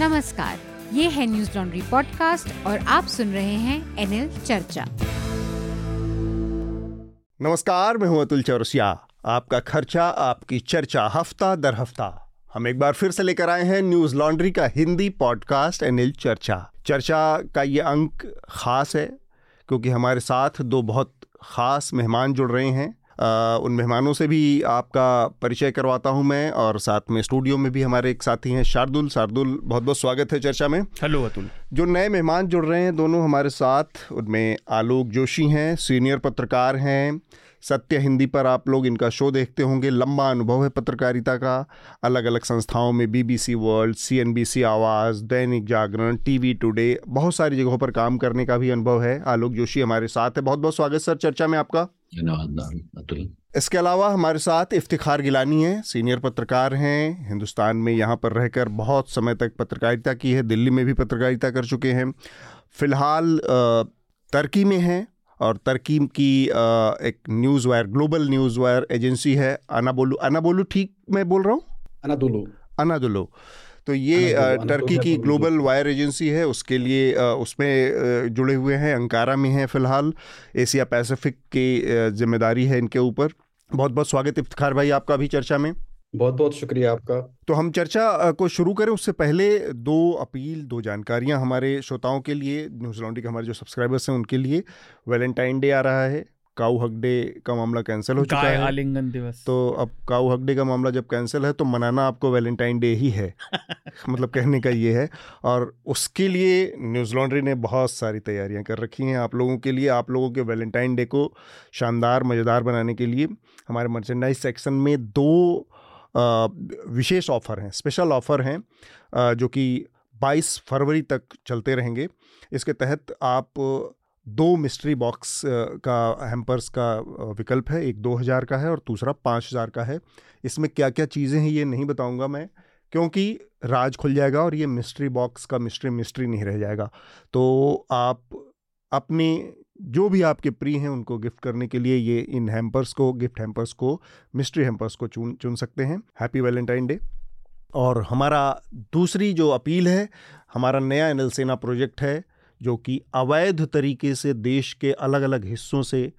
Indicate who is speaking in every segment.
Speaker 1: नमस्कार, ये है न्यूज़ लॉन्ड्री पॉडकास्ट और आप सुन रहे हैं एनएल चर्चा।
Speaker 2: नमस्कार, मैं हूँ अतुल चौरसिया। आपका खर्चा, आपकी चर्चा हफ़्ता दर हफ़्ता। हम एक बार फिर से लेकर आए हैं न्यूज़ लॉन्ड्री का हिंदी पॉडकास्ट एनएल चर्चा। चर्चा का ये अंक खास है, क्योंकि हमारे साथ दो बहुत खास मेहमान जुड़ रहे हैं। उन मेहमानों से भी आपका परिचय करवाता हूँ मैं और साथ में स्टूडियो में भी हमारे एक साथी हैं शार्दुल। शार्दुल बहुत बहुत स्वागत है चर्चा में।
Speaker 3: हेलो अतुल।
Speaker 2: जो नए मेहमान जुड़ रहे हैं दोनों हमारे साथ उनमें आलोक जोशी हैं सीनियर पत्रकार हैं। सत्य हिंदी पर आप लोग इनका शो देखते होंगे। लंबा अनुभव है पत्रकारिता का। अलग अलग संस्थाओं में बीबीसी वर्ल्ड सीएनबीसी आवाज़ दैनिक जागरण टीवी टुडे बहुत सारी जगहों पर काम करने का भी अनुभव है। आलोक जोशी हमारे साथ है। बहुत बहुत स्वागत सर चर्चा में आपका।
Speaker 4: धन्यवाद अतुल
Speaker 2: इसके अलावा हमारे साथ इफ्तिखार गिलानी है सीनियर पत्रकार हैं हिंदुस्तान में यहाँ पर रहकर बहुत समय तक पत्रकारिता की है दिल्ली में भी पत्रकारिता कर चुके हैं। फ़िलहाल तर्की में हैं और तरकीम की एक news wire global news wire agency है अनाबोलू। अनाबोलू ठीक मैं बोल रहा हूँ?
Speaker 4: अनादोलो।
Speaker 2: अनादोलो। तो ये टर्की की ग्लोबल वायर एजेंसी है उसके लिए उसमें जुड़े हुए हैं अंकारा में हैं फ़िलहाल एशिया पैसिफिक की ज़िम्मेदारी है इनके ऊपर। बहुत बहुत स्वागत इफ्तार भाई आपका भी चर्चा में।
Speaker 4: बहुत बहुत शुक्रिया आपका।
Speaker 2: तो हम चर्चा को शुरू करें उससे पहले दो अपील दो जानकारियाँ हमारे श्रोताओं के लिए न्यूज़ लॉन्ड्री के हमारे जो सब्सक्राइबर्स हैं उनके लिए। वैलेंटाइन डे आ रहा है काऊ हक डे का मामला कैंसिल हो चुका है
Speaker 3: आलिंगन दिवस।
Speaker 2: तो अब काऊ हक डे का मामला जब कैंसिल है तो मनाना आपको वैलेंटाइन डे ही है मतलब कहने का ये है। और उसके लिए न्यूज़ लॉन्ड्री ने बहुत सारी तैयारियाँ कर रखी हैं आप लोगों के लिए आप लोगों के वैलेंटाइन डे को शानदार मज़ेदार बनाने के लिए। हमारे मर्चेंडाइज सेक्शन में दो विशेष ऑफ़र हैं स्पेशल ऑफ़र हैं जो कि 22 फरवरी तक चलते रहेंगे। इसके तहत आप दो मिस्ट्री बॉक्स का हैम्पर्स का विकल्प है। एक 2000 का है और दूसरा 5000 का है। इसमें क्या क्या चीज़ें हैं ये नहीं बताऊँगा मैं, क्योंकि राज खुल जाएगा और ये मिस्ट्री बॉक्स का मिस्ट्री मिस्ट्री नहीं रह जाएगा। तो आप अपने, जो भी आपके प्रिय हैं, उनको गिफ्ट करने के लिए ये इन हैम्पर्स को गिफ्ट हैम्पर्स को मिस्ट्री हैम्पर्स को चुन चुन सकते हैं। हैप्पी वैलेंटाइन डे और हमारा दूसरी जो अपील है, हमारा नया सेना प्रोजेक्ट है जो कि अवैध तरीके से देश के अलग अलग हिस्सों से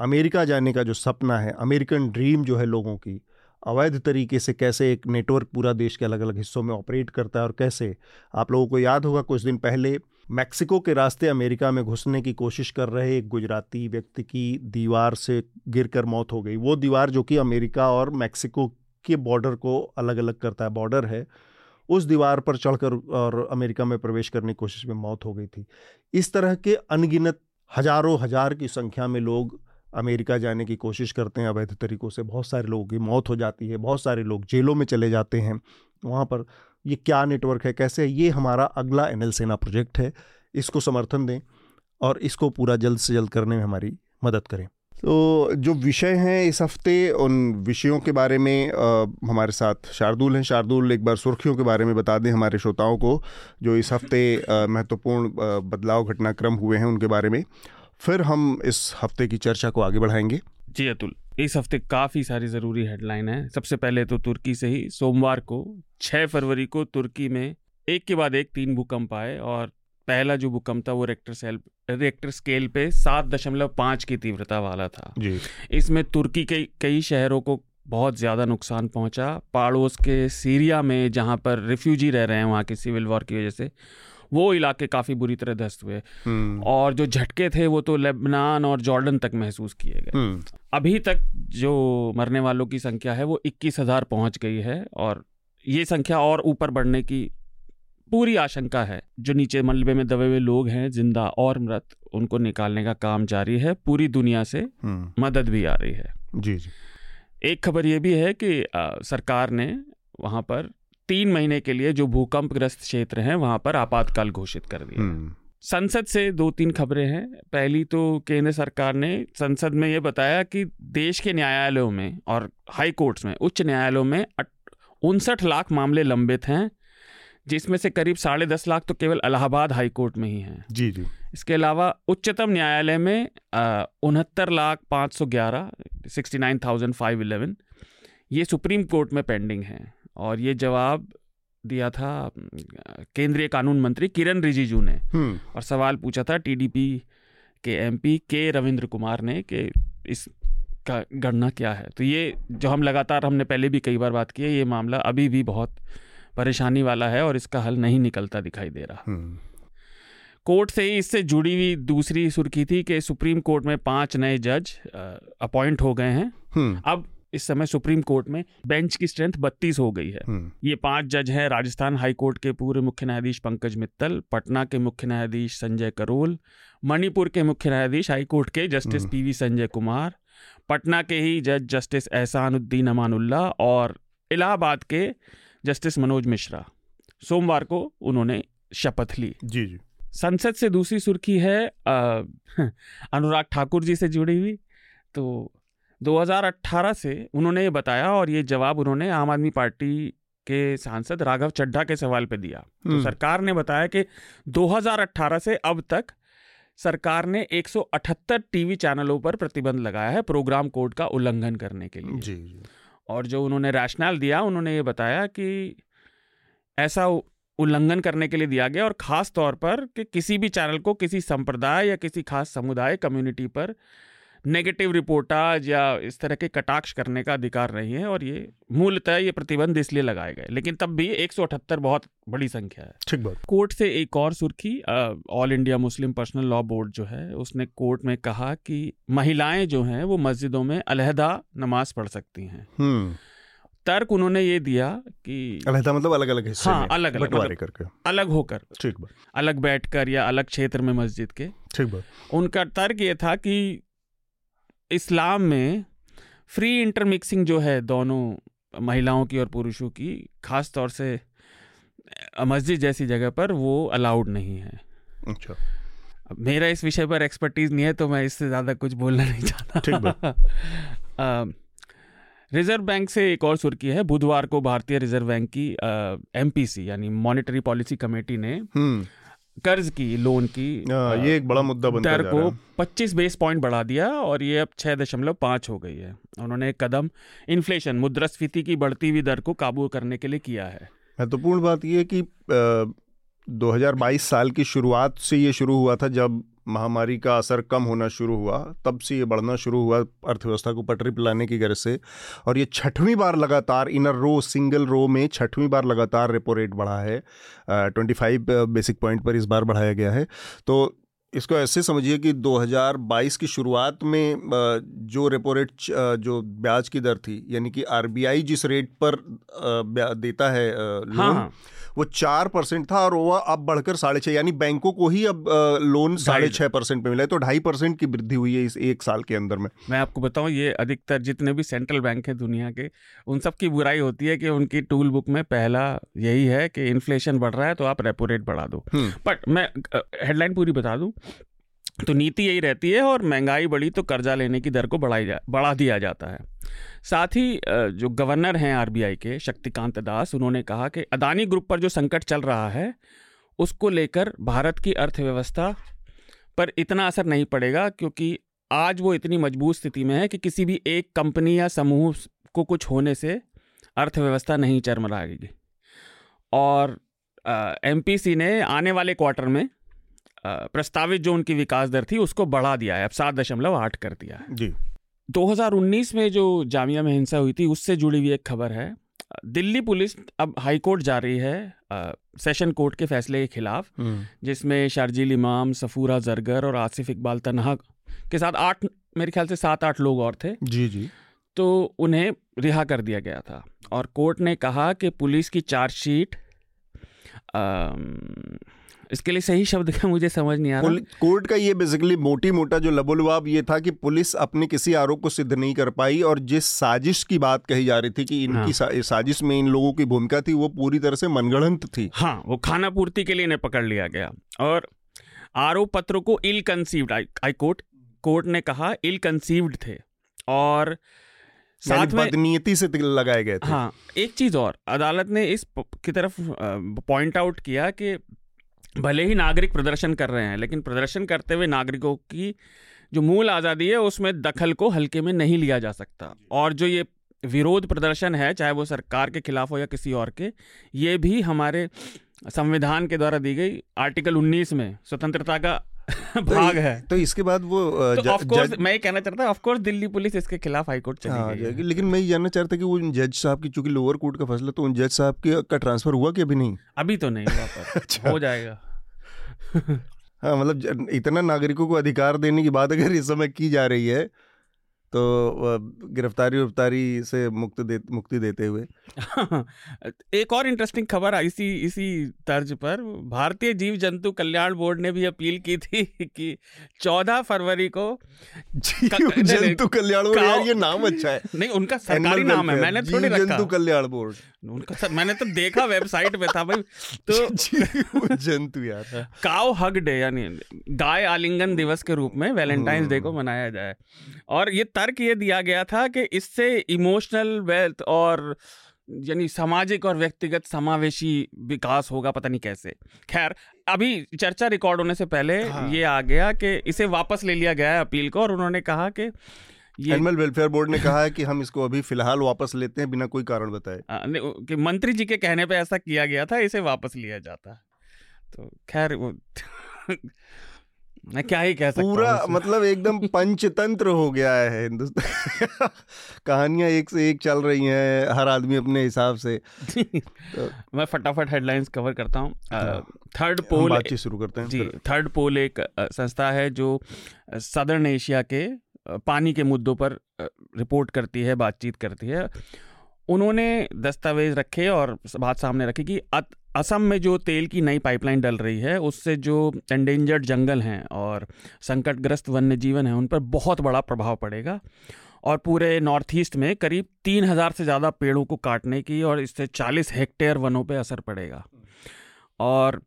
Speaker 2: अमेरिका जाने का जो सपना है, अमेरिकन ड्रीम जो है लोगों की, अवैध तरीके से कैसे एक नेटवर्क पूरा देश के अलग अलग हिस्सों में ऑपरेट करता है और कैसे? आप लोगों को याद होगा कुछ दिन पहले मैक्सिको के रास्ते अमेरिका में घुसने की कोशिश कर रहे एक गुजराती व्यक्ति की दीवार से गिरकर मौत हो गई। वो दीवार जो कि अमेरिका और मैक्सिको के बॉर्डर को अलग अलग करता है, बॉर्डर है उस दीवार पर चढ़कर और अमेरिका में प्रवेश करने की कोशिश में मौत हो गई थी। इस तरह के अनगिनत, हज़ारों हज़ार की संख्या में लोग अमेरिका जाने की कोशिश करते हैं। अवैध तरीक़ों से बहुत सारे लोगों की मौत हो जाती है, बहुत सारे लोग जेलों में चले जाते हैं। वहाँ पर ये क्या नेटवर्क है, कैसे है, ये हमारा अगला एन सेना प्रोजेक्ट है। इसको समर्थन दें और इसको पूरा जल्द से जल्द करने में हमारी मदद करें। तो जो विषय हैं इस हफ़्ते उन विषयों के बारे में आ, हमारे साथ शार्दुल हैं। शार्दुल एक बार सुर्खियों के बारे में बता दें हमारे श्रोताओं को जो इस हफ़्ते महत्वपूर्ण बदलाव घटनाक्रम हुए हैं उनके बारे में। फिर हम इस हफ़्ते की चर्चा को आगे बढ़ाएँगे।
Speaker 3: जी अतुल इस हफ़्ते काफ़ी सारी ज़रूरी हेडलाइन है। सबसे पहले तो तुर्की से ही सोमवार को 6 फरवरी को तुर्की में एक के बाद एक तीन भूकंप आए और पहला जो भूकंप था वो रेक्टर सेल रेक्टर स्केल पे सात दशमलव पाँच की तीव्रता वाला था।
Speaker 2: जी।
Speaker 3: इसमें तुर्की के कई शहरों को बहुत ज़्यादा नुकसान पहुँचा। पड़ोस के सीरिया में जहाँ पर रिफ्यूजी रह रहे हैं वहाँ के सिविल वॉर की वजह से वो इलाके काफ़ी बुरी तरह ध्वस्त हुए। हम्म। और जो झटके थे वो तो लेबनान और जॉर्डन तक महसूस किए गए। हम्म। अभी तक जो मरने वालों की संख्या है वो इक्कीस हज़ार पहुँच गई है। और ये संख्या और ऊपर बढ़ने की पूरी आशंका है। जो नीचे मलबे में दबे हुए लोग हैं ज़िंदा और मृत उनको निकालने का काम जारी है। पूरी दुनिया से हम्म। मदद भी आ रही है।
Speaker 2: जी जी।
Speaker 3: एक खबर ये भी है कि आ, सरकार ने वहाँ पर तीन महीने के लिए जो भूकंप ग्रस्त क्षेत्र हैं वहाँ पर आपातकाल घोषित कर दिया। हम्म। संसद से दो तीन खबरें हैं। पहली तो केंद्र सरकार ने संसद में ये बताया कि देश के न्यायालयों में और हाई कोर्ट्स में उच्च न्यायालयों में उनसठ लाख मामले लंबित हैं। जिसमें से करीब साढ़े दस लाख तो केवल इलाहाबाद हाई कोर्ट में ही हैं।
Speaker 2: जी जी।
Speaker 3: इसके अलावा उच्चतम न्यायालय में उनहत्तर लाख पाँच सौ ग्यारह sixty nine thousand five eleven ये सुप्रीम कोर्ट में पेंडिंग है। और ये जवाब दिया था केंद्रीय कानून मंत्री किरण रिजिजू ने।
Speaker 2: हम्म।
Speaker 3: और सवाल पूछा था टीडीपी के एमपी के रविंद्र कुमार ने कि इस का गणना क्या है? तो ये जो हम लगातार हमने पहले भी कई बार बात की है ये मामला अभी भी बहुत परेशानी वाला है और इसका हल नहीं निकलता दिखाई दे रहा।
Speaker 2: हम्म।
Speaker 3: कोर्ट से ही इससे जुड़ी हुई दूसरी सुर्खी थी कि सुप्रीम कोर्ट में पाँच नए जज अपॉइंट हो गए हैं।
Speaker 2: हम्म।
Speaker 3: अब इस समय सुप्रीम कोर्ट में बेंच की स्ट्रेंथ बत्तीस हो गई है।
Speaker 2: हम्म।
Speaker 3: ये पाँच जज हैं राजस्थान हाई कोर्ट के पूर्व मुख्य न्यायाधीश पंकज मित्तल पटना के मुख्य न्यायाधीश संजय करोल मणिपुर के मुख्य न्यायाधीश हाई कोर्ट के जस्टिस। पीवी संजय कुमार पटना के ही जज जस्टिस एहसानुद्दीन अमानुल्ला और इलाहाबाद के जस्टिस मनोज मिश्रा। सोमवार को उन्होंने शपथ ली।
Speaker 2: जी जी।
Speaker 3: संसद से दूसरी सुर्खी है अ, अनुराग ठाकुर जी से जुड़ी हुई। तो 2018 से उन्होंने ये बताया और ये जवाब उन्होंने आम आदमी पार्टी के सांसद राघव चड्ढा के सवाल पे दिया। तो
Speaker 2: हम्म।
Speaker 3: सरकार ने बताया कि 2018 से अब तक सरकार ने 178 टीवी चैनलों पर प्रतिबंध लगाया है प्रोग्राम कोड का उल्लंघन करने के लिए।
Speaker 2: जी जी।
Speaker 3: और जो उन्होंने रैशनल दिया, उन्होंने ये बताया कि ऐसा उल्लंघन करने के लिए दिया गया और ख़ास तौर पर कि किसी भी चैनल को किसी संप्रदाय या किसी खास समुदाय कम्युनिटी पर नेगेटिव रिपोर्टाज या इस तरह के कटाक्ष करने का अधिकार नहीं है और ये मूलतः ये प्रतिबंध इसलिए लगाए गए। लेकिन तब भी 178 बहुत बड़ी संख्या है।
Speaker 2: ठीक बात।
Speaker 3: कोर्ट से एक और सुर्खी All India Muslim Personal Law Board जो है उसने कोर्ट में कहा कि महिलाएँ जो हैं वो मस्जिदों में अलहदा नमाज़ पढ़ सकती हैं।
Speaker 2: हम्म।
Speaker 3: तर्क उन्होंने ये दिया कि
Speaker 2: अलहदा मतलब अलग अलग हिस्से
Speaker 3: हाँ,
Speaker 2: में
Speaker 3: अलग-अलग, मतलब-
Speaker 2: करके।
Speaker 3: अलग होकर
Speaker 2: ठीक बात।
Speaker 3: अलग बैठकर या अलग क्षेत्र में मस्जिद के।
Speaker 2: ठीक बात।
Speaker 3: उनका तर्क ये था कि इस्लाम में फ्री इंटरमिक्सिंग जो है दोनों महिलाओं की और पुरुषों की खास तौर से मस्जिद जैसी जगह पर वो अलाउड नहीं है।
Speaker 2: अच्छा।
Speaker 3: मेरा इस विषय पर एक्सपर्टीज नहीं है तो मैं इससे ज़्यादा कुछ बोलना नहीं चाहता। रिज़र्व बैंक से एक और सुर्खी है बुधवार को भारतीय रिज़र्व बैंक की एमपीसी यानी मॉनेटरी पॉलिसी कमेटी ने
Speaker 2: हम्म।
Speaker 3: कर्ज की लोन की
Speaker 2: आ,
Speaker 3: अ,
Speaker 2: ये एक बड़ा मुद्दा बनता
Speaker 3: दर
Speaker 2: जा
Speaker 3: को
Speaker 2: रहा है।
Speaker 3: 25 बेस पॉइंट बढ़ा दिया और ये अब छः दशमलव पाँच हो गई है। उन्होंने एक कदम इन्फ्लेशन मुद्रास्फीति की बढ़ती हुई दर को काबू करने के लिए किया है।
Speaker 2: महत्वपूर्ण बात यह है कि आ, 2022 साल की शुरुआत से ये शुरू हुआ था जब महामारी का असर कम होना शुरू हुआ, तब से ये बढ़ना शुरू हुआ अर्थव्यवस्था को पटरी पिलाने की गरज से। और ये छठवीं बार लगातार इनर रो, सिंगल रो में छठवीं बार लगातार रेपो रेट बढ़ा है। ट्वेंटी फाइव बेसिक पॉइंट पर इस बार बढ़ाया गया है। तो इसको ऐसे समझिए कि 2022 की शुरुआत में जो रेपो रेट जो ब्याज की दर थी यानी कि आरबीआई जिस रेट पर देता है लोन
Speaker 3: हाँ हाँ।
Speaker 2: वो चार परसेंट था और वो अब बढ़कर साढ़े छः यानी बैंकों को ही अब लोन साढ़े छः परसेंट पे मिला है। तो ढाई परसेंट की वृद्धि हुई है इस एक साल के अंदर में।
Speaker 3: मैं आपको बताऊँ ये अधिकतर जितने भी सेंट्रल बैंक हैं दुनिया के उन सब की बुराई होती है कि उनकी टूल बुक में पहला यही है कि इन्फ्लेशन बढ़ रहा है तो आप रेपो रेट बढ़ा दो।
Speaker 2: हम्म।
Speaker 3: बट मैं हेडलाइन पूरी बता दूँ। तो नीति यही रहती है और महँगाई बढ़ी तो कर्जा लेने की दर को बढ़ाई जा, बढ़ा दिया जाता है। साथ ही जो गवर्नर हैं आरबीआई के, शक्तिकांत दास, उन्होंने कहा कि अदानी ग्रुप पर जो संकट चल रहा है, उसको लेकर भारत की अर्थव्यवस्था पर इतना असर नहीं पड़ेगा, क्योंकि आज वो इतनी मज़बूत स्थिति में है कि किसी भी एक कंपनी या समूह को कुछ होने से अर्थव्यवस्था नहीं चरमराएगी। और एमपीसी ने आने वाले क्वार्टर में प्रस्तावित जो उनकी विकास दर थी उसको बढ़ा दिया है। अब सात दशमलव आठ कर दिया है।
Speaker 2: जी।
Speaker 3: 2019 में जो जामिया में हिंसा हुई थी उससे जुड़ी हुई एक खबर है। दिल्ली पुलिस अब हाई कोर्ट जा रही है अ, सेशन कोर्ट के फैसले के खिलाफ जिसमें शारजील इमाम सफूरा जरगर और आसिफ इकबाल तनहा के साथ आठ मेरे ख्याल से सात आठ लोग और थे।
Speaker 2: जी जी।
Speaker 3: तो उन्हें रिहा कर दिया गया था। और कोर्ट ने कहा कि पुलिस की चार्जशीट इसके लिए सही शब्द का मुझे समझ नहीं आ रहा।
Speaker 2: कोर्ट का ये बेसिकली मोटी मोटा जो लबोलुआब ये था कि पुलिस अपने किसी आरोप को सिद्ध नहीं कर पाई और जिस साजिश की बात कही जा रही थी कि इनकी
Speaker 3: हाँ।
Speaker 2: सा, साजिश में इन लोगों की भूमिका थी वो पूरी तरह से मनगढ़ंत थी।
Speaker 3: हाँ वो खाना पूर्ति के लिए इन्हें पकड़ लिया गया और आरोप पत्रों को ill conceived High Court court ने कहा इल कंसीव्ड थे और साथ में
Speaker 2: बदनीयती से लगाए गए थे।
Speaker 3: हाँ एक चीज़ और अदालत ने इस की तरफ़ पॉइंट आउट किया कि भले ही नागरिक प्रदर्शन कर रहे हैं लेकिन प्रदर्शन करते हुए नागरिकों की जो मूल आज़ादी है उसमें दखल को हल्के में नहीं लिया जा सकता। और जो ये विरोध प्रदर्शन है चाहे वो सरकार के खिलाफ हो या किसी और के ये भी हमारे संविधान के द्वारा दी गई आर्टिकल 19 में स्वतंत्रता का भाग है।
Speaker 2: तो इसके बाद वो
Speaker 3: तो ऑफ़ कोर्स मैं कहना चाहता ऑफ़ कोर्स दिल्ली पुलिस इसके खिलाफ हाई कोर्ट चली हाँ, गई
Speaker 2: लेकिन मैं ये जानना चाहता कि वो जज साहब की चूँकि लोअर कोर्ट का फैसला तो उन जज साहब के का ट्रांसफ़र हुआ कि अभी नहीं?
Speaker 3: अभी तो नहीं हुआ अच्छा। हो जाएगा।
Speaker 2: हाँ मतलब इतना नागरिकों को अधिकार देने की बात अगर इस समय की जा रही है तो गिरफ्तारी उफ्तारी से मुक्त दे मुक्ति देते हुए।
Speaker 3: एक और इंटरेस्टिंग खबर आई इसी इसी तर्ज पर। भारतीय जीव जंतु कल्याण बोर्ड ने भी अपील की थी कि 14 फरवरी को
Speaker 2: जीव जंतु कल्याण बोर्ड यार ये नाम अच्छा है।
Speaker 3: नहीं उनका सरकारी नाम है मैंने थोड़ी रखा।
Speaker 2: जंतु कल्याण बोर्ड।
Speaker 3: उनका सर मैंने तो देखा वेबसाइट पे था भाई तो
Speaker 2: जंतु यार
Speaker 3: काव हग डे यानी गाय आलिंगन दिवस के रूप में वैलेंटाइंस डे को हम्म। मनाया जाए और ये तर्क ये दिया गया था कि इससे इमोशनल वेल्थ और यानी सामाजिक और व्यक्तिगत समावेशी विकास होगा पता नहीं कैसे खैर अभी चर्चा रिकॉर्ड होने से पहले हाँ। ये आ गया कि इसे वापस ले लिया गया है अपील को और उन्होंने कहा कि
Speaker 2: एनिमल वेलफेयर बोर्ड ने कहा है कि हम इसको अभी फ़िलहाल वापस लेते हैं बिना कोई कारण बताए।
Speaker 3: कि मंत्री जी के कहने पे ऐसा किया गया था इसे वापस लिया जाता। तो खैर वो मैं क्या ही कह सकता
Speaker 2: पूरा मतलब एकदम पंचतंत्र हो गया है हिंदुस्तान। कहानियाँ एक से एक चल रही हैं हर आदमी अपने हिसाब से।
Speaker 3: तो मैं फटाफट हेडलाइंस कवर करता हूँ। थर्ड पोल
Speaker 2: शुरू करते हैं
Speaker 3: जी थर्ड पोल एक संस्था है जो सदर्न एशिया के पानी के मुद्दों पर रिपोर्ट करती है, बातचीत करती है। उन्होंने दस्तावेज़ रखे और बात सामने रखी कि असम में जो तेल की नई पाइपलाइन डल रही है, उससे जो एंडेंजर्ड जंगल हैं और संकटग्रस्त वन्य जीवन है, उन पर बहुत बड़ा प्रभाव पड़ेगा। और पूरे नॉर्थ ईस्ट में करीब तीन हज़ार से ज़्यादा पेड़ों को काटने की और इससे चालीस हेक्टेयर वनों पर असर पड़ेगा। और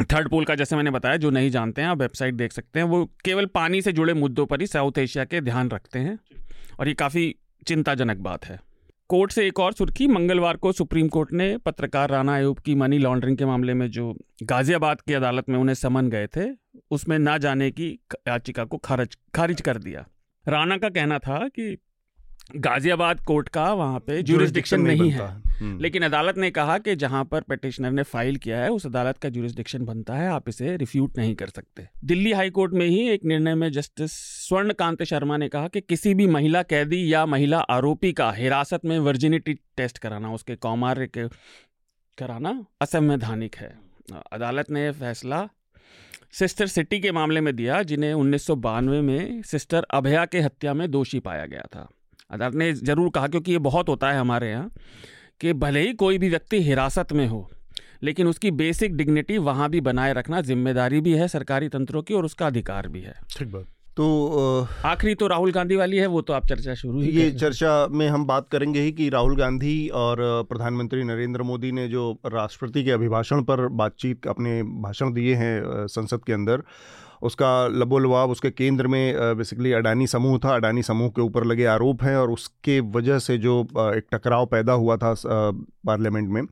Speaker 3: थर्ड पोल का, जैसे मैंने बताया, जो नहीं जानते हैं, आप वेबसाइट देख सकते हैं, वो केवल पानी से जुड़े मुद्दों पर ही साउथ एशिया के ध्यान रखते हैं। और ये काफ़ी चिंताजनक बात है। कोर्ट से एक और सुर्खी, मंगलवार को सुप्रीम कोर्ट ने पत्रकार राना अयूब की मनी लॉन्ड्रिंग के मामले में जो गाजियाबाद की अदालत में उन्हें समन गए थे, उसमें ना जाने की याचिका को खारिज खारिज कर दिया। राणा का कहना था कि गाजियाबाद कोर्ट का वहाँ पे जुरिस्डिक्शन नहीं, नहीं है। हम्म। लेकिन अदालत ने कहा कि जहाँ पर पिटिशनर ने फ़ाइल किया है उस अदालत का जुरिस्डिक्शन बनता है आप इसे रिफ्यूट नहीं कर सकते। दिल्ली हाई कोर्ट में ही एक निर्णय में जस्टिस स्वर्ण कांत शर्मा ने कहा कि किसी भी महिला कैदी या महिला आरोपी का हिरासत में वर्जिनिटी टेस्ट कराना उसके कौमार्य के कराना असंवैधानिक है। अदालत ने फैसला सिस्टर सिटी के मामले में दिया जिन्हें उन्नीस सौ बानवे में सिस्टर अभया के हत्या में दोषी पाया गया था। अदालत ने ज़रूर कहा क्योंकि ये बहुत होता है हमारे यहाँ कि भले ही कोई भी व्यक्ति हिरासत में हो लेकिन उसकी बेसिक डिग्निटी वहाँ भी बनाए रखना ज़िम्मेदारी भी है सरकारी तंत्रों की और उसका अधिकार भी है।
Speaker 2: ठीक बात। तो
Speaker 3: आखिरी तो राहुल गांधी वाली है वो तो आप चर्चा शुरू ही
Speaker 2: ये चर्चा में हम बात करेंगे ही कि राहुल गांधी और प्रधानमंत्री नरेंद्र मोदी ने जो राष्ट्रपति के अभिभाषण पर बातचीत अपने भाषण दिए हैं संसद के अंदर उसका लबोलवाब उसके केंद्र में बेसिकली अडानी समूह था। अडानी समूह के ऊपर लगे आरोप हैं और उसके वजह से जो एक टकराव पैदा हुआ था पार्लियामेंट में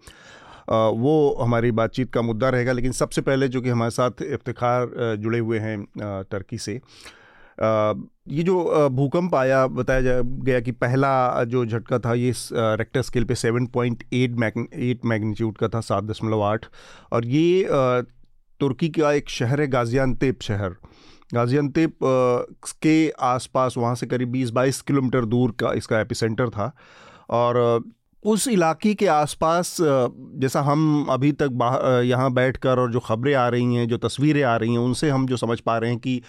Speaker 2: वो हमारी बातचीत का मुद्दा रहेगा। लेकिन सबसे पहले जो कि हमारे साथ इफ्तार जुड़े हुए हैं टर्की से ये जो भूकंप आया, बताया जा, गया कि पहला जो झटका था ये रेक्टर स्केल पे 7.8 एट मैग्नीट्यूड का था, सात दशमलव आठ। और ये तुर्की का एक शहर है गाजियानतेप शहर। गाजियानतेप के आसपास, वहाँ से करीब 20-22 किलोमीटर दूर का इसका एपिसेंटर था और उस इलाके के आसपास जैसा हम अभी तक यहाँ बैठकर और जो खबरें आ रही हैं, जो तस्वीरें आ रही हैं, उनसे हम जो समझ पा रहे हैं कि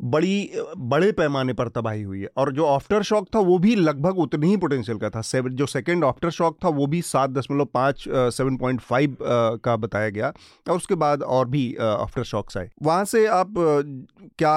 Speaker 2: बड़ी, बड़े पैमाने पर तबाही हुई है। और जो आफ्टर शॉक था, वो भी लगभग उतनी ही पोटेंशियल का था। सेवन जो सेकंड आफ्टर शॉक था, वो भी सात दशमलव पाँच सेवन पॉइंट फाइव का बताया गया। और उसके बाद और भी आफ्टर शॉक्स आए। वहाँ से आप क्या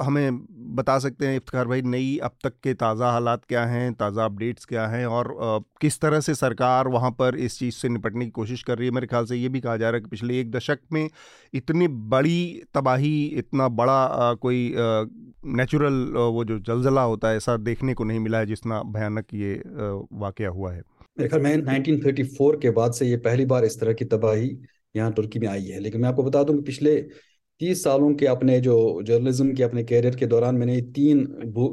Speaker 2: हमें बता सकते हैं इफ्तार भाई, नई अब तक के ताज़ा हालात क्या हैं, ताज़ा अपडेट्स क्या हैं, और किस तरह से सरकार वहाँ पर इस चीज़ से निपटने की कोशिश कर रही है? मेरे ख्याल से ये भी कहा जा रहा है कि पिछले एक दशक में इतनी बड़ी तबाही, इतना बड़ा कोई नेचुरल वो जो जलजला होता है, ऐसा देखने को नहीं मिला है जितना भयानक ये वाक़ हुआ है।
Speaker 4: मेरे ख्याल में 1934 के बाद से ये पहली बार इस तरह की तबाही यहाँ तुर्की में आई है। लेकिन मैं आपको बता दूँ कि पिछले तीस सालों के अपने जो जर्नलिज्म के, अपने कैरियर के दौरान मैंने तीन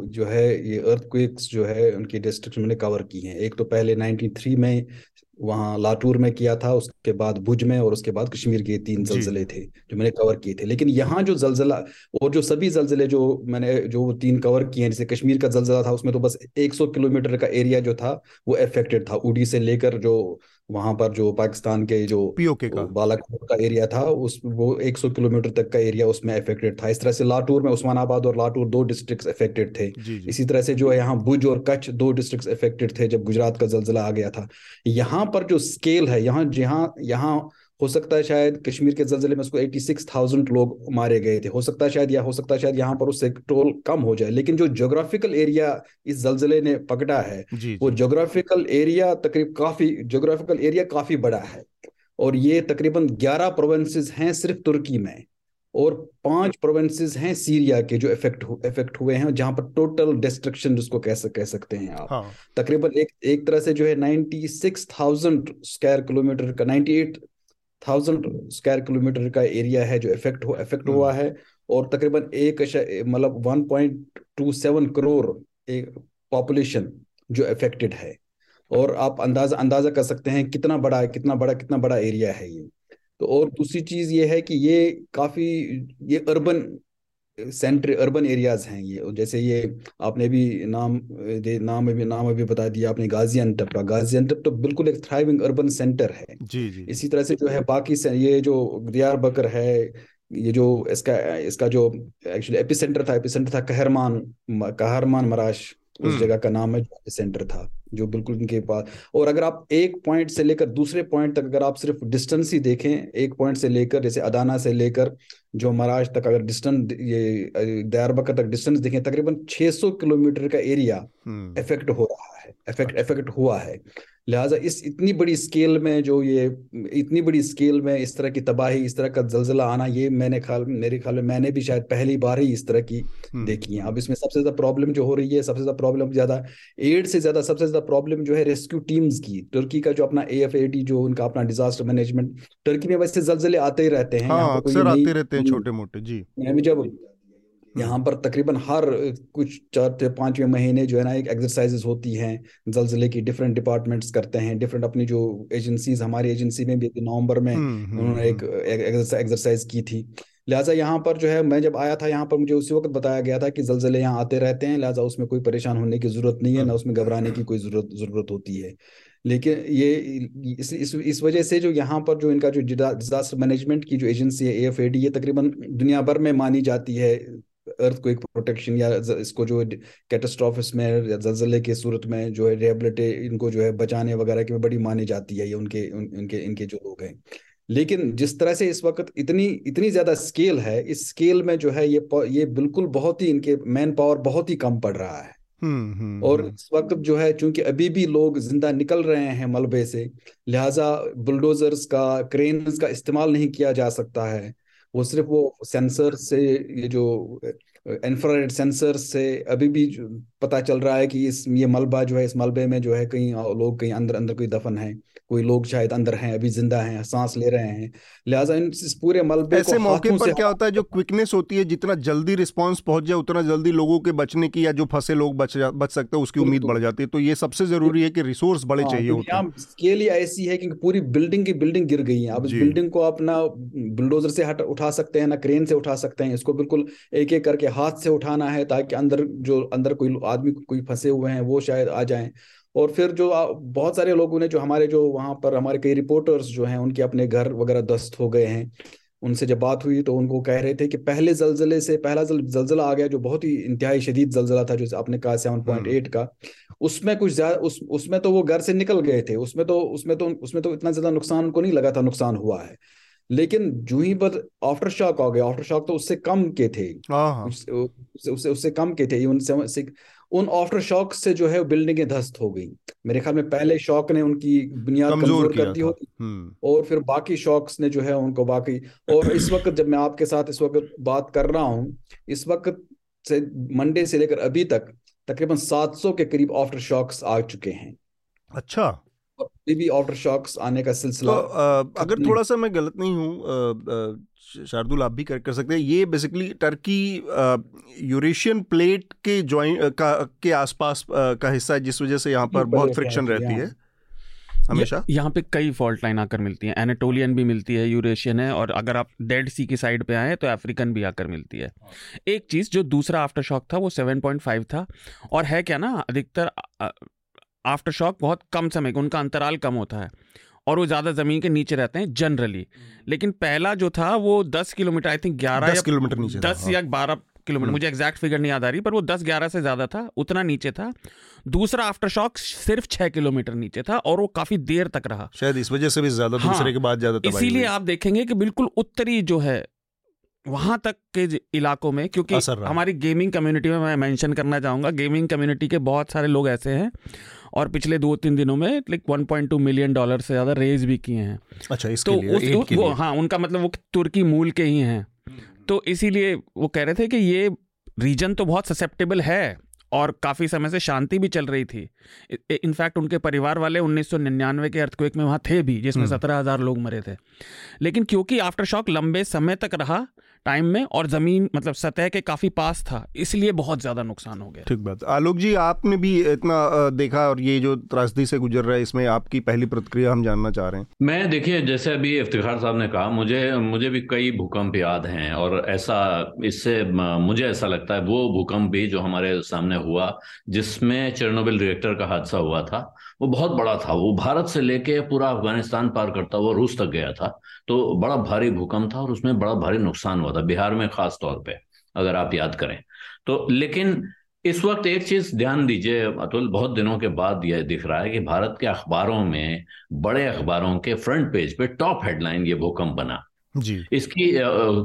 Speaker 4: जो है, ये अर्थक्वेक्स जो है, उनकी डिस्ट्रिक्ट मैंने कवर की हैं। एक तो पहले 93 में वहाँ लाटूर में किया था उसके बाद भुज में और उसके बाद कश्मीर के तीन जलजले थे जो मैंने कवर किए थे। लेकिन यहाँ जो जलजला और जो सभी जलजले जो मैंने जो तीन कवर किए हैं जैसे कश्मीर का जलजला था उसमें तो बस 100 किलोमीटर का एरिया जो था वो अफेक्टेड था। उड़ी से लेकर जो वहाँ पर जो पाकिस्तान के जो
Speaker 2: पीओके का।
Speaker 4: बालाकोट का एरिया था उस वो 100 किलोमीटर तक का एरिया उसमें अफेक्टेड था। इस तरह से लाटूर में उस्मानाबाद और लाटूर दो डिस्ट्रिक्ट अफेक्टेड थे। जी जी। इसी तरह से जो है यहाँ भुज और कच्छ दो डिस्ट्रिक्ट अफेक्टेड थे जब गुजरात का जलजिला आ गया था। यहाँ पर जो स्केल है यहाँ जहाँ यहाँ हो सकता है शायद कश्मीर के जलजिले में उसको 86,000 लोग मारे गए थे। हो सकता है शायद या हो सकता है शायद यहाँ पर उससे टोल कम हो जाए लेकिन जो जोग्राफिकल एरिया इस जलजिले ने पकड़ा है जी, वो जोग्राफिकल एरिया तकरीब काफ़ी जोग्राफिकल एरिया काफ़ी बड़ा है। और ये तकरीबन 11 प्रोविंसेस हैं सिर्फ़ तुर्की में। और पाँच प्रोविंसेस हैं सीरिया के जो इफ़ेक्ट इफ़ेक्ट हुए हैं जहाँ पर टोटल डिस्ट्रक्शन जिसको कह कह सकते हैं आप हाँ। तकरीबन एक एक तरह से जो है 96,000 स्क्वायर किलोमीटर का 98 थाउज़ेंड स्क्वायर किलोमीटर का एरिया है जो इफ़ेक्ट हो इफ़ेक्ट हुआ हम्म। है और तकरीबन एक मतलब one point two seven crore एक पॉपुलेशन जो इफेक्टेड है और आप अंदाज़ा अंदाज़ा कर सकते हैं कितना बड़ा कितना बड़ा कितना बड़ा एरिया है ये तो और दूसरी चीज़ ये है कि ये काफ़ी ये अर्बन सेंटर अर्बन एरियाज़ हैं ये। जैसे ये आपने भी नाम दे नाम भी नाम अभी बता दिया आपने गाजियानटप का गाजियानटप तो बिल्कुल एक थ्राइविंग अर्बन सेंटर है।
Speaker 2: जी जी
Speaker 4: इसी तरह से जो है बाकी से ये जो दियार बकर है ये जो इसका इसका जो एक्चुअली एपी सेंटर था एपी सेंटर था कहरमान कहरमान मराश उस हम्म। जगह का नाम है जो सेंटर था। जो बिल्कुल इनके पास। और अगर आप एक पॉइंट से लेकर दूसरे पॉइंट तक अगर आप सिर्फ़ डिस्टेंस ही देखें एक पॉइंट से लेकर जैसे अदाना से लेकर जो महाराज तक अगर डिस्टेंस ये दयारबकर तक डिस्टेंस देखें तकरीबन 600 किलोमीटर का एरिया इफ़ेक्ट हम्म। हो रहा है इफ़ेक्ट इफ़ेक्ट हुआ है। लिहाजा इस इतनी बड़ी स्केल में जो ये इतनी बड़ी स्केल में इस तरह की तबाही इस तरह का जलजिला आना ये मैंने ख्याल मेरे ख्याल में मैंने भी शायद पहली बार ही इस तरह की हम्म। देखी है। अब इसमें सबसे ज़्यादा प्रॉब्लम जो हो रही है सबसे ज़्यादा प्रॉब्लम ज़्यादा एड से ज़्यादा सबसे ज़्यादा प्रॉब्लम जो है रेस्क्यू टीम्स की। तुर्की का जो अपना ए एफ़ ए डी जो उनका अपना डिजास्टर मैनेजमेंट टर्की में वैसे जलजिले आते ही रहते हैं
Speaker 2: हाँ, आते रहते हैं छोटे मोटे जी।
Speaker 4: जब यहाँ पर तकरीबन हर कुछ चार से पाँचवें महीने जो है ना एक एक्सरसाइजेस होती हैं जलजिले की डिफरेंट डिपार्टमेंट्स करते हैं डिफरेंट अपनी जो एजेंसीज हमारी एजेंसी में भी नवंबर में हम्म, हम्म, उन्होंने एक एक्सरसाइज की थी। लिहाजा यहाँ पर जो है मैं जब आया था यहाँ पर मुझे उसी वक्त बताया गया था कि जलजिले यहाँ आते रहते हैं लिहाजा उसमें कोई परेशान होने की ज़रूरत नहीं है ना उसमें घबराने की कोई ज़रूरत ज़रूरत होती है। लेकिन ये इस इस इस वजह से जो यहाँ पर जो इनका जो डिजास्टर मैनेजमेंट की जो एजेंसी है ए एफ़ ए डी ये तकरीबन दुनिया भर में मानी जाती है अर्थ को एक प्रोटेक्शन या इसको जो कैटास्ट्रॉफिस में या जलजले के सूरत में जो है रिहेबिलिटे इनको जो है बचाने वगैरह की बड़ी मानी जाती है ये उनके उन, इनके इनके जो लोग हैं। लेकिन जिस तरह से इस वक्त इतनी इतनी ज़्यादा स्केल है इस स्केल में जो है ये ये बिल्कुल बहुत ही इनके मैन पावर बहुत ही कम पड़ रहा है।
Speaker 2: हम्म, हम्म,
Speaker 4: और
Speaker 2: हम्म।
Speaker 4: इस वक्त जो है चूँकि अभी भी लोग ज़िंदा निकल रहे हैं मलबे से लिहाजा बुलडोजर्स का क्रेन का इस्तेमाल नहीं किया जा सकता है। वो सिर्फ़ वो सेंसर से ये जो इंफ्रारेड सेंसर से अभी भी पता चल रहा है कि इस, ये मलबा जो है, इस मलबे में जो है कहीं, लोग कहीं अंदर अंदर कोई दफन है। कोई लोग शायद अंदर हैं अभी ज़िंदा हैं सांस ले रहे हैं। लिहाजा इन इस पूरे मलबे
Speaker 2: ऐसे मौके पर क्या होता है जो क्विकनेस होती है जितना जल्दी रिस्पांस पहुँच जाए उतना जल्दी लोगों के बचने की या जो फंसे लोग बच बच सकते हैं उसकी उम्मीद बढ़ जाती है। तो ये सबसे ज़रूरी है कि रिसोर्स बड़े हाँ, चाहिए होते हैं।
Speaker 4: स्केल ही ऐसी है कि पूरी बिल्डिंग की बिल्डिंग गिर गई है। अब इस बिल्डिंग को आप ना बुलडोजर से हट उठा सकते हैं ना क्रेन से उठा सकते हैं। इसको बिल्कुल एक एक करके हाथ से उठाना है ताकि अंदर जो अंदर कोई आदमी कोई फंसे हुए हैं वो शायद आ जाएँ। और फिर जो बहुत सारे लोगों ने जो हमारे जो वहाँ पर हमारे कई रिपोर्टर्स जो हैं उनके अपने घर वगैरह दस्त हो गए हैं। उनसे जब बात हुई तो उनको कह रहे थे कि पहले जलजले से पहला जल, जलजला आ गया जो बहुत ही इंतहाई शदीद जलजला था जो आपने कहा सेवन पॉइंट एट का। उसमें कुछ ज़्यादा उस उसमें तो वो घर से निकल गए थे। उसमें तो उसमें तो उसमें तो इतना ज़्यादा नुकसान उनको नहीं लगा था नुकसान हुआ है। लेकिन जो ही पर आफ्टर शॉक आ गया आफ्टर शॉक तो उससे कम के थे। हाँ, हाँ। उससे उससे उससे कम के थे। उनसे उन आफ्टर शॉक से जो है बिल्डिंगें ध्वस्त हो गई। मेरे ख्याल में पहले शॉक ने उनकी बुनियाद कमज़ोर, कर दी होगी हम्म। और फिर बाकी शॉक्स ने जो है उनको बाकी। और इस वक्त जब मैं आपके साथ इस वक्त बात कर रहा हूँ इस वक्त से मंडे से लेकर अभी तक तकरीबन 700 के करीब आफ्टर शॉक्स आ चुके हैं।
Speaker 2: अच्छा।
Speaker 4: भी आफ्टर शॉक्स आने का सिलसिला
Speaker 2: तो आ, अगर थोड़ा सा मैं गलत नहीं हूँ शार्दुल आप भी कर कर सकते हैं। ये बेसिकली टर्की यूरेशियन प्लेट के ज्वाइंट का के आसपास का हिस्सा है जिस वजह से यहाँ पर बहुत फ्रिक्शन रहती है। हमेशा?
Speaker 3: यहाँ पे कई फॉल्ट लाइन आकर मिलती हैं। एनाटोलियन भी मिलती है यूरेशियन है और अगर आप डेड सी की साइड पे आए तो अफ्रीकन भी आकर मिलती है। एक चीज़ जो दूसरा आफ्टर शॉक था वो 7.5 था। और है क्या ना अधिकतर आफ्टर शॉक बहुत कम समय का उनका अंतराल कम होता है और वो ज़्यादा ज़मीन के नीचे रहते हैं जनरली लेकिन पहला जो था वो दस किलोमीटर आई थिंक ग्यारह
Speaker 2: किलोमीटर नीचे
Speaker 3: दस हाँ। या बारह किलोमीटर मुझे एग्जैक्ट फिगर नहीं याद आ रही पर वो दस ग्यारह से ज़्यादा था उतना नीचे था। दूसरा आफ्टर शॉक सिर्फ़ छह किलोमीटर नीचे था और वो काफ़ी देर तक रहा।
Speaker 2: शायद इस वजह से भी ज़्यादा हाँ, दूसरे के बाद ज़्यादा
Speaker 3: इसीलिए आप देखेंगे कि बिल्कुल उत्तरी जो है वहाँ तक के इलाकों में क्योंकि हमारी गेमिंग कम्युनिटी में मैं मेंशन करना चाहूँगा गेमिंग कम्युनिटी के बहुत सारे लोग ऐसे हैं और पिछले दो तीन दिनों में लाइक 1.2 मिलियन डॉलर से ज़्यादा रेज भी किए हैं।
Speaker 2: अच्छा इसके तो लिए, उस,
Speaker 3: वो, वो हाँ उनका मतलब वो तुर्की मूल के ही हैं। तो इसीलिए वो कह रहे थे कि ये रीजन तो बहुत ससेप्टेबल है और काफ़ी समय से शांति भी चल रही थी। इनफैक्ट उनके परिवार वाले 1999 के अर्थक्वेक में वहाँ थे भी जिसमें हम्म। सत्रह हज़ार लोग मरे थे। लेकिन क्योंकि आफ्टर शॉक लंबे समय तक रहा टाइम में और ज़मीन मतलब सतह के काफ़ी पास था इसलिए बहुत ज़्यादा नुकसान हो गया।
Speaker 2: ठीक बात। आलोक जी आपने भी इतना देखा और ये जो त्रासदी से गुजर रहा है इसमें आपकी पहली प्रतिक्रिया हम जानना चाह रहे हैं।
Speaker 5: मैं देखिए जैसे अभी इफ्तिखार साहब ने कहा मुझे मुझे भी कई भूकंप याद हैं और ऐसा इससे मुझे ऐसा लगता है वो भूकंप भी जो हमारे सामने हुआ जिसमें चेरनोबिल रिएक्टर का हादसा हुआ था वो बहुत बड़ा था। वो भारत से लेके पूरा अफ़गानिस्तान पार करता हुआ रूस तक गया था। तो बड़ा भारी भूकंप था और उसमें बड़ा भारी नुकसान हुआ था बिहार में खास तौर पे अगर आप याद करें। तो लेकिन इस वक्त एक चीज़ ध्यान दीजिए अतुल बहुत दिनों के बाद यह दिख रहा है कि भारत के अखबारों में बड़े अखबारों के फ्रंट पेज पे टॉप हेडलाइन ये भूकंप बना।
Speaker 2: जी।
Speaker 5: इसकी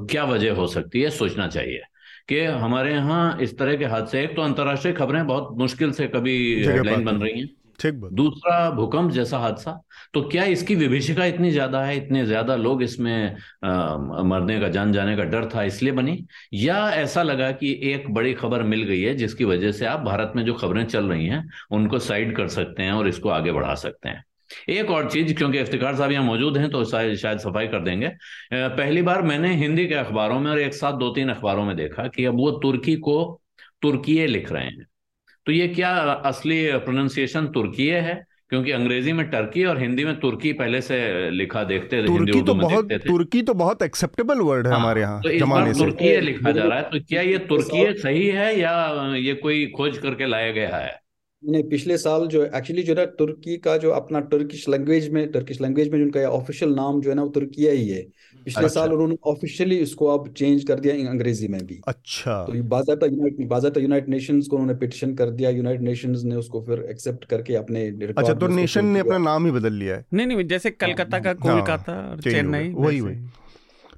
Speaker 5: क्या वजह हो सकती है सोचना चाहिए कि हमारे यहाँ इस तरह के हादसे एक तो अंतर्राष्ट्रीय खबरें बहुत मुश्किल से कभी हेडलाइन बन रही हैं।
Speaker 2: ठीक
Speaker 5: दूसरा भूकंप जैसा हादसा तो क्या इसकी विभीषिका इतनी ज़्यादा है इतने ज़्यादा लोग इसमें आ, मरने का जान जाने का डर था इसलिए बनी? या ऐसा लगा कि एक बड़ी खबर मिल गई है जिसकी वजह से आप भारत में जो खबरें चल रही हैं उनको साइड कर सकते हैं और इसको आगे बढ़ा सकते हैं। एक और चीज़ क्योंकि इफ्तिकार साहब यहाँ मौजूद हैं तो शायद सफ़ाई कर देंगे। पहली बार मैंने हिंदी के अखबारों में और एक साथ दो तीन अखबारों में देखा कि अब वो तुर्की को तुर्कीय लिख रहे हैं। तो ये क्या असली प्रोनाउंसिएशन तुर्की है? क्योंकि अंग्रेज़ी में टर्की और हिंदी में तुर्की पहले से लिखा देखते थे
Speaker 2: तुर्की तो बहुत तुर्की तो बहुत एक्सेप्टेबल वर्ड है हाँ, हमारे यहाँ
Speaker 5: तो जमाने से। तुर्की लिखा जा रहा है। तो क्या ये तुर्की सही है या ये कोई खोज करके लाया गया है?
Speaker 4: नहीं पिछले साल जो एक्चुअली जो है तुर्की का जो अपना टर्किश लैंग्वेज में टर्किश लैंग्वेज में उनका ऑफिशियल नाम जो है ना वो तुर्किया ही है पिछले अच्छा। साल उन्होंने ऑफिशियली इसको अब चेंज कर दिया अंग्रेज़ी में भी।
Speaker 2: अच्छा।
Speaker 4: तो बाजाता यूनाइट बाजाता यूनाइट नेशंस को उन्होंने पिटिशन कर दिया यूनाइटेड नेशंस ने उसको फिर एक्सेप्ट करके अपने
Speaker 2: अच्छा तो नेशन ने अपना नाम ही बदल लिया है।
Speaker 3: नहीं नहीं जैसे कलकत्ता का हाँ, कोलकाता और चेन्नई
Speaker 2: वही वही।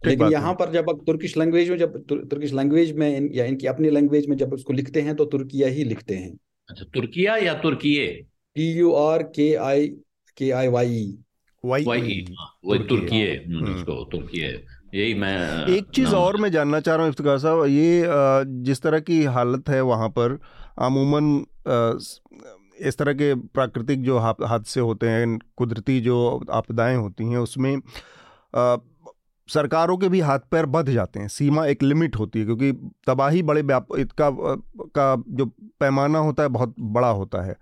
Speaker 4: लेकिन यहाँ पर जब आप तुर्किश लैंग्वेज में जब तुर्किश लैंग्वेज में या इनकी अपनी लैंग्वेज में जब उसको लिखते हैं तो तुर्किया ही लिखते हैं।
Speaker 5: अच्छा तुर्किया या तुर्कीये?
Speaker 4: T U R K I K I Y
Speaker 5: Y Y Turkiye उसको तुर्कीये। यही मैं
Speaker 2: एक चीज़ और मैं जानना चाह रहा हूँ इफ्तिकार साहब ये जिस तरह की हालत है वहाँ पर अमूमन इस तरह के प्राकृतिक जो हादसे होते हैं कुदरती जो आपदाएँ होती हैं उसमें सरकारों के भी हाथ पैर बध जाते हैं, सीमा एक लिमिट होती है, क्योंकि तबाही बड़े इसका का जो पैमाना होता है, बहुत बड़ा होता है।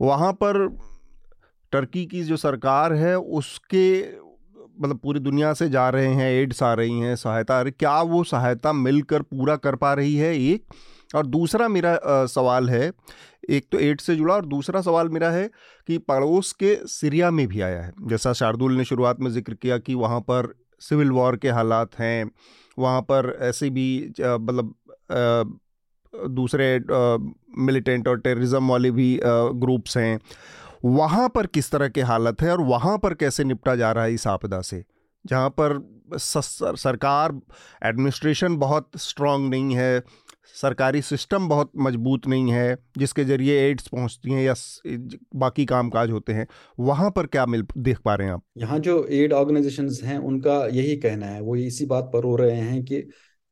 Speaker 2: वहाँ पर टर्की की जो सरकार है, उसके मतलब पूरी दुनिया से जा रहे हैं, एड्स आ रही हैं, सहायता आ रही क्या वो सहायता मिलकर पूरा कर पा रही है एक? और दूसरा मेरा सवाल है, एक तो एड्स से जुड़ा, और दूसरा सवाल मेरा है कि पड़ोस के सीरिया में भी आया है। जैसा शार्दुल ने शुरुआत में ज़िक्र किया कि वहाँ पर सिविल वॉर के हालात हैं, वहाँ पर ऐसे भी मतलब दूसरे मिलिटेंट और टेररिज्म वाले भी ग्रुप्स हैं। वहाँ पर किस तरह के हालत है और वहाँ पर कैसे निपटा जा रहा है इस आपदा से? जहाँ पर सरकार एडमिनिस्ट्रेशन बहुत स्ट्रांग नहीं है सरकारी सिस्टम बहुत मज़बूत नहीं है, जिसके ज़रिए एड्स पहुँचती हैं या बाकी काम काज होते हैं, वहाँ पर क्या मिल, देख पा रहे हैं आप?
Speaker 4: यहाँ जो एड ऑर्गेनाइजेशन हैं, उनका यही कहना है। वो इसी बात पर हो रहे हैं कि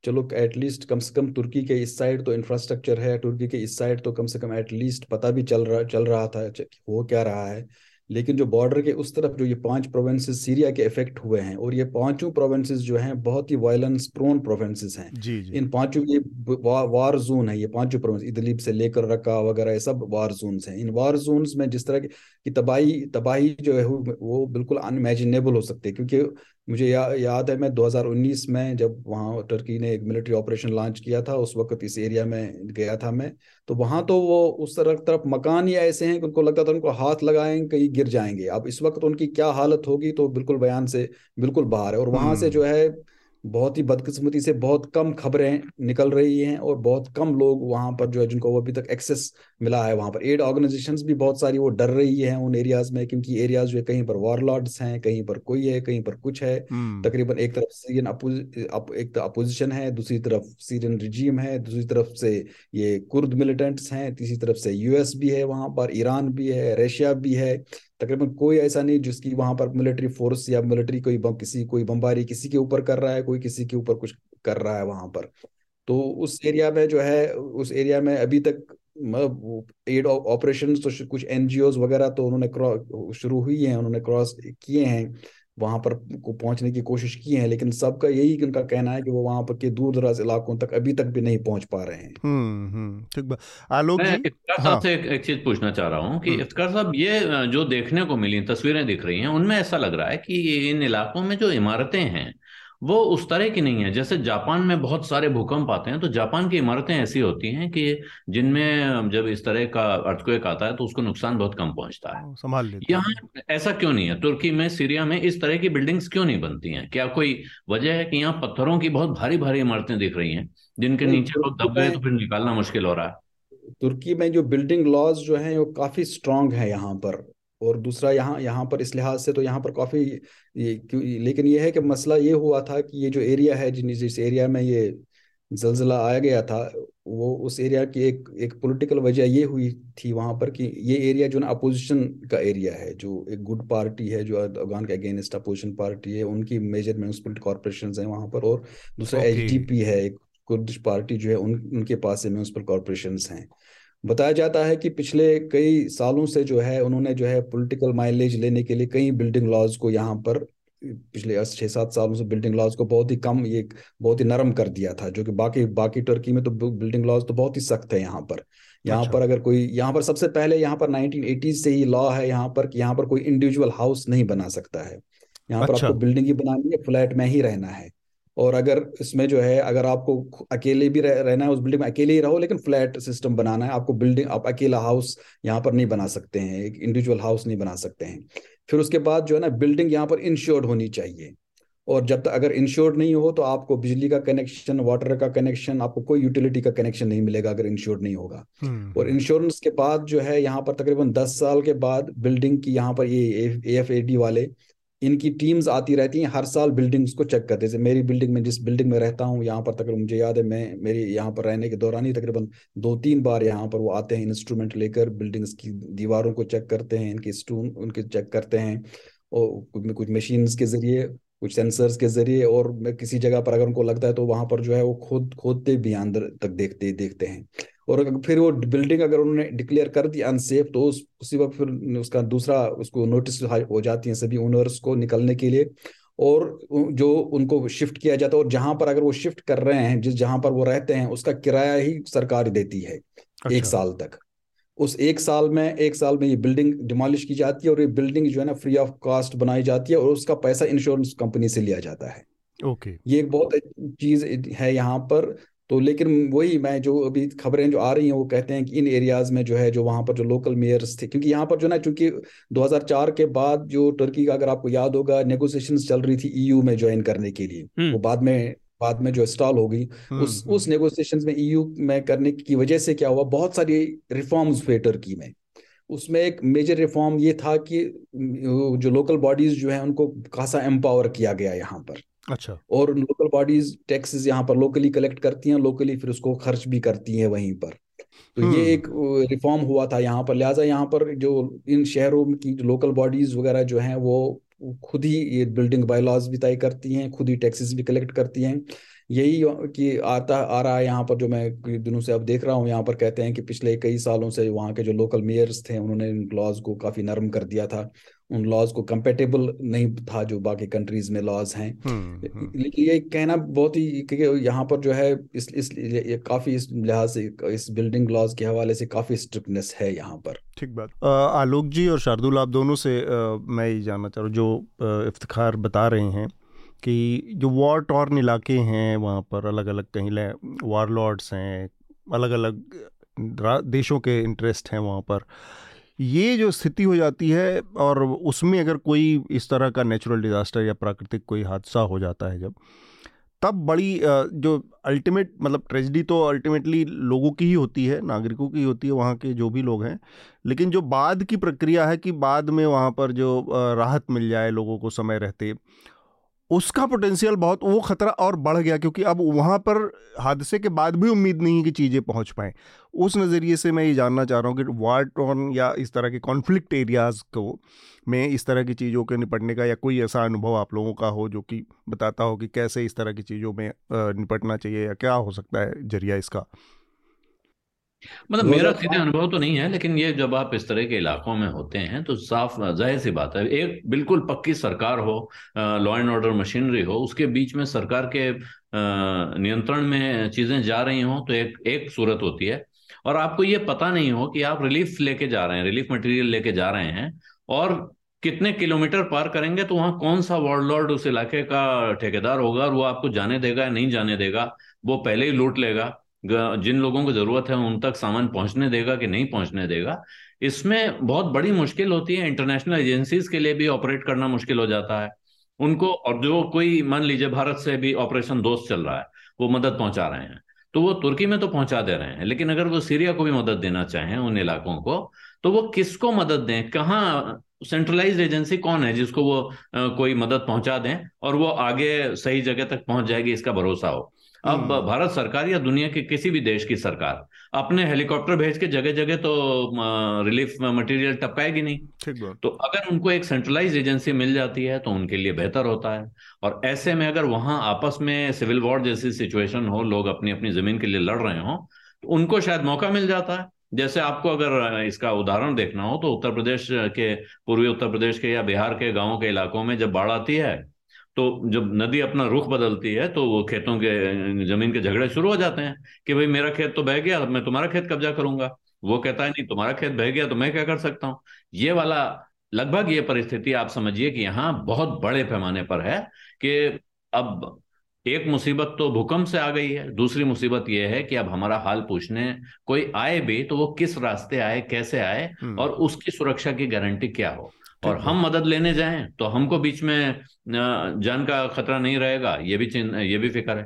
Speaker 4: चलो एटलीस्ट कम से कम तुर्की के इस साइड तो इंफ्रास्ट्रक्चर है, तुर्की के इस साइड तो कम से कम एटलीस्ट पता भी चल रहा चल रहा था हो क्या रहा है। लेकिन जो बॉर्डर के उस तरफ़ जो ये पाँच प्रोविंसेस सीरिया के इफ़ेक्ट हुए हैं और ये पाँचों प्रोविंसेस जो हैं बहुत ही वायलेंस प्रोन प्रोविंसेस हैं।
Speaker 2: जी जी।
Speaker 4: इन पाँचों ये वा, वार जोन है ये पाँचों प्रोविंस इदलीब से लेकर रका वगैरह ये सब वार जोन्स हैं। इन वार जोन्स में जिस तरह की तबाही तबाही जो है वो बिल्कुल अनइमेजिनेबल हो सकती है क्योंकि मुझे या, याद है मैं 2019 में जब वहाँ टर्की ने एक मिलिट्री ऑपरेशन लॉन्च किया था उस वक्त इस एरिया में गया था मैं तो वहाँ तो वो उस तरफ़ तरफ़ मकान ही ऐसे हैं कि उनको लगता था उनको हाथ लगाएँ कहीं गिर जाएँगे अब इस वक्त उनकी क्या हालत होगी तो बिल्कुल बयान से बिल्कुल बाहर है और वहाँ से हम्म। जो है बहुत ही बदकिस्मती से बहुत कम खबरें निकल रही हैं और बहुत कम लोग वहाँ पर जो है जिनको अभी तक एक्सेस मिला है वहाँ पर एड ऑर्गेनाइजेशंस भी बहुत सारी वो डर रही है उन एरियाज़ में क्योंकि एरियाज़ जो है कहीं पर वॉरलॉर्ड्स हैं कहीं पर कोई है कहीं पर कुछ है हम्म। तकरीबन एक तरफ़ सीरियन अपोज, एक तो अपोजिशन है दूसरी तरफ़ सीरियन रिजीम है दूसरी तरफ़ से ये कुर्द मिलिटेंट्स हैं तीसरी तरफ़ से यूएस भी है वहाँ पर ईरान भी है रशिया भी है तकरीबन कोई ऐसा नहीं जिसकी वहाँ पर मिलिट्री फोर्स या मिलिट्री कोई बम, किसी, कोई बमबारी किसी के ऊपर कर रहा है, कोई किसी के ऊपर कुछ कर रहा है वहाँ पर। तो उस एरिया में जो है, उस एरिया में अभी तक मतलब एड ऑपरेशन तो कुछ एनजीओ वगैरह तो उन्होंने शुरू हुई है, उन्होंने क्रॉस किए हैं। वहाँ पर को पहुँचने की कोशिश की है लेकिन सबका यही उनका कहना है कि वो वहाँ पर के दूर दराज इलाकों तक अभी तक भी नहीं पहुँच पा रहे हैं
Speaker 2: हम्म, हम्म, ठीक आलोक
Speaker 5: मैं इफ्तार हाँ। से एक, एक चीज़ पूछना चाह रहा हूँ कि। इफ्तार साहब ये जो देखने को मिली तस्वीरें दिख रही हैं उनमें ऐसा लग रहा है कि इन इलाकों में जो इमारतें हैं वो उस तरह की नहीं है। जैसे जापान में बहुत सारे भूकंप आते हैं तो जापान की इमारतें ऐसी होती हैं कि जिनमें जब इस तरह का अर्थक्वेक आता है तो उसको नुकसान बहुत कम पहुँचता है। संभाल लेते यहाँ ऐसा क्यों नहीं है? तुर्की में सीरिया में इस तरह की बिल्डिंग्स क्यों नहीं बनती हैं? क्या कोई वजह है कि यहाँ पत्थरों की बहुत भारी भारी इमारतें दिख रही हैं जिनके नीचे लोग दब गए तो फिर निकालना मुश्किल हो रहा है?
Speaker 4: तुर्की में जो बिल्डिंग लॉज जो है वो काफ़ी स्ट्रांग है यहाँ पर। और दूसरा यहाँ यहाँ पर इस लिहाज से तो यहाँ पर काफ़ी ये लेकिन ये है कि मसला ये हुआ था कि ये जो एरिया है जिन जिस एरिया में ये जलजिला आया गया था वो उस एरिया की एक एक पॉलिटिकल वजह ये हुई थी वहाँ पर कि ये एरिया जो ना अपोजिशन का एरिया है जो एक गुड पार्टी है जो अफगान के अगेंस्ट अपोजिशन पार्टी है उनकी मेजर म्यूनसिपल कॉरपोरेशन है वहाँ पर और दूसरा एच है एक कुर्दिश पार्टी जो है उन उनके पास से म्यूनसिपल कॉरपोरेशन हैं। बताया जाता है कि पिछले कई सालों से जो है उन्होंने जो है पॉलिटिकल माइलेज लेने के लिए कई बिल्डिंग लॉज को यहाँ पर पिछले छः सात सालों से बिल्डिंग लॉज को बहुत ही कम ये बहुत ही नरम कर दिया था जो कि बाकी बाकी टर्की में तो बिल्डिंग लॉज तो बहुत ही सख्त है यहाँ पर यहाँ अच्छा। पर अगर कोई यहाँ पर सबसे पहले यहाँ पर नाइनटीन से ही लॉ है यहाँ पर कि यहाँ पर कोई इंडिविजुअल हाउस नहीं बना सकता है यहाँ अच्छा। पर आपको बिल्डिंग ही बनानी है फ्लैट में ही रहना है और अगर इसमें जो है अगर आपको अकेले भी रह, रहना है उस बिल्डिंग में अकेले ही रहो लेकिन फ्लैट सिस्टम बनाना है। आपको बिल्डिंग आप अकेला हाउस यहाँ पर नहीं बना सकते हैं एक इंडिविजुअल हाउस नहीं बना सकते हैं। फिर उसके बाद जो है ना बिल्डिंग यहाँ पर इंश्योर्ड होनी चाहिए। और जब तक अगर इंश्योर्ड नहीं हो तो आपको बिजली का कनेक्शन वाटर का कनेक्शन आपको कोई यूटिलिटी का कनेक्शन नहीं मिलेगा अगर इंश्योर्ड नहीं होगा। हम्म। और इंश्योरेंस के बाद जो है यहाँ पर तकरीबन दस साल के बाद बिल्डिंग की यहाँ पर ये एफ़ ए वाले इनकी टीम्स आती रहती हैं, हर साल बिल्डिंग्स को चेक करते जैसे मेरी बिल्डिंग में, जिस बिल्डिंग में रहता हूँ, यहाँ पर तकरीबन मुझे याद है, मैं, मेरी यहाँ पर रहने के दौरान ही तकरीबन दो तीन बार यहाँ पर वो आते हैं इंस्ट्रूमेंट लेकर, बिल्डिंग्स की दीवारों को चेक करते हैं, इनके स्टून उनके चेक करते हैं। और कुछ मशीन के ज़रिए, कुछ सेंसर्स के ज़रिए, और किसी जगह पर अगर उनको लगता है तो वहाँ पर जो है वो खोद, खोदते भी अंदर तक देखते देखते हैं। और फिर वो बिल्डिंग अगर उन्होंने डिक्लेयर कर दी अनसेफ तो उस उसी वक्त फिर उसका दूसरा उसको नोटिस हो जाती है सभी ओनर्स को निकलने के लिए। और जो उनको शिफ्ट किया जाता है और जहाँ पर अगर वो शिफ्ट कर रहे हैं जिस जहाँ पर वो रहते हैं उसका किराया ही सरकार देती है अच्छा। एक साल तक। उस एक साल में एक साल में ये बिल्डिंग डिमोलिश की जाती है और ये बिल्डिंग जो है ना फ्री ऑफ़ कॉस्ट बनाई जाती है और उसका पैसा इंश्योरेंस कंपनी से लिया जाता है।
Speaker 2: ओके।
Speaker 4: ये एक बहुत चीज़ है यहाँ पर। तो लेकिन वही मैं जो अभी खबरें जो आ रही हैं वो कहते हैं कि इन एरियाज़ में जो है जो वहाँ पर जो लोकल मेयर्स थे क्योंकि यहाँ पर जो ना चूँकि 2004 के बाद जो टर्की का अगर आपको याद होगा नेगोशिएशन चल रही थी ईयू में ज्वाइन करने के लिए हम्म। वो बाद में बाद में जो स्टॉल हो गई हम्म, उस हम्म। उस नेगोशिएशन में ईयू में करने की वजह से क्या हुआ बहुत सारी रिफॉर्म्स हुए टर्की में उसमें एक मेजर रिफॉर्म ये था कि जो लोकल बॉडीज जो है उनको खासा एम्पावर किया गया यहाँ पर
Speaker 2: अच्छा।
Speaker 4: और लोकल बॉडीज टैक्सेस यहाँ पर लोकली कलेक्ट करती हैं लोकली फिर उसको खर्च भी करती हैं वहीं पर। तो ये हम्म। एक रिफॉर्म हुआ था यहाँ पर। लिहाजा यहाँ पर जो इन शहरों की जो लोकल बॉडीज वगैरह जो हैं वो खुद ही ये बिल्डिंग बायलॉज भी तय करती हैं खुद ही टैक्सेस भी कलेक्ट करती हैं। यही कि आता आ रहा है यहाँ पर जो मैं दिनों से अब देख रहा हूँ यहाँ पर कहते हैं कि पिछले कई सालों से वहाँ के जो लोकल मेयर्स थे उन्होंने इन लॉज को काफ़ी नरम कर दिया था। उन लॉज को कंपेटेबल नहीं था जो बाकी कंट्रीज़ में लॉज हैं। हम्म, हम्म। लेकिन ये कहना बहुत ही क्योंकि यहाँ पर जो है इस इस ये काफ़ी इस लिहाज से इस बिल्डिंग लॉज के हवाले से काफ़ी स्ट्रिक्टनेस है यहाँ पर।
Speaker 2: ठीक बात। आलोक जी और शार्दुल आप दोनों से आ, मैं ये जानना चाह रहा हूँ जो इफ्तार बता रहे हैं कि जो वॉर टॉर्न इलाके हैं वहाँ पर अलग अलग कहीं वार लॉर्ड्स हैं अलग अलग देशों के इंटरेस्ट हैं वहाँ पर। ये जो स्थिति हो जाती है और उसमें अगर कोई इस तरह का नेचुरल डिज़ास्टर या प्राकृतिक कोई हादसा हो जाता है जब, तब बड़ी जो अल्टीमेट मतलब ट्रेजिडी तो अल्टीमेटली लोगों की ही होती है, नागरिकों की होती है, वहाँ के जो भी लोग हैं। लेकिन जो बाद की प्रक्रिया है कि बाद में वहाँ पर जो राहत मिल जाए लोगों को समय रहते उसका पोटेंशियल बहुत, वो खतरा और बढ़ गया क्योंकि अब वहाँ पर हादसे के बाद भी उम्मीद नहीं है कि चीज़ें पहुँच पाएँ। उस नज़रिए से मैं ये जानना चाह रहा हूँ कि वार टोन या इस तरह के कॉन्फ्लिक्ट एरियाज़ को में इस तरह की चीज़ों के निपटने का या कोई ऐसा अनुभव आप लोगों का हो जो कि बताता हो कि कैसे इस तरह की चीज़ों में निपटना चाहिए या क्या हो सकता है ज़रिया इसका?
Speaker 5: मतलब मेरा सीधे अनुभव तो नहीं है लेकिन ये जब आप इस तरह के इलाकों में होते हैं तो साफ़ ज़ाहिर सी बात है एक बिल्कुल पक्की सरकार हो लॉ एंड ऑर्डर मशीनरी हो उसके बीच में सरकार के नियंत्रण में चीज़ें जा रही हों तो एक एक सूरत होती है। और आपको ये पता नहीं हो कि आप रिलीफ लेके जा रहे हैं रिलीफ मटेरियल लेके जा रहे हैं और कितने किलोमीटर पार करेंगे तो वहाँ कौन सा वार्ड लॉर्ड उस इलाके का ठेकेदार होगा और वो आपको जाने देगा या नहीं जाने देगा वो पहले ही लूट लेगा। जिन लोगों को ज़रूरत है उन तक सामान पहुँचने देगा कि नहीं पहुँचने देगा। इसमें बहुत बड़ी मुश्किल होती है। इंटरनेशनल एजेंसीज के लिए भी ऑपरेट करना मुश्किल हो जाता है। उनको और जो कोई, मान लीजिए भारत से भी ऑपरेशन दोस्त चल रहा है, वो मदद पहुँचा रहे हैं तो वो तुर्की में तो पहुँचा दे रहे हैं। लेकिन अगर वो सीरिया को भी मदद देना चाहें उन इलाकों को तो वो किसको मदद दें? कहाँ सेंट्रलाइज एजेंसी कौन है जिसको वो कोई मदद पहुँचा दें और वो आगे सही जगह तक पहुँच जाएगी, इसका भरोसा हो? अब हम्म। भारत सरकार या दुनिया के किसी भी देश की सरकार अपने हेलीकॉप्टर भेज के जगह जगह तो रिलीफ मटेरियल टपकाएगी नहीं। तो अगर उनको एक सेंट्रलाइज एजेंसी मिल जाती है तो उनके लिए बेहतर होता है। और ऐसे में अगर वहाँ आपस में सिविल वॉर जैसी सिचुएशन हो लोग अपनी अपनी ज़मीन के लिए लड़ रहे हो तो उनको शायद मौका मिल जाता है। जैसे आपको अगर इसका उदाहरण देखना हो तो उत्तर प्रदेश के पूर्वी उत्तर प्रदेश के या बिहार के गाँवों के इलाकों में जब बाढ़ आती है तो जब नदी अपना रुख बदलती है तो वो खेतों के ज़मीन के झगड़े शुरू हो जाते हैं कि भाई मेरा खेत तो बह गया मैं तुम्हारा खेत कब्जा करूँगा। वो कहता है नहीं तुम्हारा खेत बह गया तो मैं क्या कर सकता हूँ? ये वाला लगभग ये परिस्थिति आप समझिए कि यहाँ बहुत बड़े पैमाने पर है कि अब एक मुसीबत तो भूकंप से आ गई है दूसरी मुसीबत यह है कि अब हमारा हाल पूछने कोई आए भी तो वो किस रास्ते आए कैसे आए हम्म। और उसकी सुरक्षा की गारंटी क्या हो? और हम मदद लेने जाएँ तो हमको बीच में जान का खतरा नहीं रहेगा ये भी ये भी फ़िक्र है।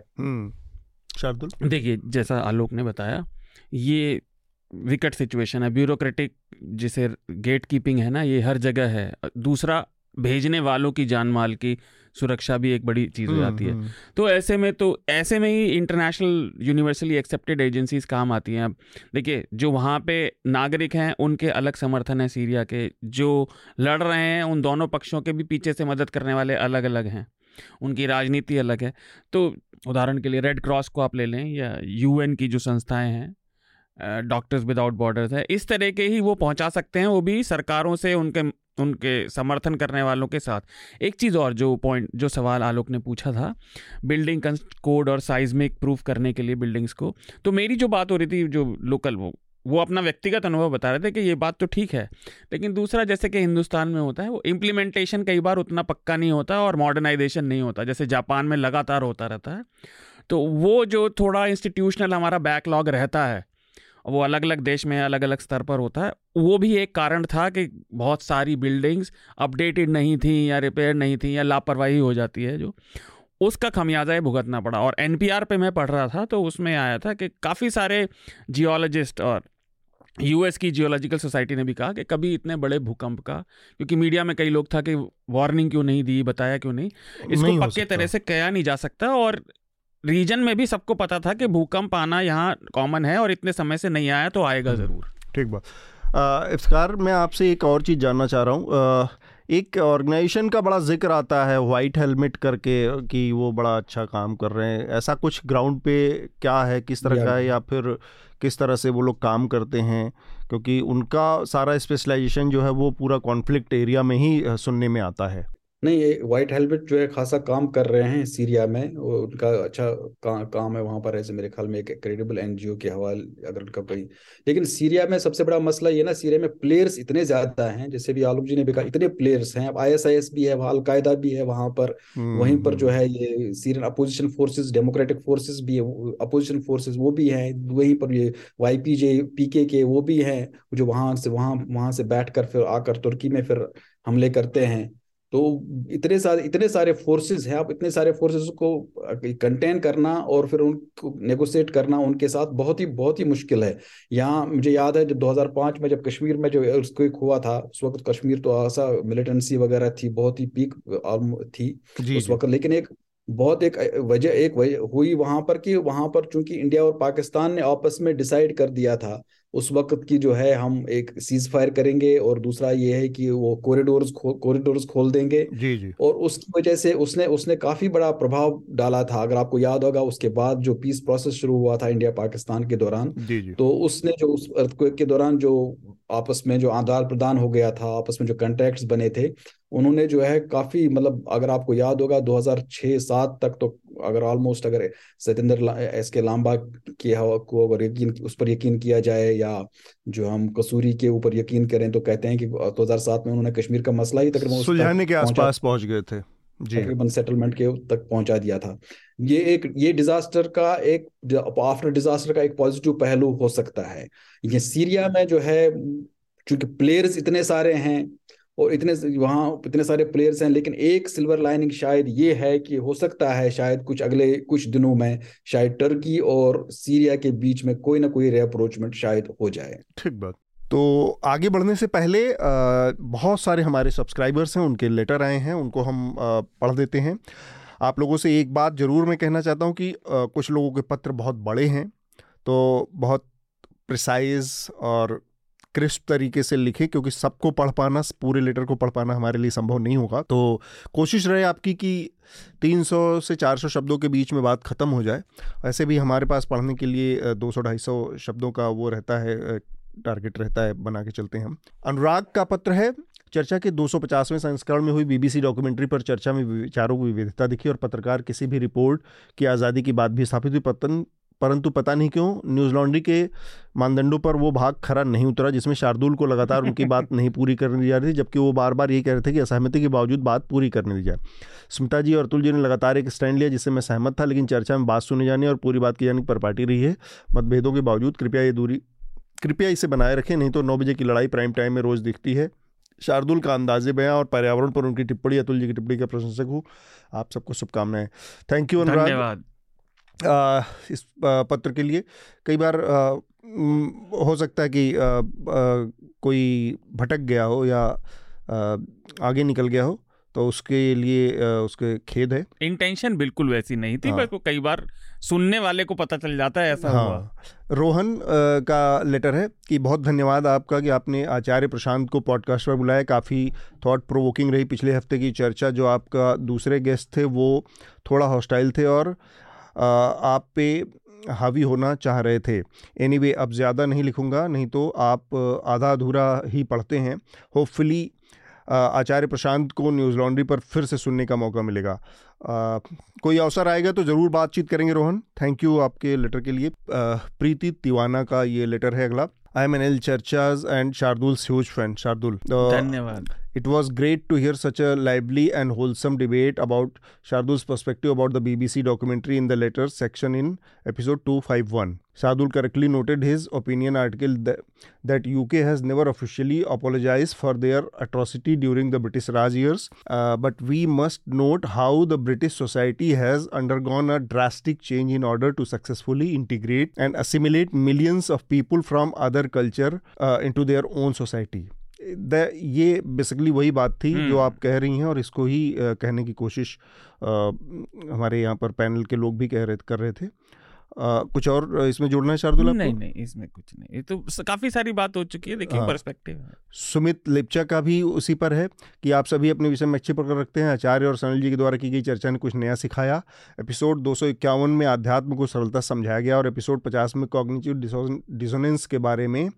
Speaker 3: शार्दुल? देखिए जैसा आलोक ने बताया ये विकट सिचुएशन है ब्यूरोक्रेटिक जिसे गेट कीपिंग है ना ये हर जगह है। दूसरा भेजने वालों की जान माल की सुरक्षा भी एक बड़ी चीज़ हो हम्म, जाती है। हम्म। तो ऐसे में तो ऐसे में ही इंटरनेशनल यूनिवर्सली एक्सेप्टेड एजेंसीज काम आती हैं। अब देखिए जो वहाँ पे नागरिक हैं उनके अलग समर्थन है सीरिया के। जो लड़ रहे हैं उन दोनों पक्षों के भी पीछे से मदद करने वाले अलग अलग हैं। उनकी राजनीति अलग है। तो उदाहरण के लिए रेड क्रॉस को आप ले लें या यूएन की जो संस्थाएँ हैं डॉक्टर्स विदाउट बॉर्डर्स है इस तरह के ही वो पहुँचा सकते हैं वो भी सरकारों से उनके उनके समर्थन करने वालों के साथ। एक चीज़ और जो पॉइंट जो सवाल आलोक ने पूछा था बिल्डिंग कोड और साइजमिक प्रूफ करने के लिए बिल्डिंग्स को। तो मेरी जो बात हो रही थी, जो लोकल वो वो अपना व्यक्तिगत अनुभव बता रहे थे कि ये बात तो ठीक है, लेकिन दूसरा जैसे कि हिंदुस्तान में होता है, वो इम्प्लीमेंटेशन कई बार उतना पक्का नहीं होता और मॉडर्नाइजेशन नहीं होता, जैसे जापान में लगातार होता रहता है। तो वो जो थोड़ा इंस्टीट्यूशनल हमारा बैकलॉग रहता है वो अलग अलग देश में अलग अलग स्तर पर होता है। वो भी एक कारण था कि बहुत सारी बिल्डिंग्स अपडेटेड नहीं थी या रिपेयर नहीं थी या लापरवाही हो जाती है जो। उसका खमियाजा भुगतना पड़ा और एनपीआर पे मैं पढ़ रहा था तो उसमें आया था कि काफ़ी सारे जियोलॉजिस्ट और यूएस की जियोलॉजिकल सोसाइटी ने भी कहा कि कभी इतने बड़े भूकंप का क्योंकि मीडिया में कई लोग था कि वार्निंग क्यों नहीं दी बताया क्यों नहीं। इसको पक्के तरह से कहा नहीं जा सकता और रीजन में भी सबको पता था कि भूकंप आना यहाँ कॉमन है और इतने समय से नहीं आया तो आएगा हम्म, ज़रूर।
Speaker 2: ठीक बात। इफ्तार मैं आपसे एक और चीज़ जानना चाह रहा हूँ। एक ऑर्गेनाइजेशन का बड़ा ज़िक्र आता है वाइट हेलमेट करके कि वो बड़ा अच्छा काम कर रहे हैं। ऐसा कुछ ग्राउंड पे क्या है किस तरह का है या फिर किस तरह से वो लोग काम करते हैं? क्योंकि उनका सारा स्पेशलाइजेशन जो है वो पूरा कॉन्फ्लिक्ट एरिया में ही सुनने में आता है।
Speaker 4: नहीं ये व्हाइट हेलमेट जो है खासा काम कर रहे हैं सीरिया में। वो उनका अच्छा का, काम है वहाँ पर ऐसे मेरे ख्याल में एक क्रेडिबल एनजीओ के हवाले अगर उनका कोई। लेकिन सीरिया में सबसे बड़ा मसला ये ना सीरिया में प्लेयर्स इतने ज़्यादा हैं जैसे भी आलोक जी ने भी कहा इतने प्लेयर्स हैं। अब आईएसआईएस भी है अलकायदा भी है वहाँ पर। वहीं पर जो है ये Syrian opposition forces democratic forces भी है अपोजिशन फोर्सेज वो भी हैं। वहीं पर ये वाई पी जे पीके के वो भी हैं जो वहाँ से वहाँ वहाँ से बैठ कर फिर आकर तुर्की में फिर हमले करते हैं। तो इतने सारे इतने सारे फोर्सेस हैं आप इतने सारे फोर्सेस को कंटेन करना और फिर उनको नेगोशिएट करना उनके साथ बहुत ही बहुत ही मुश्किल है। यहाँ मुझे याद है जब 2005 में जब कश्मीर में जो एक हुआ था उस वक्त कश्मीर तो ऐसा मिलिटेंसी वगैरह थी बहुत ही पीक थी जी, उस वक्त। लेकिन एक बहुत एक वजह एक वजह हुई वहाँ पर कि वहाँ पर चूँकि इंडिया और पाकिस्तान ने आपस में डिसाइड कर दिया था उस वक्त की जो है हम एक सीज फायर करेंगे और दूसरा ये है कि वो कॉरिडोर्स कॉरिडोर्स खोल देंगे।
Speaker 2: जी जी।
Speaker 4: और उसकी वजह से उसने उसने काफ़ी बड़ा प्रभाव डाला था। अगर आपको याद होगा उसके बाद जो पीस प्रोसेस शुरू हुआ था इंडिया पाकिस्तान के दौरान
Speaker 2: जी जी।
Speaker 4: तो उसने जो उस अर्थक्वेक के दौरान जो आपस में जो आदान प्रदान हो गया था आपस में जो कंट्रैक्ट्स बने थे उन्होंने जो है काफ़ी मतलब अगर आपको याद होगा 2006-7 तक तो अगर ऑलमोस्ट अगर सत्येंद्र एस के लांबा की को अगर यकीन उस पर यकीन किया जाए या जो हम कसूरी के ऊपर यकीन करें तो कहते हैं कि 2007 में उन्होंने कश्मीर का मसला ही तकरीबन
Speaker 2: सुलझाने के आसपास पहुँच गए थे।
Speaker 4: तकरीबन सेटलमेंट के तक पहुँचा दिया था। ये एक ये डिजास्टर का एक आफ्टर डिजास्टर का एक पॉजिटिव पहलू हो सकता है। ये सीरिया में जो है चूँकि प्लेयर्स इतने सारे हैं और इतने वहाँ इतने सारे प्लेयर्स हैं, लेकिन एक सिल्वर लाइनिंग शायद ये है कि हो सकता है शायद कुछ अगले कुछ दिनों में शायद टर्की और सीरिया के बीच में कोई ना कोई रीअप्रोचमेंट शायद हो जाए।
Speaker 2: ठीक बात। तो आगे बढ़ने से पहले बहुत सारे हमारे सब्सक्राइबर्स हैं, उनके लेटर आए हैं, उनको हम पढ़ देते हैं। आप लोगों से एक बात ज़रूर मैं कहना चाहता हूँ कि कुछ लोगों के पत्र बहुत बड़े हैं तो बहुत प्रिसाइज और क्रिस्प तरीके से लिखे, क्योंकि सबको पढ़ पाना, पूरे लेटर को पढ़ पाना हमारे लिए संभव नहीं होगा। तो कोशिश रहे आपकी कि 300 से 400 शब्दों के बीच में बात ख़त्म हो जाए। ऐसे भी हमारे पास पढ़ने के लिए 200-250 शब्दों का वो रहता है टारगेट रहता है, बना के चलते हैं हम। अनुराग का पत्र है, चर्चा के 250वें संस्करण में हुई बीबीसी डॉक्यूमेंट्री पर चर्चा में विचारों की विविधता दिखी और पत्रकार किसी भी रिपोर्ट की आज़ादी की बात भी स्थापित हुई। पतन परंतु पता नहीं क्यों न्यूज़ लॉन्ड्री के मानदंडों पर वो भाग खरा नहीं उतरा जिसमें शार्दुल को लगातार उनकी बात नहीं पूरी करने दी जा रही थी जबकि वो बार बार ये कह रहे थे कि असहमति के बावजूद बात पूरी करने दी जाए। स्मिता जी और अतुल जी ने लगातार एक स्टैंड लिया जिससे मैं सहमत था लेकिन चर्चा में बात सुनी जाने और पूरी बात की जाने की परपाटी रही है। मतभेदों के बावजूद कृपया ये दूरी कृपया इसे बनाए रखें नहीं तो नौ बजे की लड़ाई प्राइम टाइम में रोज़ दिखती है। शार्दुल का अंदाजे बयां और पर्यावरण पर उनकी टिप्पणी अतुल जी की टिप्पणी का प्रशंसक हूँ। आप सबको शुभकामनाएँ। Thank you Anurag. इस पत्र के लिए कई बार हो सकता है कि कोई भटक गया हो या आगे निकल गया हो तो उसके लिए उसके खेद है
Speaker 3: इंटेंशन बिल्कुल वैसी नहीं थी हाँ। कई बार सुनने वाले को पता चल जाता है ऐसा हाँ।
Speaker 2: हुआ रोहन का लेटर है कि बहुत धन्यवाद आपका कि आपने आचार्य प्रशांत को पॉडकास्ट पर बुलाया काफ़ी थॉट प्रोवोकिंग रही पिछले हफ़्ते की चर्चा जो आपका दूसरे गेस्ट थे वो थोड़ा हॉस्टाइल थे और आप पे हावी होना चाह रहे थे। एनी anyway, अब ज़्यादा नहीं लिखूँगा नहीं तो आप आधा अधूरा ही पढ़ते हैं। होपफुली आचार्य प्रशांत को न्यूज़ लॉन्ड्री पर फिर से सुनने का मौका मिलेगा। आ, कोई अवसर आएगा तो ज़रूर बातचीत करेंगे रोहन। थैंक यू आपके लेटर के लिए। प्रीति तिवाना का ये लेटर है अगला। I M N L चर्चाज and Shardul huge fan Shardul
Speaker 3: धन्यवाद।
Speaker 2: It was great to hear such a lively and wholesome debate about Shardul's perspective about the BBC documentary in the letters section in episode 251. Shardul correctly noted his opinion article that, UK has never officially apologized for their atrocity during the British Raj years, uh, but we must note how the British society has undergone a drastic change in order to successfully integrate and assimilate millions of people from other culture uh, into their own society. The ये basically वही बात थी जो हम्म। आप कह रही हैं और इसको ही कहने की कोशिश हमारे यहाँ पर पैनल के लोग भी कह रहे कर रहे थे आ, कुछ और इसमें जोड़ना है शार्दुल
Speaker 3: नहीं नहीं इसमें कुछ नहीं। ये तो काफ़ी सारी बात हो चुकी है देखिए हाँ, पर्सपेक्टिव
Speaker 2: सुमित लिप्चा का भी उसी पर है कि आप सभी अपने विषय में अच्छी पकड़ रखते हैं। आचार्य और सनल जी के द्वारा की गई चर्चा ने कुछ नया सिखाया। एपिसोड दो सौ इक्यावन में अध्यात्म को सरलता समझाया गया और एपिसोड पचास में कॉग्निटिव डिसोनेंस के बारे में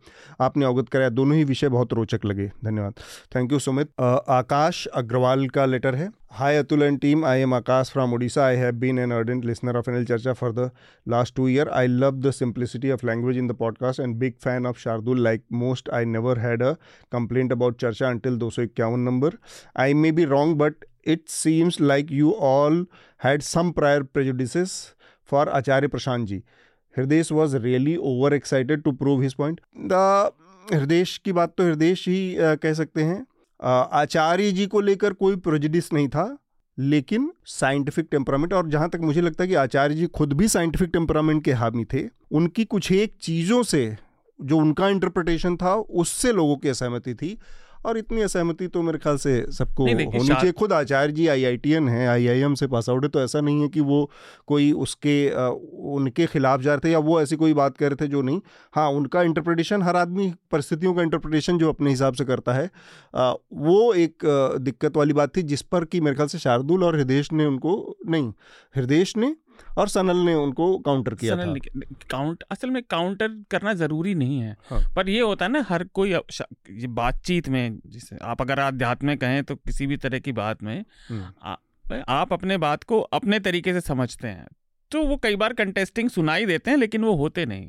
Speaker 2: आपने अवगत कराया। दोनों ही विषय बहुत रोचक लगे। धन्यवाद। Thank you Sumit. आकाश अग्रवाल का लेटर है। Hi Atul and team, I am Akash from Odisha. I have been an ardent listener of NL Charcha for the last two years. I love the simplicity of language in the podcast and big fan of Shardul. Like most, I never had a complaint about Charcha until 251 number. I may be wrong, but it seems like you all had some prior prejudices for Acharya Prashant Hirdesh was really overexcited to prove his point. The Hirdesh की बात तो हृदेश ही कह सकते हैं आचार्य जी को लेकर कोई प्रोजिडिस नहीं था, लेकिन साइंटिफिक टेम्परामेंट और जहाँ तक मुझे लगता है कि आचार्य जी खुद भी साइंटिफिक टेम्परामेंट के हामी थे, उनकी कुछ एक चीज़ों से जो उनका इंटरप्रिटेशन था, उससे लोगों की असहमति थी। और इतनी असहमति तो मेरे ख्याल से सबको होनी चाहिए। खुद आचार्य जी आई आई टी एन है आई आई एम से पास आउट है तो ऐसा नहीं है कि वो कोई उसके उनके खिलाफ जा रहे थे या वो ऐसी कोई बात कर रहे थे जो नहीं। हाँ उनका इंटरप्रिटेशन हर आदमी परिस्थितियों का इंटरप्रिटेशन जो अपने हिसाब से करता है वो एक दिक्कत वाली बात थी जिस पर कि मेरे ख्याल से शार्दुल और हृदय ने उनको नहीं हृदय ने और सनल ने उनको काउंटर किया था
Speaker 3: काउंट असल में काउंटर करना ज़रूरी नहीं है हाँ। पर ये होता है ना हर कोई ये बातचीत में जिसे आप अगर आध्यात्म में कहें तो किसी भी तरह की बात में हम्म। आ, आप अपने बात को अपने तरीके से समझते हैं तो वो कई बार कंटेस्टिंग सुनाई देते हैं लेकिन वो होते नहीं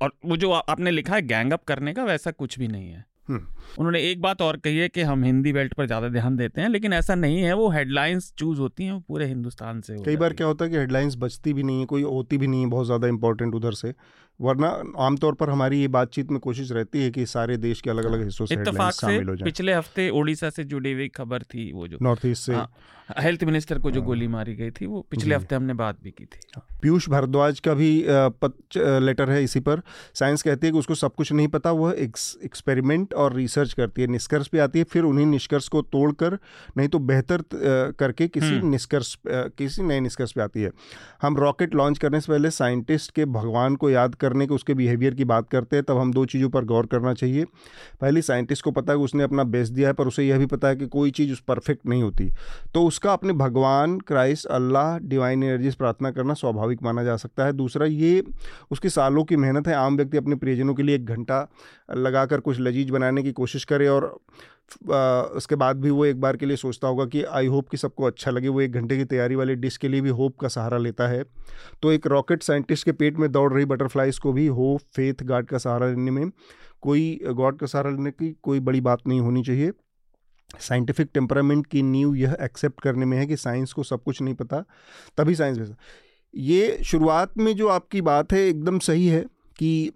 Speaker 3: और वो जो आपने लिखा है गैंग अप करने का वैसा कुछ भी नहीं है। उन्होंने एक बात और कही है कि हम हिंदी बेल्ट पर ज़्यादा ध्यान देते हैं लेकिन ऐसा नहीं है वो हेडलाइंस चूज़ होती हैं पूरे हिंदुस्तान से
Speaker 2: कई बार क्या होता है कि हेडलाइंस बचती भी नहीं है कोई होती भी नहीं है बहुत ज़्यादा इंपॉर्टेंट उधर से। वरना आमतौर पर हमारी ये बातचीत में कोशिश रहती है कि सारे देश के अलग अलग हिस्सों से शामिल हो
Speaker 3: जाए। पिछले हफ़्ते ओडिशा से जुड़ी हुई खबर थी वो जो।
Speaker 2: नॉर्थ ईस्ट से।
Speaker 3: हेल्थ हाँ, मिनिस्टर को जो हाँ। गोली मारी गई थी वो पिछले हफ़्ते हमने बात भी की थी। हाँ।
Speaker 2: पीयूष भारद्वाज का भी लेटर है इसी पर। साइंस कहती है कि उसको सब कुछ नहीं पता वह एक्सपेरिमेंट और रिसर्च करती है। निष्कर्ष पे आती है फिर उन्हीं निष्कर्ष को तोड़कर नहीं तो बेहतर करके किसी हम्म। निष्कर्ष किसी नए निष्कर्ष पे आती है। हम रॉकेट लॉन्च करने से पहले साइंटिस्ट के भगवान को याद करने के उसके बिहेवियर की बात करते हैं, तब हम दो चीज़ों पर गौर करना चाहिए। पहली साइंटिस्ट को पता है कि उसने अपना बेस्ट दिया है, पर उसे यह भी पता है कि कोई चीज़ उस परफेक्ट नहीं होती। तो उसका अपने भगवान क्राइस्ट अल्लाह डिवाइन एनर्जी से प्रार्थना करना स्वाभाविक माना जा सकता है। दूसरा, ये उसकी सालों की मेहनत है, आम व्यक्ति अपने प्रियजनों के लिए एक घंटा लगाकर कुछ लजीज बनाने की कोशिश करे और उसके बाद भी वो एक बार के लिए सोचता होगा कि आई होप कि सबको अच्छा लगे, वो एक घंटे की तैयारी वाले डिश के लिए भी होप का सहारा लेता है। तो एक रॉकेट साइंटिस्ट के पेट में दौड़ रही बटरफ्लाइज को भी होप फेथ गार्ड का सहारा लेने में। कोई गॉड का सहारा लेने की कोई बड़ी बात नहीं होनी चाहिए। साइंटिफिक टेम्परामेंट की नींव यह एक्सेप्ट करने में है कि साइंस को सब कुछ नहीं पता, तभी साइंस ये शुरुआत में जो आपकी बात है, एकदम सही है कि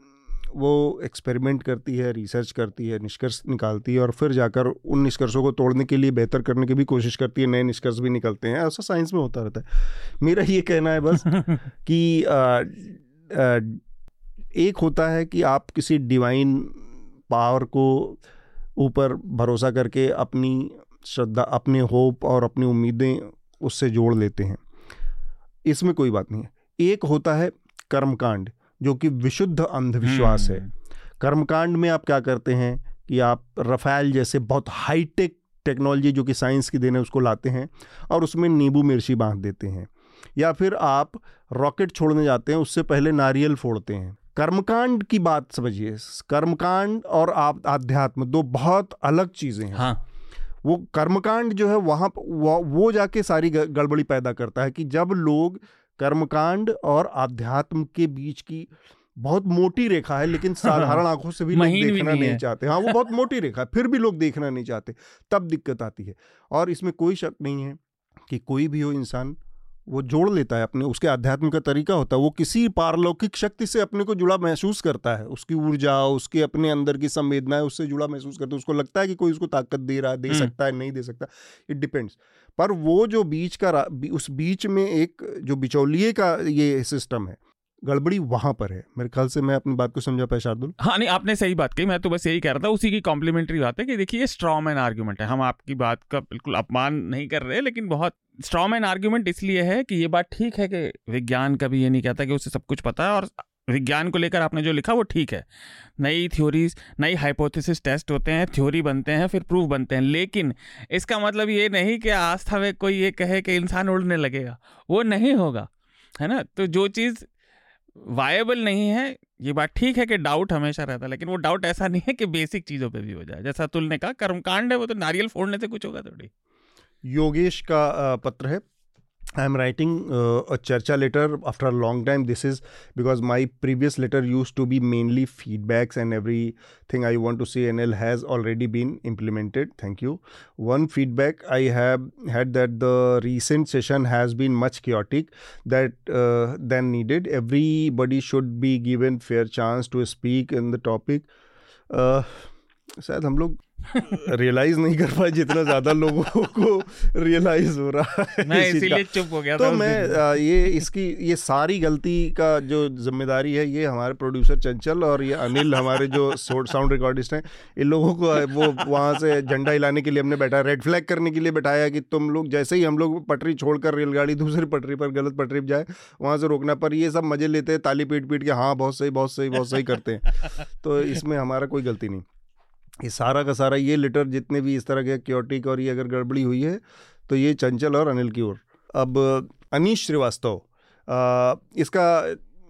Speaker 2: वो एक्सपेरिमेंट करती है रिसर्च करती है निष्कर्ष निकालती है और फिर जाकर उन निष्कर्षों को तोड़ने के लिए बेहतर करने की भी कोशिश करती है नए निष्कर्ष भी निकलते हैं। ऐसा साइंस में होता रहता है। मेरा ये कहना है बस कि आ, आ, एक होता है कि आप किसी डिवाइन पावर को ऊपर भरोसा करके अपनी श्रद्धा अपने होप और अपनी उम्मीदें उससे जोड़ लेते हैं। इसमें कोई बात नहीं है। एक होता है कर्मकांड। जो कि विशुद्ध अंधविश्वास है। हम्म। कर्मकांड में आप क्या करते हैं कि आप रफेल जैसे बहुत हाईटेक टेक्नोलॉजी जो कि साइंस की देने उसको लाते हैं और उसमें नींबू मिर्ची बाँध देते हैं। या फिर आप रॉकेट छोड़ने जाते हैं उससे पहले नारियल फोड़ते हैं। कर्मकांड की बात समझिए। कर्मकांड और आप आध्यात्म दो बहुत अलग चीज़ें हैं। हाँ। वो कर्मकांड जो है वहाँ वो, वो जाके सारी गड़बड़ी पैदा करता है कि जब लोग कर्मकांड और आध्यात्म के बीच की बहुत मोटी रेखा है लेकिन साधारण आँखों से भी लोग देखना भी नहीं, नहीं चाहते। हाँ वो बहुत मोटी रेखा है फिर भी लोग देखना नहीं चाहते तब दिक्कत आती है। और इसमें कोई शक नहीं है कि कोई भी हो इंसान वो जोड़ लेता है अपने उसके अध्यात्म का तरीका होता है वो किसी पारलौकिक शक्ति से अपने को जुड़ा महसूस करता है। उसकी ऊर्जा उसके अपने अंदर की संवेदनाएँ उससे जुड़ा महसूस करता है। उसको लगता है कि कोई उसको ताकत दे रहा है दे हम्म। सकता है नहीं दे सकता। इट डिपेंड्स पर वो जो बीच का उस बीच में एक जो बिचौलिए का ये सिस्टम है गड़बड़ी वहाँ पर है। मेरे ख्याल से मैं अपनी बात को समझा पाया, शार्दुल?
Speaker 3: हाँ नहीं, आपने सही बात कही। मैं तो बस यही कह रहा था, उसी की कॉम्प्लीमेंट्री बात है कि देखिए, ये स्ट्रॉ मैन आर्ग्यूमेंट है। हम आपकी बात का बिल्कुल अपमान नहीं कर रहे, लेकिन बहुत स्ट्रॉमैन आर्ग्यूमेंट इसलिए है कि ये बात ठीक है कि विज्ञान कभी ये नहीं कहता कि उसे सब कुछ पता है और विज्ञान को लेकर आपने जो लिखा वो ठीक है। नई थ्योरीज नई हाइपोथेसिस टेस्ट होते हैं थ्योरी बनते हैं, फिर प्रूफ बनते हैं। लेकिन इसका मतलब ये नहीं कि आस्था में कोई ये कहे कि इंसान उड़ने लगेगा। वो नहीं होगा, है ना? तो जो चीज़ वायबल नहीं है, ये बात ठीक है कि डाउट हमेशा रहता है, लेकिन वो डाउट ऐसा नहीं है कि बेसिक चीज़ों पे भी हो जाए। जैसा तुल ने कहा, कर्मकांड है वो तो नारियल फोड़ने से कुछ होगा थोड़ी।
Speaker 2: योगेश का पत्र है I am writing uh, a Charcha letter after a long time. This is because my previous letter used to be mainly feedbacks and everything I want to say NL has already been implemented. Thank you. One feedback I have had that the recent session has been much chaotic that uh, than needed. Everybody should be given fair chance to speak in the topic. Uh, शायद हम लोग realise नहीं कर पाए जितना ज़्यादा लोगों को रियलाइज़ हो रहा है
Speaker 3: मैं इसीलिए चुप हो गया
Speaker 2: तो मैं ये इसकी ये सारी गलती का जो ज़िम्मेदारी है ये हमारे प्रोड्यूसर चंचल और ये अनिल हमारे जो साउंड रिकॉर्डिस्ट हैं इन लोगों को वो वहाँ से झंडा हिलाने के लिए हमने बैठा रेड फ्लैग करने के लिए बैठाया कि तुम लोग जैसे ही हम लोग पटरी छोड़कर रेलगाड़ी दूसरी पटरी पर गलत पटरी पर जाए वहाँ से रोकना पर ये सब मज़े लेते हैं ताली पीट पीट के हाँ बहुत सही बहुत सही बहुत सही करते हैं। तो इसमें हमारा कोई गलती नहीं। ये सारा का सारा, ये लेटर जितने भी इस तरह के क्योटिक और ये अगर गड़बड़ी हुई है तो ये चंचल और अनिल की ओर। अब अनिश श्रीवास्तव इसका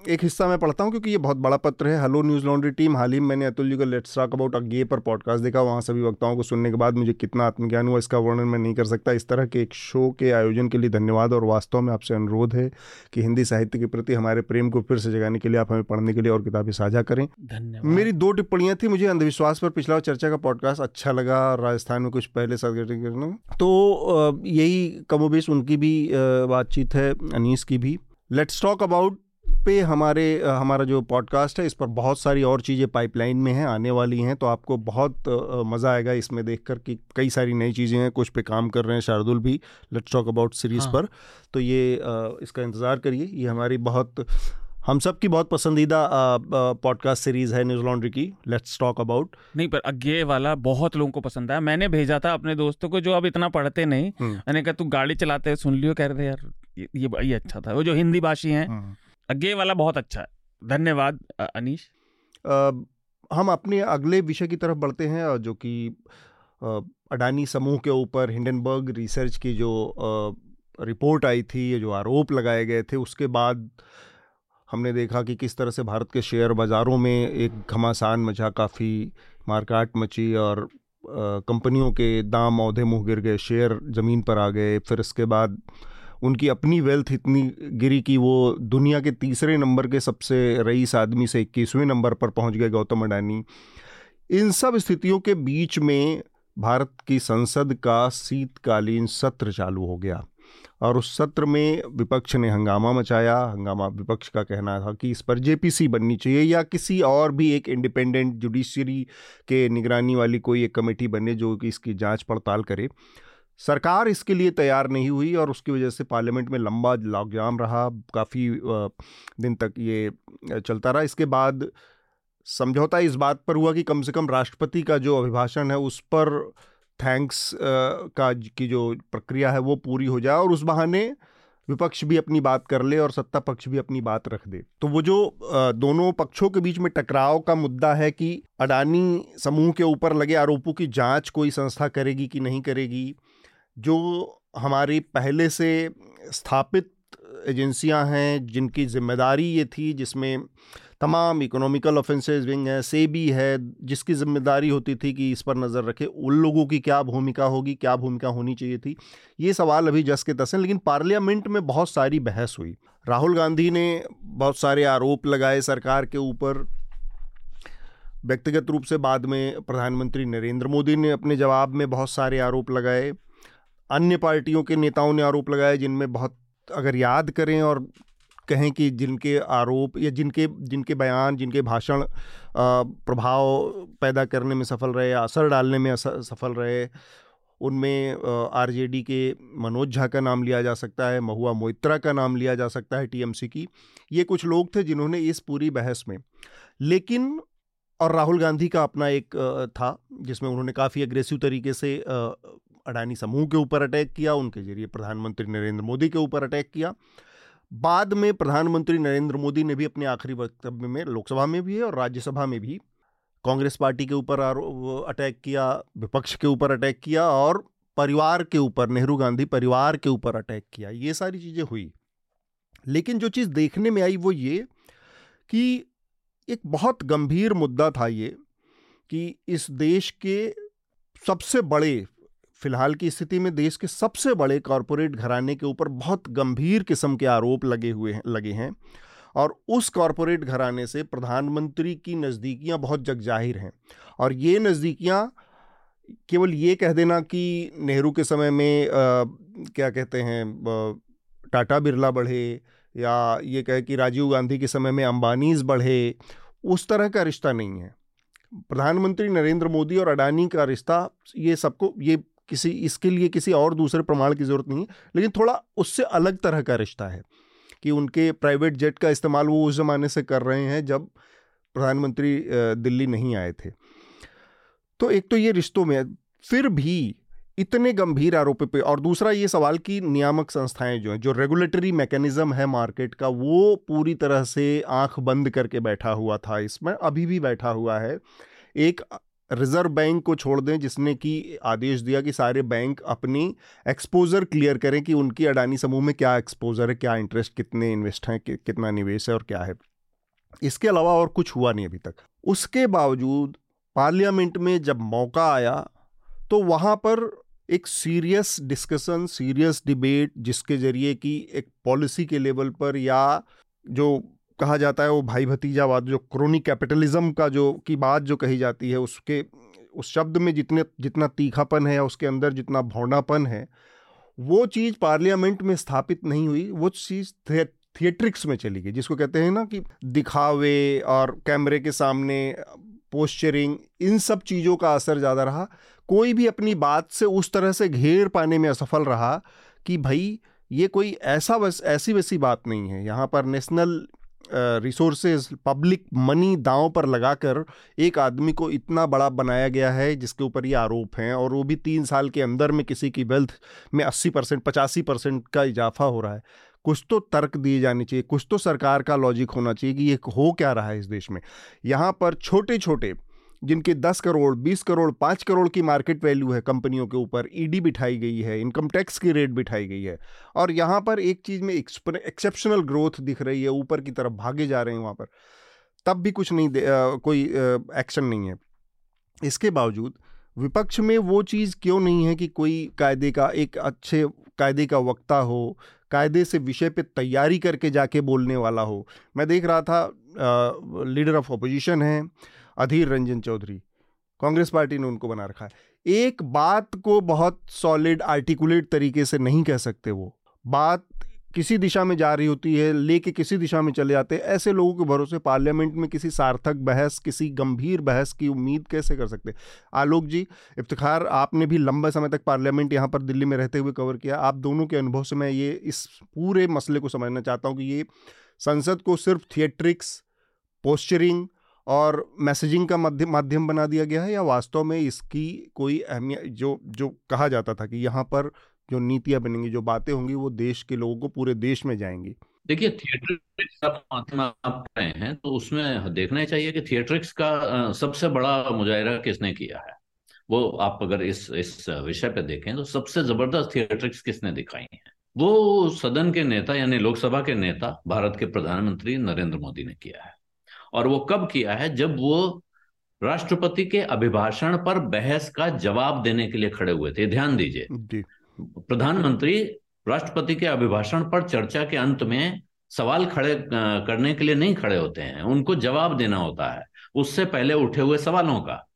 Speaker 2: एक हिस्सा मैं पढ़ता हूँ क्योंकि ये बहुत बड़ा पत्र है। हेलो न्यूज़ लॉन्ड्री टीम हाल ही में मैंने अतुल जी का let's talk about a gay पर पॉडकास्ट देखा। वहाँ सभी वक्ताओं को सुनने के बाद मुझे कितना आत्मज्ञान हुआ इसका वर्णन मैं नहीं कर सकता। इस तरह के एक शो के आयोजन के लिए धन्यवाद और वास्तव में आपसे अनुरोध है कि हिंदी साहित्य के प्रति हमारे प्रेम को फिर से जगाने के लिए आप हमें पढ़ने के लिए और किताबें साझा करें। धन्यवाद। मेरी दो टिप्पणियाँ थी मुझे अंधविश्वास पर पिछला चर्चा का पॉडकास्ट अच्छा लगा राजस्थान में कुछ पहले साथ तो यही कमोबेश उनकी भी बातचीत है अनीस की भी। लेट्स टॉक अबाउट पे हमारे हमारा जो पॉडकास्ट है इस पर बहुत सारी और चीज़ें पाइपलाइन में हैं आने वाली हैं तो आपको बहुत मज़ा आएगा इसमें देख कर कि कई सारी नई चीज़ें हैं कुछ पे काम कर रहे हैं शार्दुल भी लेट्स टॉक अबाउट सीरीज़ पर। तो ये इसका इंतज़ार करिए ये हमारी बहुत हम सब की बहुत पसंदीदा पॉडकास्ट सीरीज़ है न्यूज़ लॉन्ड्री की लेट्स टॉक अबाउट
Speaker 3: नहीं पर अज्ञे वाला बहुत लोगों को पसंद आया। मैंने भेजा था अपने दोस्तों को जो अब इतना पढ़ते नहीं। हम्म। मैंने कहा तू गाड़ी चलाते सुन लियो कह रहे थे यार ये ये अच्छा था। वो जो हिंदी भाषी हैं अज्ञे वाला बहुत अच्छा है। धन्यवाद अनीश।
Speaker 2: हम अपने अगले विषय की तरफ़ बढ़ते हैं जो कि अडानी समूह के ऊपर हिंडनबर्ग रिसर्च की जो रिपोर्ट आई थी, ये जो आरोप लगाए गए थे, उसके बाद हमने देखा कि किस तरह से भारत के शेयर बाज़ारों में एक घमासान मचा, काफ़ी मारकाट मची और कंपनियों के दाम औधे मुँह गिर गए, शेयर ज़मीन पर आ गए। फिर इसके बाद उनकी अपनी वेल्थ इतनी गिरी कि वो दुनिया के तीसरे नंबर के सबसे रईस आदमी से इक्कीसवें नंबर पर पहुँच गए गौतम अडानी। इन सब स्थितियों के बीच में भारत की संसद का शीतकालीन सत्र चालू हो गया और उस सत्र में विपक्ष ने हंगामा मचाया। हंगामा विपक्ष का कहना था कि इस पर जेपीसी बननी चाहिए या किसी और भी एक इंडिपेंडेंट जुडिशरी के निगरानी वाली कोई एक कमेटी बने जो कि इसकी जाँच पड़ताल करे। सरकार इसके लिए तैयार नहीं हुई और उसकी वजह से पार्लियामेंट में लंबा लॉकजाम रहा। काफ़ी दिन तक ये चलता रहा। इसके बाद समझौता इस बात पर हुआ कि कम से कम राष्ट्रपति का जो अभिभाषण है उस पर थैंक्स का की जो प्रक्रिया है वो पूरी हो जाए और उस बहाने विपक्ष भी अपनी बात कर ले और सत्ता पक्ष भी अपनी बात रख दे। तो वो जो दोनों पक्षों के बीच में टकराव का मुद्दा है कि अडानी समूह के ऊपर लगे आरोपों की जाँच कोई संस्था करेगी कि नहीं करेगी जो हमारी पहले से स्थापित एजेंसियाँ हैं, जिनकी ज़िम्मेदारी ये थी, जिसमें तमाम इकोनॉमिकल ऑफेंसेस विंग है, सेबी है, जिसकी ज़िम्मेदारी होती थी कि इस पर नज़र रखे, उन लोगों की क्या भूमिका होगी, क्या भूमिका होनी चाहिए थी, ये सवाल अभी जस के तस हैं, लेकिन पार्लियामेंट में बहुत सारी बहस हुई। राहुल गांधी ने बहुत सारे आरोप लगाए सरकार के ऊपर। व्यक्तिगत रूप से बाद में प्रधानमंत्री नरेंद्र मोदी ने अपने जवाब में बहुत सारे आरोप लगाए। अन्य पार्टियों के नेताओं ने आरोप लगाए जिनमें बहुत, अगर याद करें और कहें कि जिनके आरोप या जिनके जिनके बयान, जिनके भाषण प्रभाव पैदा करने में सफल रहे, असर डालने में सफल रहे, उनमें आरजेडी के मनोज झा का नाम लिया जा सकता है, महुआ मोइत्रा का नाम लिया जा सकता है टीएमसी की। ये कुछ लोग थे जिन्होंने इस पूरी बहस में। लेकिन, और राहुल गांधी का अपना एक था, जिसमें उन्होंने काफ़ी अग्रेसिव तरीके से अडानी समूह के ऊपर अटैक किया, उनके ज़रिए प्रधानमंत्री नरेंद्र मोदी के ऊपर अटैक किया। बाद में प्रधानमंत्री नरेंद्र मोदी ने भी अपने आखिरी वक्तव्य में, लोकसभा में भी और राज्यसभा में भी कांग्रेस पार्टी के ऊपर अटैक किया, विपक्ष के ऊपर अटैक किया और परिवार के ऊपर, नेहरू गांधी परिवार के ऊपर अटैक किया। ये सारी चीज़ें हुई। लेकिन जो चीज़ देखने में आई वो ये कि एक बहुत गंभीर मुद्दा था ये कि इस देश के सबसे बड़े फ़िलहाल की स्थिति में देश के सबसे बड़े कॉरपोरेट घराने के ऊपर बहुत गंभीर किस्म के आरोप लगे हुए हैं लगे हैं और उस कॉरपोरेट घराने से प्रधानमंत्री की नज़दीकियाँ बहुत जगजाहिर हैं। और ये नज़दीकियाँ केवल ये कह देना कि नेहरू के समय में आ, क्या कहते हैं टाटा बिरला बढ़े या ये कहे कि राजीव गांधी के समय में अंबानीज बढ़े उस तरह का रिश्ता नहीं है। प्रधानमंत्री नरेंद्र मोदी और अडानी का रिश्ता ये सबको ये किसी, इसके लिए किसी और दूसरे प्रमाण की ज़रूरत नहीं है, लेकिन थोड़ा उससे अलग तरह का रिश्ता है कि उनके प्राइवेट जेट का इस्तेमाल वो उस ज़माने से कर रहे हैं जब प्रधानमंत्री दिल्ली नहीं आए थे। तो एक तो ये रिश्तों में फिर भी इतने गंभीर आरोप पे और दूसरा ये सवाल कि नियामक संस्थाएँ जो हैं, जो रेगुलेटरी मैकेनिज्म है मार्केट का, वो पूरी तरह से आँख बंद करके बैठा हुआ था इसमें, अभी भी बैठा हुआ है। एक रिज़र्व बैंक को छोड़ दें जिसने कि आदेश दिया कि सारे बैंक अपनी एक्सपोजर क्लियर करें कि उनकी अडानी समूह में क्या एक्सपोजर है क्या इंटरेस्ट कितने इन्वेस्ट हैं कि, कितना निवेश है और क्या है। इसके अलावा और कुछ हुआ नहीं अभी तक। उसके बावजूद पार्लियामेंट में जब मौका आया तो वहाँ पर एक सीरियस डिस्कशन सीरियस डिबेट जिसके ज़रिए कि एक पॉलिसी के लेवल पर या जो कहा जाता है वो भाई भतीजावाद जो क्रोनी कैपिटलिज्म का जो की बात जो कही जाती है उसके उस शब्द में जितने जितना तीखापन है उसके अंदर जितना भौनापन है वो चीज़ पार्लियामेंट में स्थापित नहीं हुई वो चीज़ थे, थिएट्रिक्स में चली गई जिसको कहते हैं ना कि दिखावे और कैमरे के सामने पोस्चरिंग इन सब चीज़ों का असर ज़्यादा रहा। कोई भी अपनी बात से उस तरह से घेर पाने में असफल रहा कि भाई ये कोई ऐसा बस ऐसी वैसी बात नहीं है। यहाँ पर नेशनल रिसोर्सेज पब्लिक मनी दांव पर लगाकर एक आदमी को इतना बड़ा बनाया गया है, जिसके ऊपर ये आरोप हैं और वो भी तीन साल के अंदर में किसी की वेल्थ में अस्सी परसेंट, पचासी परसेंट का इजाफा हो रहा है। कुछ तो तर्क दिए जाने चाहिए, कुछ तो सरकार का लॉजिक होना चाहिए कि ये हो क्या रहा है इस देश में। यहाँ पर छोटे छोटे जिनके 10 करोड़ 20 करोड़ 5 करोड़ की मार्केट वैल्यू है कंपनियों के ऊपर ईडी e बिठाई गई है इनकम टैक्स की रेट बिठाई गई है। और यहाँ पर एक चीज़ में एक्सेप्शनल ग्रोथ दिख रही है ऊपर की तरफ़ भागे जा रहे हैं वहाँ पर। तब भी कुछ नहीं आ, कोई एक्शन नहीं है। इसके बावजूद विपक्ष में वो चीज़ क्यों नहीं है कि कोई कायदे का एक अच्छे कायदे का वक्ता हो कायदे से विषय पे तैयारी करके जाके बोलने वाला हो? मैं देख रहा था लीडर ऑफ़ अपोजिशन है अधीर रंजन चौधरी। कांग्रेस पार्टी ने उनको बना रखा है। एक बात को बहुत सॉलिड आर्टिकुलेट तरीके से नहीं कह सकते वो। बात किसी दिशा में जा रही होती है, लेके किसी दिशा में चले जाते हैं, ऐसे लोगों के भरोसे पार्लियामेंट में किसी सार्थक बहस, किसी गंभीर बहस की उम्मीद कैसे कर सकते आलोक जी इफ्तार आपने भी लंबे समय तक पार्लियामेंट यहाँ पर दिल्ली में रहते हुए कवर किया। आप दोनों के अनुभव से मैं ये इस पूरे मसले को समझना चाहता हूँ कि ये संसद को सिर्फ़ थिएट्रिक्स पोस्चरिंग और मैसेजिंग का माध्यम माध्यम बना दिया गया है या वास्तव में इसकी कोई अहमियत, जो जो कहा जाता था कि यहाँ पर जो नीतियाँ बनेंगी, जो बातें होंगी, वो देश के लोगों को पूरे देश में जाएँगी?
Speaker 5: देखिए थिएट्रिक्स माध्यम आप रहे हैं तो उसमें देखना चाहिए कि थिएट्रिक्स का सबसे बड़ा मुजाहरा किसने किया है? वो आप अगर इस इस विषय पे देखें तो सबसे ज़बरदस्त थिएट्रिक्स किसने दिखाई है? वो सदन के नेता, यानी लोकसभा के नेता, भारत के प्रधानमंत्री नरेंद्र मोदी ने किया है। और वो कब किया है? जब वो राष्ट्रपति के अभिभाषण पर बहस का जवाब देने के लिए खड़े हुए थे। ध्यान दीजिए। प्रधानमंत्री राष्ट्रपति के अभिभाषण पर चर्चा के अंत में सवाल खड़े करने के लिए नहीं खड़े होते हैं। उनको जवाब देना होता है। उससे पहले उठे हुए सवालों का।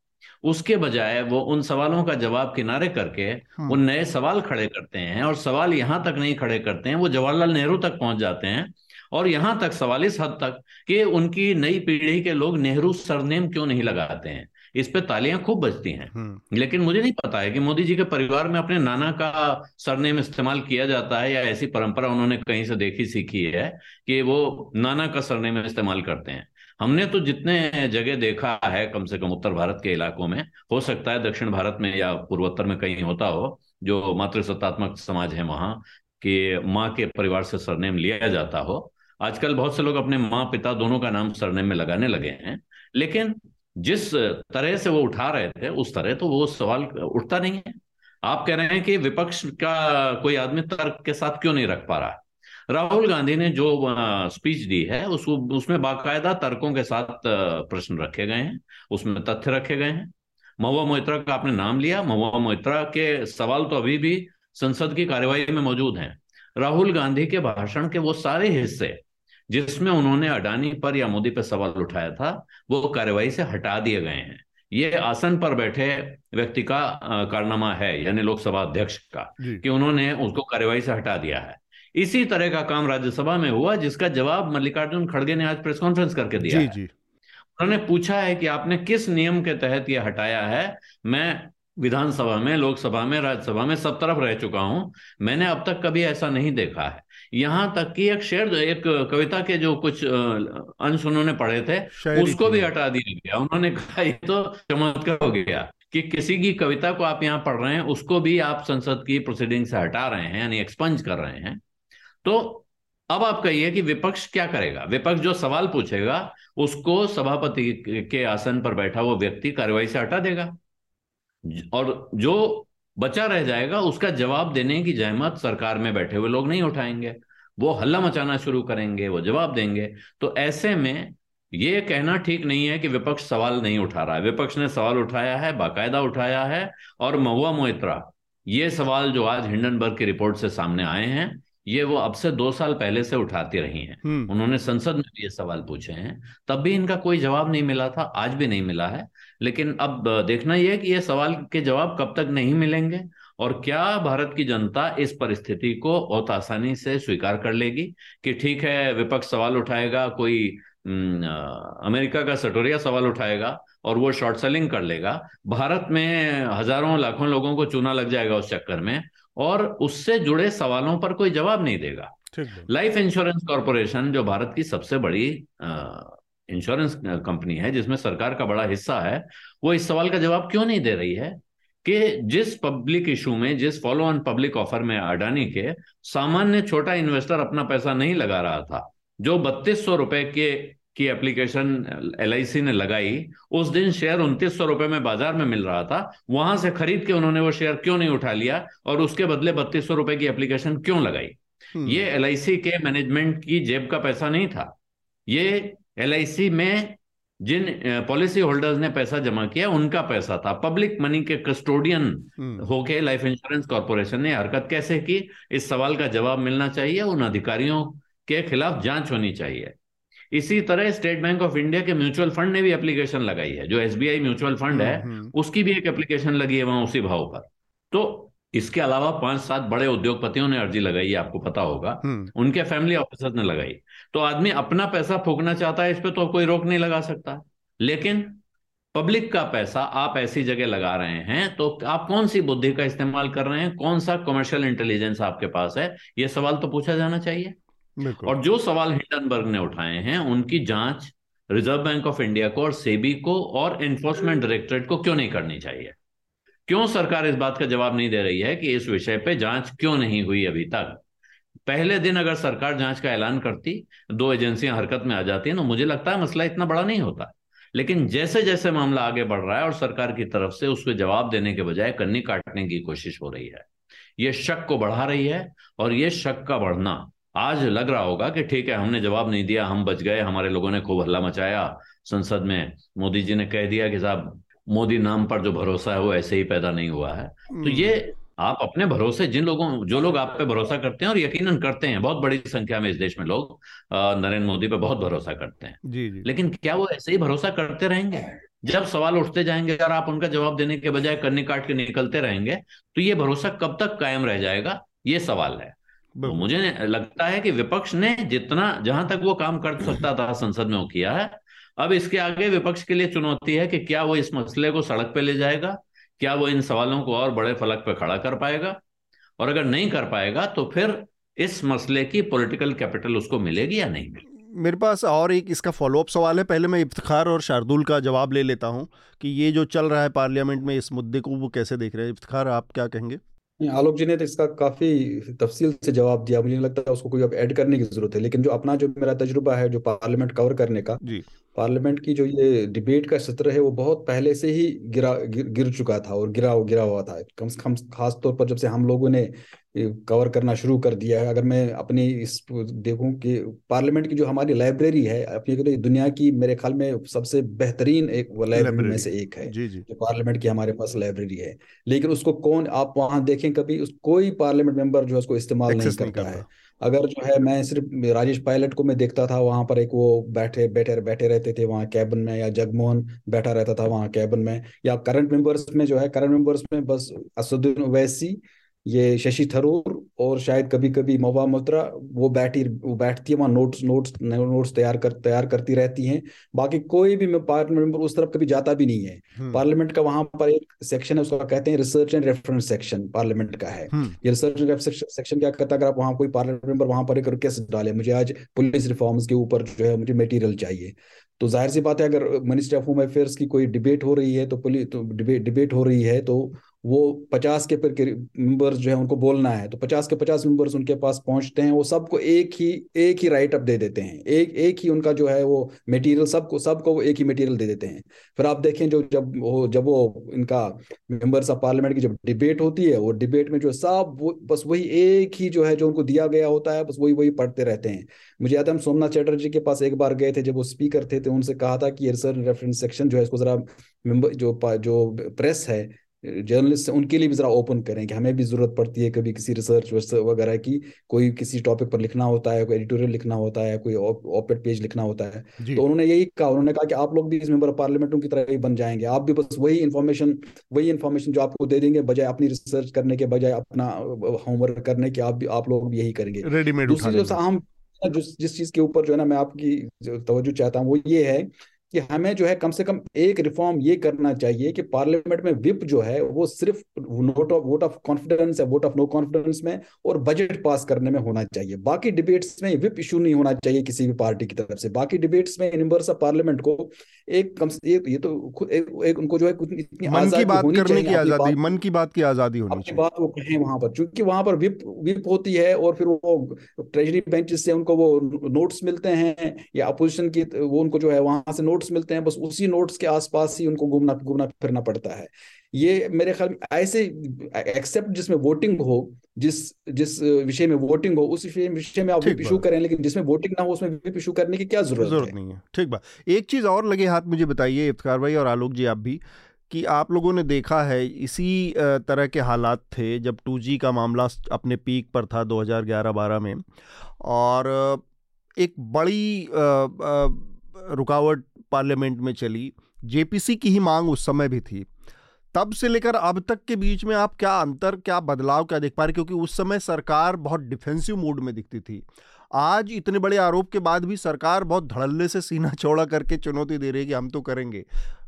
Speaker 5: उसके बजाय वो उन सवालों का जवाब किनारे करके वो नए सवाल खड़े करते हैं और सवाल यहाँ तक नहीं खड़े करते हैं वो जवाहरलाल नेहरू तक पहुँच जाते हैं। और यहाँ तक सवाल इस हद तक कि उनकी नई पीढ़ी के लोग नेहरू सरनेम क्यों नहीं लगाते हैं? इस पे तालियाँ खूब बजती हैं। हम्म। लेकिन मुझे नहीं पता है कि मोदी जी के परिवार में अपने नाना का सरनेम इस्तेमाल किया जाता है या ऐसी परंपरा उन्होंने कहीं से देखी सीखी है कि वो नाना का सरनेम इस्तेमाल करते हैं। हमने तो जितने जगह देखा है कम से कम उत्तर भारत के इलाकों में हो सकता है दक्षिण भारत में या पूर्वोत्तर में कहीं होता हो जो मातृसत्तात्मक समाज है वहाँ कि माँ के परिवार से सरनेम लिया जाता हो आजकल बहुत से लोग अपने माँ पिता दोनों का नाम सरनेम में लगाने लगे हैं, लेकिन जिस तरह से वो उठा रहे थे, उस तरह तो वो सवाल उठता नहीं है। आप कह रहे हैं कि विपक्ष का कोई आदमी तर्क के साथ क्यों नहीं रख पा रहा? राहुल गांधी ने जो स्पीच दी है उसको उसमें बाकायदा तर्कों के साथ प्रश्न रखे गए हैं, उसमें तथ्य रखे गए हैं। महुआ मोहित्रा का आपने नाम लिया, महुआ मोहित्रा के सवाल तो अभी भी संसद की कार्यवाही में मौजूद हैं। राहुल गांधी के भाषण के वो सारे हिस्से जिसमें उन्होंने अडानी पर या मोदी पर सवाल उठाया था वो कार्यवाही से हटा दिए गए हैं। ये आसन पर बैठे व्यक्ति का कारनामा है यानी लोकसभा अध्यक्ष का कि उन्होंने उसको कार्यवाही से हटा दिया है। इसी तरह का काम राज्यसभा में हुआ जिसका जवाब मल्लिकार्जुन खड़गे ने आज प्रेस कॉन्फ्रेंस करके दिया जी, जी। उन्होंने पूछा है कि आपने किस नियम के तहत यह हटाया है? मैं विधानसभा में लोकसभा में राज्यसभा में सब तरफ़ रह चुका हूँ। मैंने अब तक कभी ऐसा नहीं देखा है। यहाँ तक कि एक शेर एक कविता के जो कुछ अंश उन्होंने पढ़े थे उसको भी हटा दिया गया। उन्होंने कहा ये तो चमत्कार हो गया कि किसी की कविता को आप यहाँ पढ़ रहे हैं उसको भी आप संसद की प्रोसीडिंग से हटा रहे हैं यानी एक्सपंज कर रहे हैं। तो अब आप कहिए कि विपक्ष क्या करेगा? विपक्ष जो सवाल पूछेगा उसको सभापति के आसन पर बैठा वो व्यक्ति कार्रवाई से हटा देगा। और जो बचा रह जाएगा, उसका जवाब देने की जहमत सरकार में बैठे हुए लोग नहीं उठाएँगे। वो हल्ला मचाना शुरू करेंगे, वो जवाब देंगे। तो ऐसे में ये कहना ठीक नहीं है कि विपक्ष सवाल नहीं उठा रहा है। विपक्ष ने सवाल उठाया है, बाकायदा उठाया है, और महुआ मोहित्रा ये सवाल जो आज हिंडनबर्ग की रिपोर्ट से सामने आए हैं ये वो अब से दो साल पहले से उठाती रही हैं। हम्म। उन्होंने संसद में भी ये सवाल पूछे हैं। तब भी इनका कोई जवाब नहीं मिला था आज भी नहीं मिला है। लेकिन अब देखना यह है कि ये सवाल के जवाब कब तक नहीं मिलेंगे और क्या भारत की जनता इस परिस्थिति को बहुत आसानी से स्वीकार कर लेगी कि ठीक है विपक्ष सवाल उठाएगा कोई अमेरिका का सटोरिया सवाल उठाएगा और वो शॉर्ट सेलिंग कर लेगा। भारत में हज़ारों लाखों लोगों को चूना लग जाएगा उस चक्कर में और उससे जुड़े सवालों पर कोई जवाब नहीं देगा। लाइफ इंश्योरेंस कॉरपोरेशन जो भारत की सबसे बड़ी इंश्योरेंस कंपनी है जिसमें सरकार का बड़ा हिस्सा है वो इस सवाल का जवाब क्यों नहीं दे रही है कि जिस पब्लिक इशू में जिस फॉलो ऑन पब्लिक ऑफ़र में अडानी के सामान्य छोटा इन्वेस्टर अपना पैसा नहीं लगा रहा था जो बत्तीस सौ रुपए के की एप्लीकेशन एलआईसी ने लगाई उस दिन शेयर उनतीस सौ रुपए में बाज़ार में मिल रहा था। वहाँ से खरीद के उन्होंने वो शेयर क्यों नहीं उठा लिया और उसके बदले बत्तीस सौ रुपए की एप्लीकेशन क्यों लगाई? हम्म। ये एलआईसी के मैनेजमेंट की जेब का पैसा नहीं था। ये एलआईसी में जिन पॉलिसी होल्डर्स ने पैसा जमा किया उनका पैसा था। पब्लिक मनी के कस्टोडियन हम्म। होके लाइफ इंश्योरेंस कॉरपोरेशन ने हरकत कैसे की? इस सवाल का जवाब मिलना चाहिए। उन अधिकारियों के खिलाफ जाँच होनी चाहिए। इसी तरह स्टेट बैंक ऑफ़ इंडिया के म्यूचुअल फंड ने भी एप्लीकेशन लगाई है। जो एसबीआई म्यूचुअल फंड है हम्म, हम्म। उसकी भी एक एप्लीकेशन लगी है वहाँ उसी भाव पर। तो इसके अलावा पाँच सात बड़े उद्योगपतियों ने अर्जी लगाई है आपको पता होगा। उनके फैमिली ऑफिसर ने लगाई। तो आदमी अपना पैसा फूकना चाहता है इस पर तो कोई रोक नहीं लगा सकता। लेकिन पब्लिक का पैसा आप ऐसी जगह लगा रहे हैं तो आप कौन सी बुद्धि का इस्तेमाल कर रहे हैं? कौन सा कमर्शियल इंटेलिजेंस आपके पास है? यह सवाल तो पूछा जाना चाहिए। और जो सवाल हिंडनबर्ग ने उठाए हैं, उनकी जाँच रिज़र्व बैंक ऑफ़ इंडिया को और सेबी को और एनफोर्समेंट डायरेक्टरेट को क्यों नहीं करनी चाहिए? क्यों सरकार इस बात का जवाब नहीं दे रही है कि इस विषय पे जाँच क्यों नहीं हुई अभी तक? पहले दिन अगर सरकार जाँच का ऐलान करती, दो एजेंसियाँ हरकत में आ जाती हैं तो मुझे लगता है मसला इतना बड़ा नहीं होता। लेकिन जैसे जैसे मामला आगे बढ़ रहा है और सरकार की तरफ़ से उसको जवाब देने के बजाय कन्नी काटने की कोशिश हो रही है, ये शक को बढ़ा रही है और ये शक का बढ़ना आज लग रहा होगा कि ठीक है हमने जवाब नहीं दिया हम बच गए हमारे लोगों ने खूब हल्ला मचाया संसद में मोदी जी ने कह दिया कि साहब मोदी नाम पर जो भरोसा है वो ऐसे ही पैदा नहीं हुआ है। तो ये हम्म। आप अपने भरोसे जिन लोगों जो लोग आप पे भरोसा करते हैं और यकीनन करते हैं बहुत बड़ी संख्या में इस देश में लोग नरेंद्र मोदी पे बहुत भरोसा करते हैं। जी जी। लेकिन क्या वो ऐसे ही भरोसा करते रहेंगे? जब सवाल उठते जाएँगे और आप उनका जवाब देने के बजाय कन्नी काट के निकलते रहेंगे तो ये भरोसा कब तक कायम रह जाएगा? ये सवाल है। तो मुझे लगता है कि विपक्ष ने जितना जहाँ तक वो काम कर सकता था संसद में वो किया है अब इसके आगे विपक्ष के लिए चुनौती है कि क्या वो इस मसले को सड़क पे ले जाएगा क्या वो इन सवालों को और बड़े फलक पे खड़ा कर पाएगा और अगर नहीं कर पाएगा तो फिर इस मसले की पॉलिटिकल कैपिटल उसको मिलेगी या नहीं मिलेगी?
Speaker 2: मेरे पास और एक इसका फॉलोअप सवाल है पहले मैं इफ्तार और शार्दुल का जवाब ले लेता हूँ कि ये जो चल रहा है पार्लियामेंट में इस मुद्दे को वो कैसे देख रहे हैं। इफ्तार आप क्या कहेंगे?
Speaker 4: आलोक जी ने तो इसका काफ़ी तफसील से जवाब दिया। मुझे नहीं लगता उसको कोई अब ऐड करने की ज़रूरत है लेकिन जो अपना जो मेरा तजुर्बा है जो पार्लियामेंट कवर करने का जी। पार्लियामेंट की जो ये डिबेट का सत्र है वो बहुत पहले से ही गिरा गिर, गिर चुका था और गिरा गिरा हुआ था। कम से कम खास तौर पर जब से हम लोगों ने कवर करना शुरू कर दिया है। अगर मैं अपनी इस देखूँ कि पार्लियामेंट की जो हमारी लाइब्रेरी है अपनी दुनिया की मेरे ख्याल में सबसे बेहतरीन एक लाइब्रेरी में से एक है जी जी। जो पार्लियामेंट की हमारे पास लाइब्रेरी है। लेकिन उसको कौन आप वहाँ देखें कभी उस कोई पार्लियामेंट मेंबर जो है उसको इस्तेमाल नहीं करता नहीं है। अगर जो है मैं सिर्फ़ राजेश पायलट को मैं देखता था वहाँ पर एक वो बैठे बैठे बैठे रहते थे वहाँ कैबिन में या जगमोहन बैठा रहता था वहाँ कैबिन में। या करंट मेंबर्स में जो है करंट मेंबर्स में बस असदुद्दीन ओवैसी ये शशि थरूर और शायद कभी कभी मवा मुद्रा वो बैठी वो बैठती है वहाँ नोट्स नोट्स नोट्स तैयार कर तैयार करती रहती हैं। बाकी कोई भी पार्लियामेंट मेंबर उस तरफ़ कभी जाता भी नहीं है। हम्म। पार्लियामेंट का वहाँ पर एक सेक्शन है उसका कहते हैं research and reference section parliament का है। हम्म। ये रिसर्च एंड सेक्शन क्या करता है? अगर आप वहाँ कोई पार्लियामेंट मेंबर वहाँ पर एक रिक्वेस्ट डाले मुझे आज पुलिस रिफॉर्म्स के ऊपर जो है मुझे मटेरियल चाहिए। तो ज़ाहिर सी बात है अगर मिनिस्ट्री ऑफ़ होम अफेयर्स की कोई डिबेट हो रही है तो पुलिस तो डिबेट डिबेट हो रही है तो वो पचास के मेंबर्स जो है उनको बोलना है। तो पचास के पचास मेंबर्स उनके पास पहुँचते हैं, वो सबको एक ही एक ही राइट अप दे देते हैं। एक एक ही उनका जो है वो मटेरियल सबको सबको वो एक ही मटेरियल दे देते हैं। फिर आप देखें जो जब वो जब वो इनका मेंबर्स ऑफ़ पार्लियामेंट की जब डिबेट होती है, वो डिबेट में जो सब वो, बस वही एक ही जो है जो उनको दिया गया होता है, बस वही वही पढ़ते रहते हैं। मुझे याद है हम सोमनाथ चैटर्जी के पास एक बार गए थे, जब वो स्पीकर थे तो उनसे कहा था कि रिसर्च रेफरेंस सेक्शन जो है, इसको जरा जो जो प्रेस है जर्नलिस्ट उनके लिए भी जरा ओपन करें कि हमें भी ज़रूरत पड़ती है कभी किसी रिसर्च वगैरह की कोई किसी टॉपिक पर लिखना होता है कोई एडिटोरियल लिखना होता है कोई ओपेड पेज लिखना होता है। तो उन्होंने यही कहा उन्होंने कहा कि आप लोग भी इस मेंबर ऑफ़ पार्लियामेंट की तरह ही बन जाएँगे। आप भी बस वही इन्फॉर्मेशन वही इन्फॉर्मेशन जो आपको दे देंगे बजाय अपनी रिसर्च करने के बजाय अपना होमवर्क करने के आप भी आप लोग भी यही करेंगे। दूसरी जो हम जिस जिस चीज़ के ऊपर जो है ना मैं आपकी तवज्जो चाहता हूँ वो ये है कि हमें जो है कम से कम एक रिफॉर्म ये करना चाहिए कि पार्लियामेंट में विप जो है वो सिर्फ़ note of vote of confidence या वोट ऑफ़ नो कॉन्फिडेंस में और बजट पास करने में होना चाहिए। बाकी डिबेट्स में विप इशू नहीं होना चाहिए किसी भी पार्टी की तरफ़ से। बाकी डिबेट्स में मेंबर्स ऑफ़ पार्लियामेंट को एक कम से ये तो खुद एक, एक उनको जो है इतनी
Speaker 2: मन की बात करने की आज़ादी मन की बात की आज़ादी होनी
Speaker 4: चाहिए। बात वो कहें वहाँ पर। क्योंकि वहाँ पर विप विप होती है और फिर वो ट्रेजरी बेंचेस से उनको वो नोट्स मिलते हैं या अपोजिशन की वो उनको जो है वहाँ से नोट्स मिलते हैं बस उसी नोट्स के आसपास ही उनको घूमना घूमना फिरना पड़ता है। ये मेरे ख्याल में ऐसे एक्सेप्ट जिसमें वोटिंग हो जिस जिस विषय में वोटिंग हो उस विषय में आप इशू करें लेकिन जिसमें वोटिंग ना हो उसमें विप इशू करने की क्या ज़रूरत, ज़रूरत
Speaker 2: नहीं है। ठीक बात। एक चीज़ और लगे हाथ मुझे बताइए इफ्तार भाई और आलोक जी आप भी कि आप लोगों ने देखा है इसी तरह के हालात थे जब टू का मामला अपने पीक पर था 2011-12 में। और एक बड़ी रुकावट पार्लियामेंट में चली, जेपीसी की ही मांग उस समय भी थी। तब से लेकर अब तक के बीच में आप क्या अंतर, क्या बदलाव, क्या देख पा रहे क्योंकि उस समय सरकार बहुत डिफेंसिव मूड में दिखती थी। आज इतने बड़े आरोप के बाद भी सरकार बहुत धड़ल्ले से सीना चौड़ा करके चुनौती दे रही है कि हम तो करेंगे।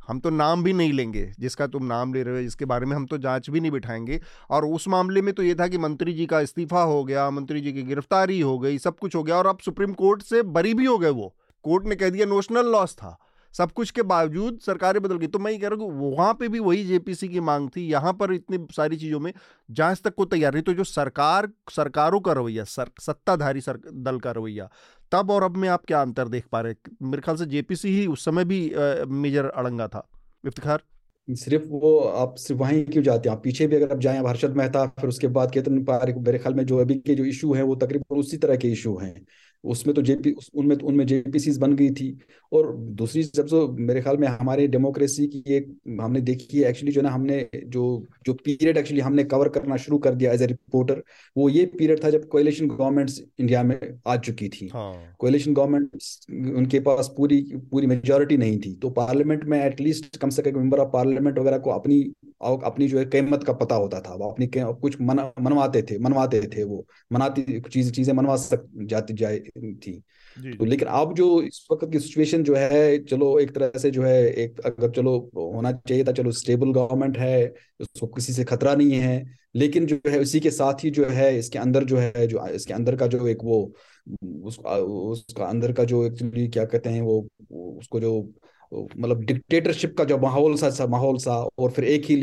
Speaker 2: हम तो नाम भी नहीं लेंगे, जिसका तुम नाम ले रहे हो, जिसके बारे में हम तो जाँच भी नहीं बिठाएँगे। और उस मामले में तो ये था कि मंत्री जी का इस्तीफा हो गया, मंत्री जी की गिरफ्तारी हो गई, सब कुछ हो गया और अब सुप्रीम कोर्ट से बरी भी हो गए वो। कोर्ट ने कह दिया नोशनल लॉस था। सब कुछ के बावजूद सरकारें बदल गई। तो मैं ये कह रहा हूँ वहाँ पे भी वही जेपीसी की मांग थी। यहाँ पर इतनी सारी चीज़ों में जाँच तक को तैयार नहीं। तो जो सरकार सरकारों का रवैया सर, सत्ताधारी सर, दल का रवैया तब और अब में आप क्या अंतर देख पा रहे मेरे ख्याल से जेपीसी ही उस समय भी आ, मेजर अड़ंगा था। इफ्तार
Speaker 4: सिर्फ़ वो आप सिर्फ़ वहीं क्यों जाते हैं? आप पीछे भी अगर आप जाएँ हर्षद मेहता फिर उसके बाद केतन पारिक मेरे ख्याल में जो अभी के जो इशू है वो तकरीबन उसी तरह के इशू हैं। उसमें तो जेपी उनमें तो उनमें जेपीसी बन गई थी। और दूसरी जब तो मेरे ख्याल में हमारे डेमोक्रेसी की एक हमने देखी है एक्चुअली जो ना हमने जो जो पीरियड एक्चुअली हमने कवर करना शुरू कर दिया एज ए रिपोर्टर वो ये पीरियड था जब कोएलिशन गवर्नमेंट्स इंडिया में आ चुकी थी। कोएलिशन हाँ। गवर्नमेंट उनके पास पूरी पूरी मेजोरिटी नहीं थी। तो पार्लियामेंट में एटलीस्ट कम से कम मेंबर ऑफ़ पार्लियामेंट वगैरह को अपनी अपनी जो है कीमत का पता होता था। वो अपनी कुछ मन मनवाते थे मनवाते थे वो। मनाती चीज़ चीज़ें मनवा सक जाती जाए थी। तो लेकिन अब जो इस वक्त की सिचुएशन जो है चलो एक तरह से जो है एक अगर चलो होना चाहिए था चलो स्टेबल गवर्नमेंट है उसको किसी से खतरा नहीं है लेकिन जो है उसी के साथ ही जो है इसके अंदर जो है जो इसके अंदर का जो एक वो उसका उसका अंदर का जो एक्चुअली क्या कहते हैं वो उसको जो मतलब डिक्टेटरशिप का जो माहौल सा माहौल सा और फिर एक ही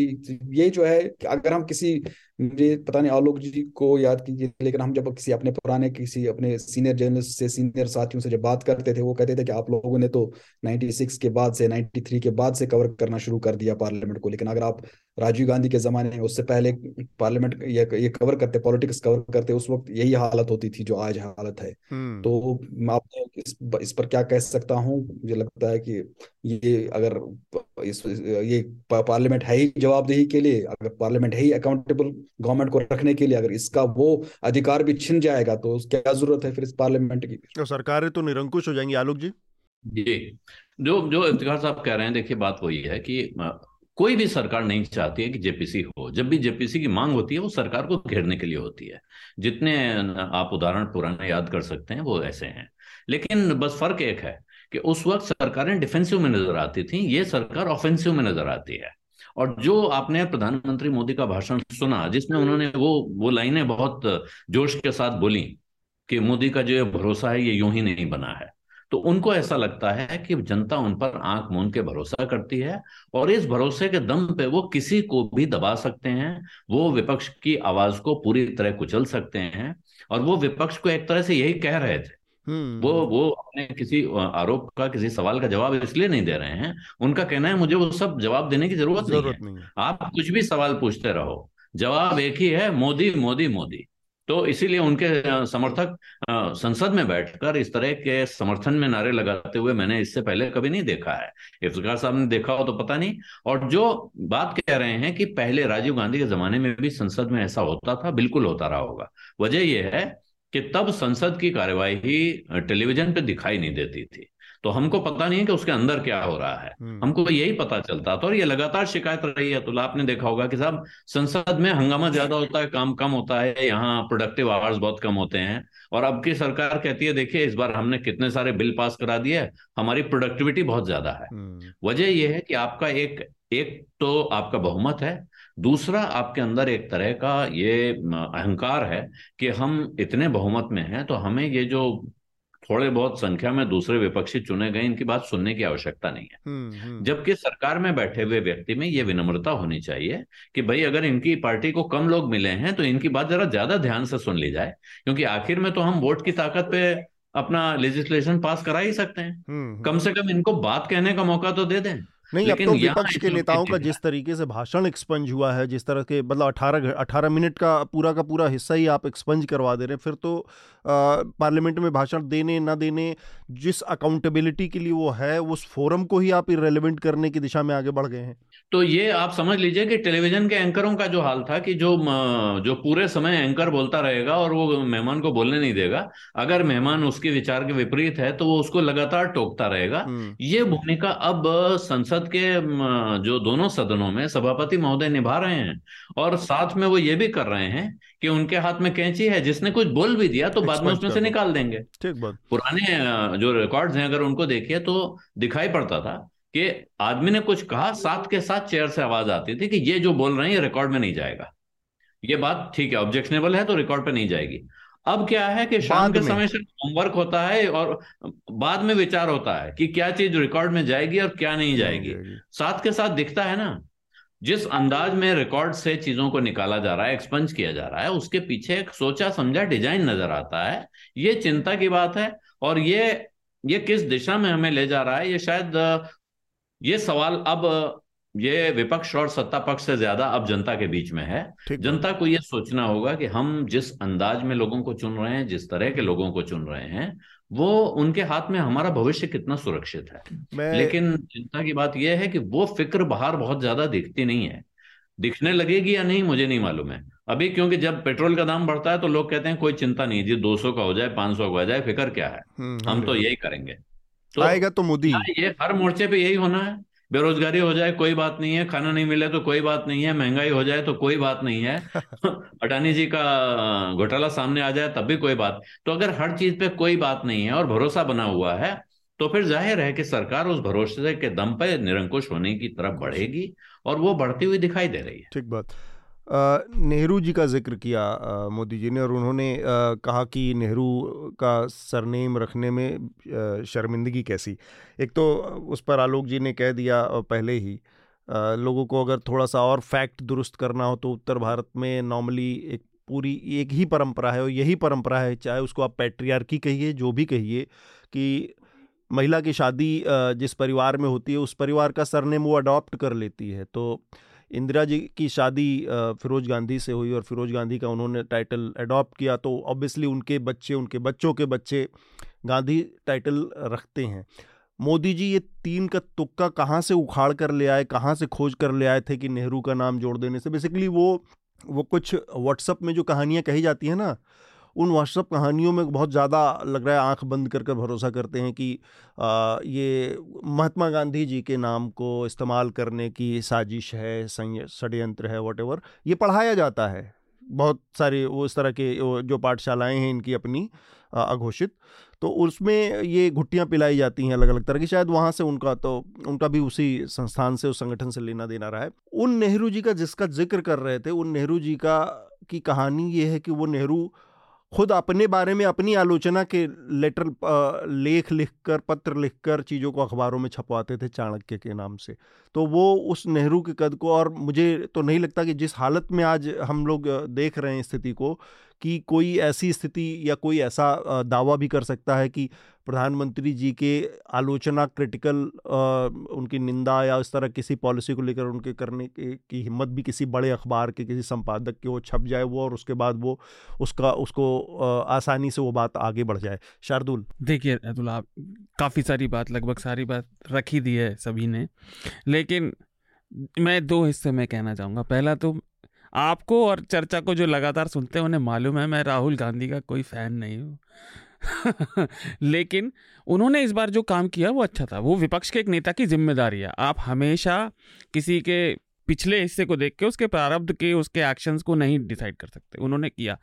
Speaker 4: ये जो है कि अगर हम किसी मुझे पता नहीं आलोक जी को याद कीजिए लेकिन हम जब किसी अपने पुराने किसी अपने सीनियर जर्नलिस्ट से सीनियर साथियों से जब बात करते थे वो कहते थे कि आप लोगों ने तो 96 के बाद से 93 के बाद से कवर करना शुरू कर दिया पार्लियामेंट को। लेकिन अगर आप राजीव गांधी के जमाने में उससे पहले पार्लियामेंट ये, ये कवर करते पॉलिटिक्स कवर करते उस वक्त यही हालत होती थी जो आज हालत है। हम्म। तो मैं इस, इस पर क्या कह सकता हूँ? मुझे लगता है कि ये अगर इस ये पार्लियामेंट है ही जवाबदेही के लिए अगर पार्लियामेंट है ही अकाउंटेबल गवर्नमेंट को रखने के लिए अगर इसका वो अधिकार भी छिन जाएगा तो क्या ज़रूरत है फिर इस पार्लियामेंट की?
Speaker 2: तो सरकारें तो निरंकुश हो जाएँगी आलोक जी।
Speaker 5: जी। जो जो इफ्तिखार साहब कह रहे हैं देखिए बात वही है कि कोई भी सरकार नहीं चाहती है कि जेपीसी हो। जब भी जेपीसी की मांग होती है वो सरकार को घेरने के लिए होती है। जितने आप उदाहरण पुराने याद कर सकते हैं वो ऐसे हैं। लेकिन बस फ़र्क एक है कि उस वक्त सरकारें डिफेंसिव में नज़र आती थी ये सरकार ऑफेंसिव में नज़र आती है। और जो आपने प्रधानमंत्री मोदी का भाषण सुना, जिसमें उन्होंने वो वो लाइनें बहुत जोश के साथ बोली कि मोदी का जो भरोसा है, ये यूँ ही नहीं बना है। तो उनको ऐसा लगता है कि जनता उन पर आँख मूंद के भरोसा करती है और इस भरोसे के दम पे वो किसी को भी दबा सकते हैं, वो विपक्ष की आवाज़ को पूरी तरह कुचल सकते हैं और वो विपक्ष को एक तरह से यही कह रहे थे वो हम्म। वो अपने किसी आरोप का किसी सवाल का जवाब इसलिए नहीं दे रहे हैं। उनका कहना है मुझे वो सब जवाब देने की ज़रूरत, ज़रूरत नहीं, है। नहीं है। आप कुछ भी सवाल पूछते रहो जवाब एक ही है मोदी मोदी मोदी। तो इसीलिए उनके समर्थक संसद में बैठकर इस तरह के समर्थन में नारे लगाते हुए मैंने इससे पहले कभी नहीं देखा है। इफ्तार साहब ने देखा हो तो पता नहीं। और जो बात कह रहे हैं कि पहले राजीव गांधी के जमाने में भी संसद में ऐसा होता था बिल्कुल होता रहा होगा। वजह यह है कि तब संसद की कार्यवाही टेलीविज़न पे दिखाई नहीं देती थी। तो हमको पता नहीं है कि उसके अंदर क्या हो रहा है। हम्म। हमको यही पता चलता था और ये लगातार शिकायत रही है। तो आपने देखा होगा कि साहब संसद में हंगामा ज़्यादा होता है काम कम होता है यहाँ प्रोडक्टिव आवर्स बहुत कम होते हैं। और अब की सरकार कहती है देखिए इस बार हमने कितने सारे बिल पास करा दिए हमारी प्रोडक्टिविटी बहुत ज़्यादा है। हम्म। वजह यह है कि आपका एक एक तो आपका बहुमत है दूसरा आपके अंदर एक तरह का ये अहंकार है कि हम इतने बहुमत में हैं तो हमें ये जो थोड़े बहुत संख्या में दूसरे विपक्षी चुने गए इनकी बात सुनने की आवश्यकता नहीं है। हम्म, हम्म। जबकि सरकार में बैठे हुए व्यक्ति में ये विनम्रता होनी चाहिए कि भाई अगर इनकी पार्टी को कम लोग मिले हैं तो इनकी बात जरा ज़्यादा ध्यान से सुन ली जाए क्योंकि आखिर में तो हम वोट की ताकत पे अपना लेजिस्लेशन पास करा ही सकते हैं। हम्म, कम से कम इनको बात कहने का मौका तो दे दें।
Speaker 2: नहीं अब तो विपक्ष के नेताओं का जिस तरीके से भाषण एक्सपंज हुआ है जिस तरह के मतलब अठारह अठारह मिनट का पूरा का पूरा हिस्सा ही आप एक्सपंज करवा दे रहे हैं फिर तो पार्लियामेंट में भाषण देने ना देने जिस अकाउंटेबिलिटी के लिए वो है उस फोरम को ही आप इरेलीवेंट करने की दिशा में आगे बढ़ गए हैं
Speaker 5: तो ये आप समझ लीजिए कि टेलीविज़न के एंकरों का जो हाल था कि जो जो पूरे समय एंकर बोलता रहेगा और वो मेहमान को बोलने नहीं देगा अगर मेहमान उसके विचार के विपरीत है तो वो उसको लगातार टोकता रहेगा हम्म। ये भूमिका अब संसद के जो दोनों सदनों में सभापति महोदय निभा रहे हैं और साथ में वो ये भी कर रहे हैं कि उनके हाथ में कैंची है जिसने कुछ बोल भी दिया तो बाद में उसमें से निकाल देंगे।
Speaker 2: ठीक बात।
Speaker 5: पुराने जो रिकॉर्ड्स हैं अगर उनको देखिए तो दिखाई पड़ता था कि आदमी ने कुछ कहा साथ के साथ चेयर से आवाज़ आती थी कि ये जो बोल रहे हैं ये रिकॉर्ड में नहीं जाएगा। ये बात ठीक है ऑब्जेक्शनेबल है तो रिकॉर्ड पे नहीं जाएगी। अब क्या है कि शाम के समय से होमवर्क होता है और बाद में विचार होता है कि क्या चीज़ रिकॉर्ड में जाएगी और क्या नहीं जाएगी। साथ के साथ दिखता है ना। जिस अंदाज में रिकॉर्ड से चीज़ों को निकाला जा रहा है एक्सपंज किया जा रहा है उसके पीछे एक सोचा समझा डिज़ाइन नज़र आता है। ये चिंता की बात है और ये ये किस दिशा में हमें ले जा रहा है ये शायद ये सवाल अब ये विपक्ष और सत्ता पक्ष से ज़्यादा अब जनता के बीच में है। जनता को ये सोचना होगा कि हम जिस अंदाज में लोगों को चुन रहे हैं जिस तरह के लोगों को चुन रहे हैं वो उनके हाथ में हमारा भविष्य कितना सुरक्षित है। मैं... लेकिन चिंता की बात यह है कि वो फ़िक्र बाहर बहुत ज़्यादा दिखती नहीं है। दिखने लगेगी या नहीं मुझे नहीं मालूम है। अभी क्योंकि जब पेट्रोल का दाम बढ़ता है तो लोग कहते हैं कोई चिंता नहीं जी 200 का हो जाए 500 का हो जाए फ़िक्र क्या है? हम्म, हम तो यही करेंगे।
Speaker 2: तो आएगा तो मोदी।
Speaker 5: ये हर मोर्चे पे यही होना है? बेरोजगारी हो जाए कोई बात नहीं है। खाना नहीं मिले तो कोई बात नहीं है। महँगाई हो जाए तो कोई बात नहीं है। अडानी जी का घोटाला सामने आ जाए तब भी कोई बात। तो अगर हर चीज़ पे कोई बात नहीं है और भरोसा बना हुआ है तो फिर ज़ाहिर है कि सरकार उस भरोसे के दम पर निरंकुश होने की तरफ़ बढ़ेगी और वो बढ़ती हुई दिखाई दे रही है।
Speaker 2: ठीक बात। नेहरू जी का ज़िक्र किया मोदी जी ने और उन्होंने कहा कि नेहरू का सरनेम रखने में शर्मिंदगी कैसी। एक तो उस पर आलोक जी ने कह दिया पहले ही लोगों को अगर थोड़ा सा और फैक्ट दुरुस्त करना हो तो उत्तर भारत में नॉर्मली एक पूरी, एक ही परंपरा है और यही परंपरा है, चाहे उसको आप पैट्रियार्की कहिए, जो भी कहिए, कि महिला की शादी जिस परिवार में होती है, उस परिवार का सरनेम वो अडॉप्ट कर लेती है। तो इंदिरा जी की शादी फिरोज गांधी से हुई और फिरोज गांधी का उन्होंने टाइटल अडॉप्ट किया तो ऑब्वियसली उनके बच्चे, उनके बच्चों के बच्चे गांधी टाइटल रखते हैं। मोदी जी, ये तीन का तुक्का कहाँ से उखाड़ कर ले आए, कहाँ से खोज कर ले आए थे कि नेहरू का नाम जोड़ देने से? बेसिकली वो वो कुछ व्हाट्सअप में जो कहानियाँ कही जाती हैं ना उन व्हाट्सअप कहानियों में बहुत ज़्यादा लग रहा है आँख बंद कर कर भरोसा करते हैं कि आ, ये महात्मा गांधी जी के नाम को इस्तेमाल करने की साजिश है षडयंत्र है वट ये पढ़ाया जाता है। बहुत सारे वो इस तरह के जो पाठशालाएँ हैं इनकी अपनी अघोषित तो उसमें ये घुट्टियाँ पिलाई जाती हैं अलग अलग तरह की। शायद वहाँ से उनका तो उनका भी उसी संस्थान से उस संगठन से लेना देना रहा है। उन नेहरू जी का जिसका ज़िक्र कर रहे थे उन नेहरू जी का की कहानी ये है कि वो नेहरू खुद अपने बारे में अपनी आलोचना के लेटर लेख लिखकर, पत्र लिखकर चीज़ों को अखबारों में छपवाते थे चाणक्य के नाम से। तो वो उस नेहरू के कद को और मुझे तो नहीं लगता कि जिस हालत में आज हम लोग देख रहे हैं स्थिति को कि कोई ऐसी स्थिति या कोई ऐसा दावा भी कर सकता है कि प्रधानमंत्री जी के आलोचना क्रिटिकल उनकी निंदा या इस तरह किसी पॉलिसी को लेकर उनके करने की हिम्मत भी किसी बड़े अखबार के, किसी संपादक के वो छप जाए वो और उसके बाद वो उसका, उसको आसानी से वो बात आगे बढ़ जाए। शार्दुल।
Speaker 3: देखिए अतुल आप काफ़ी सारी बात, लगभग सारी बात रखी दी है सभी ने। लेकिन मैं दो हिस्से में कहना चाहूँगा। पहला तो आपको और चर्चा को जो लगातार सुनते हैं उन्हें मालूम है, मैं राहुल गांधी का कोई फ़ैन नहीं हूँ। लेकिन उन्होंने इस बार जो काम किया, वो अच्छा था। वो विपक्ष के एक नेता की ज़िम्मेदारी है। आप हमेशा किसी के पिछले हिस्से को देख के उसके प्रारब्ध के, उसके एक्शंस को नहीं डिसाइड कर सकते। उन्होंने किया।